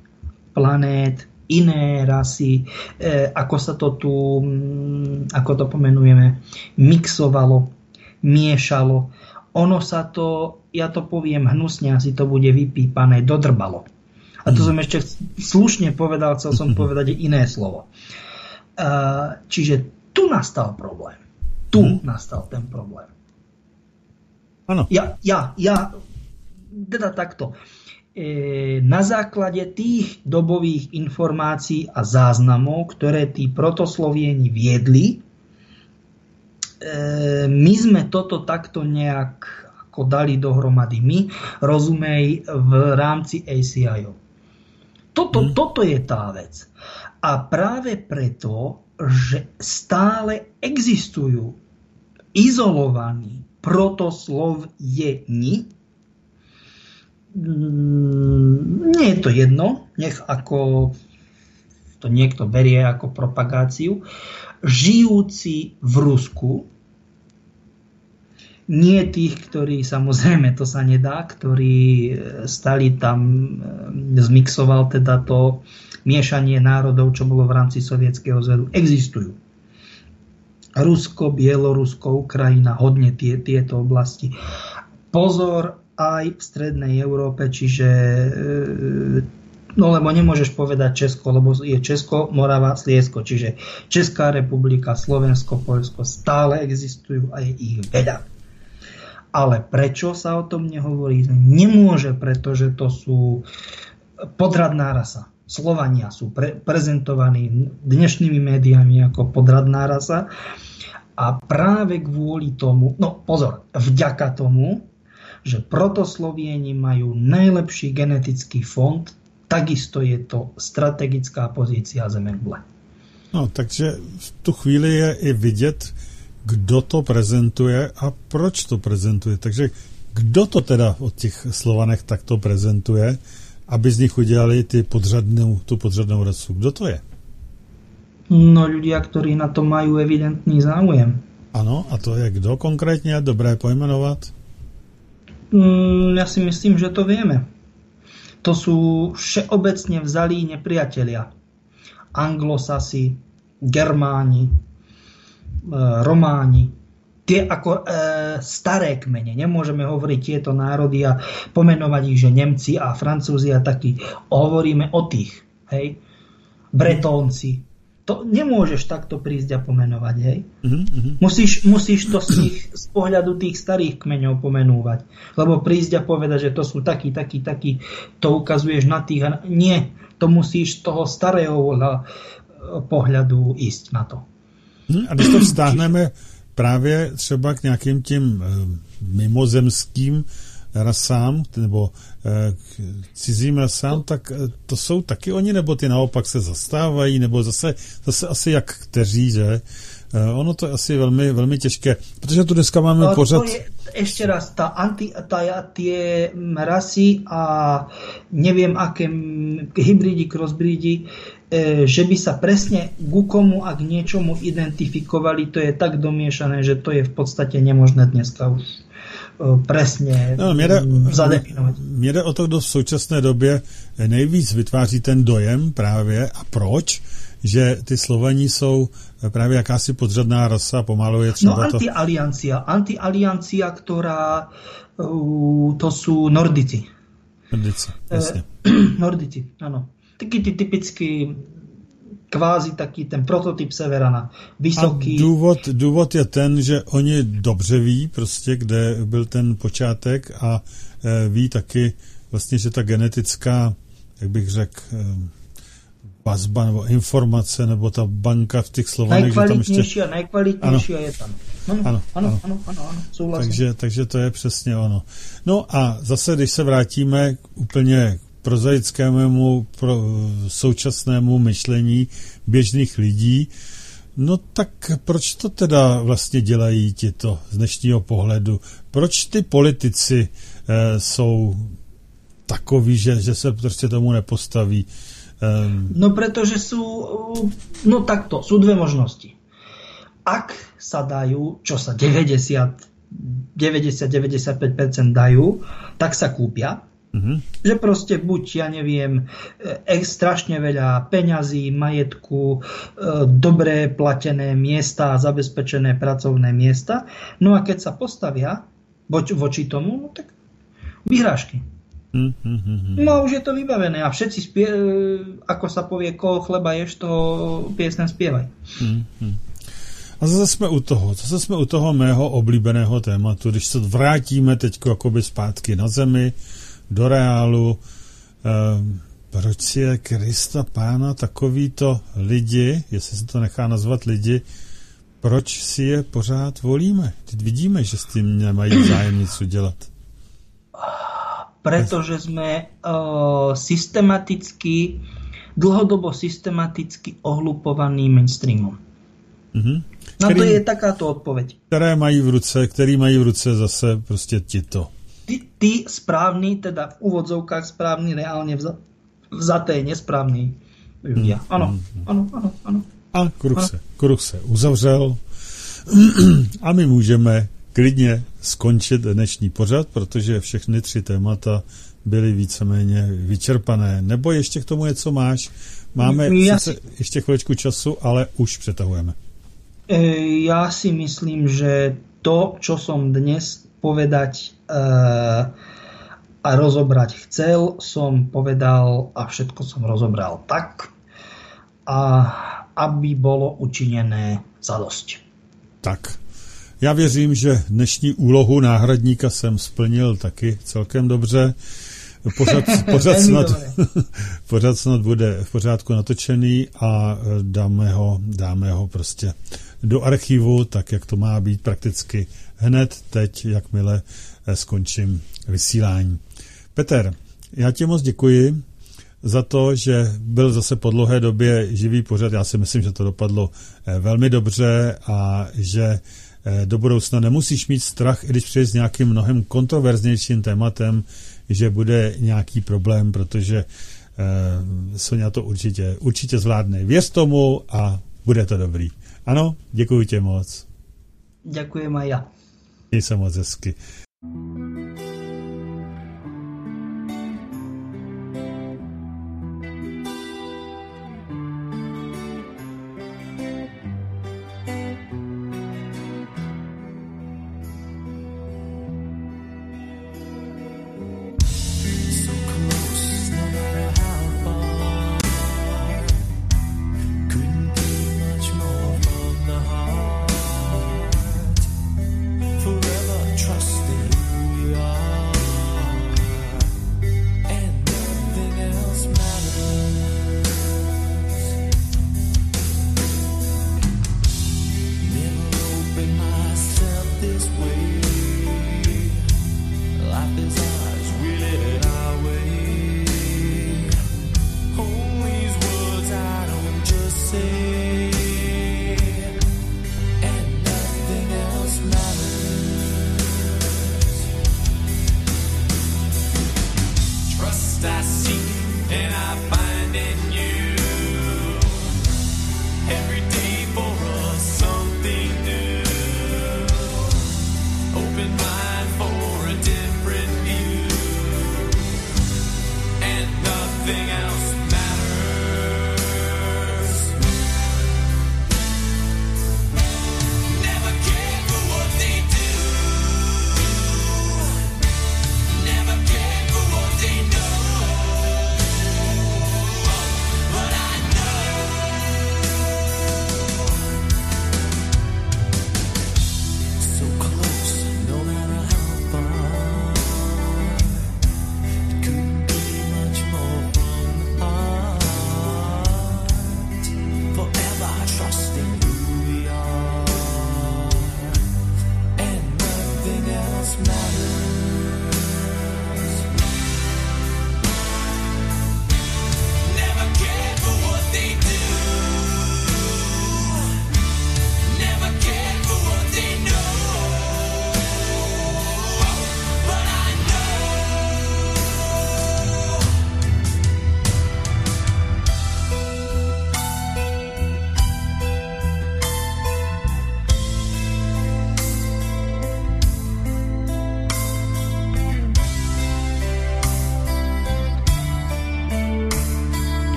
planét, iné rasy, e, ako sa to tu, mm, ako to pomenujeme, mixovalo, miešalo ono sa to, ja to poviem hnusne, asi to bude vypípané, dodrbalo. A to mm. som ešte slušne povedal, chcel som *laughs* povedať iné slovo. Uh, čiže tu nastal problém. Tu mm. nastal ten problém. Ano. Ja, ja, ja, teda takto. E, na základe tých dobových informácií a záznamov, ktoré tí protoslovieni viedli, E, my sme toto takto nejak ako dali dohromady my, rozumej v rámci ACIO. Toto, hmm. toto je tá vec. A práve preto, že stále existujú izolovaní protoslovjeni, mm, nie je to jedno, nech ako to niekto berie ako propagáciu, žijúci v Rusku, nie tých, ktorí, samozrejme, to sa nedá, ktorí e, stali tam, e, zmixoval teda to miešanie národov, čo bolo v rámci Sovietskeho zvedu, existujú. Rusko, Bielorusko, Ukrajina, hodne tie, tieto oblasti. Pozor aj v strednej Európe, čiže e, No lebo nemôžeš povedať Česko, lebo je Česko, Morava, Sliesko. Čiže Česká republika, Slovensko, Polsko stále existujú a je ich veľa. Ale prečo sa o tom nehovorí? Nemôže, pretože to sú podradná rasa. Slovania sú pre, prezentovaní dnešnými médiami ako podradná rasa a práve kvôli tomu, no pozor, vďaka tomu, že protoslovieni majú najlepší genetický fond takisto je to strategická pozícia Zemegle. No, takže v tu chvíli je i vidět, kdo to prezentuje a proč to prezentuje. Takže kdo to teda od těch Slovanech takto prezentuje, aby z nich udělali ty podřadnou, tu podřadnou rasu? Kdo to je? No ľudia, ktorí na to majú evidentný záujem. Ano, a to je kdo konkrétně? Dobré pojmenovat? Mm, ja si myslím, že to vieme. To sú všeobecne vzalí nepriatelia. Anglosasi, Germáni, Románi, tie ako e, staré kmene. Nemôžeme hovoriť tieto národy a pomenovať ich, že Nemci a Francúzi a takí. Hovoríme o tých. Hej? Bretónci, to nemôžeš takto prísť a pomenovať, hej? Uh-huh, Musíš, musíš to z, tých, z pohľadu tých starých kmeňov pomenúvať. Lebo prísť a povedať, že to sú takí, takí, takí, to ukazuješ na tých a nie. To musíš z toho starého pohľadu ísť na to. A když to vztáhneme právě třeba k nějakým tím uh, mimozemským rasám nebo eh, cizím rasám, tak eh, to jsou taky oni, nebo ty naopak se zastávají, nebo zase, zase asi jak kteří, že? Eh, ono to je asi velmi, velmi těžké, protože tu dneska máme no, pořad... Je, ešte raz, tá anti, tá, tie rasy a neviem aké hybridi, crossbridi, že by sa presne ku komu a k niečomu identifikovali, to je tak domiešané, že to je v podstate nemožné dneska už presně no, mě jde, zadefinovat. Mě jde o to, kdo v současné době nejvíc vytváří ten dojem právě a proč, že ty Slovani jsou právě jakási podřadná rasa, pomalu je třeba no, antialiancia, to... antialiancia, ktorá uh, to sú Nordici. Nordici, jasně. *clears throat* Nordici, ano. Taky ty typicky kvázi taký ten prototyp Severana. Vysoký. A důvod, důvod je ten, že oni dobře ví prostě, kde byl ten počátek a e, ví taky vlastně, že ta genetická, jak bych řekl, e, vazba nebo informace nebo ta banka v těch slovanech, že tam ještě... Nejkvalitnější ano. je tam. Ano, ano, ano, ano, ano, ano, ano takže, takže to je přesně ono. No a zase, když se vrátíme úplně prozaickému pro současnému myšlení běžných lidí, no tak proč to teda vlastně dělají ti to z dnešního pohledu? Proč ty politici e, jsou takový, že, že se prostě tomu nepostaví? E, no protože sú, no takto, sú dve možnosti. Ak sa dajú, čo sa 90 90-95% dajú, tak sa kúpia Že proste buď, ja neviem, e, strašne veľa peňazí, majetku, e, dobré platené miesta, zabezpečené pracovné miesta. No a keď sa postavia voč, voči tomu, no tak vyhrážky. No a už je to vybavené a všetci spie, e, ako sa povie, koho chleba ješ, to piesne spievaj. A zase jsme u toho, zase jsme u toho mého oblíbeného tématu, když se vrátíme teď akoby zpátky na zemi, do reálu. Ehm, proč je Krista pána takovýto lidi, jestli se to nechá nazvat lidi, proč si je pořád volíme? Teď vidíme, že s tím nemají zájem nic udělat. pretože sme uh, systematicky, dlhodobo systematicky ohlupovaní mainstreamom. Mm-hmm. Na to je takáto odpoveď. Které mají v ruce, který mají v ruce zase prostě tito. Ty, ty správny, teda v úvodzovkách správny, reálne vza, vzaté nesprávny ľudia. Ano, mm, ano, ano, ano. A kruh se, kruh se uzavřel *clears throat* a my můžeme klidně skončit dnešní pořad, protože všechny tři témata byly víceméně vyčerpané. Nebo ještě k tomu něco máš? Máme Já sice si... ještě chviličku času, ale už přetahujeme. E, ja si myslím, že to, čo som dnes povedať e, a rozobrať chcel, som povedal a všetko som rozobral tak, a aby bolo učinené dosť. Tak. Já věřím, že dnešní úlohu náhradníka jsem splnil taky celkem dobře. Pořád, *laughs* pořád, snad, *laughs* pořád snad bude v pořádku natočený a dáme ho, dáme ho prostě do archivu, tak jak to má být prakticky hned teď, jakmile eh, skončím vysílání. Peter, já ti moc děkuji za to, že byl zase po dlouhé době živý pořad. Já si myslím, že to dopadlo eh, velmi dobře a že do budoucna nemusíš mít strach, i když přijde s nějakým mnohem kontroverznějším tématem, že bude nějaký problém, protože Sonja to určitě, určitě zvládne. Věř tomu a bude to dobrý. Ano, děkuji tě moc. Děkuji Maja. Měj se moc hezky.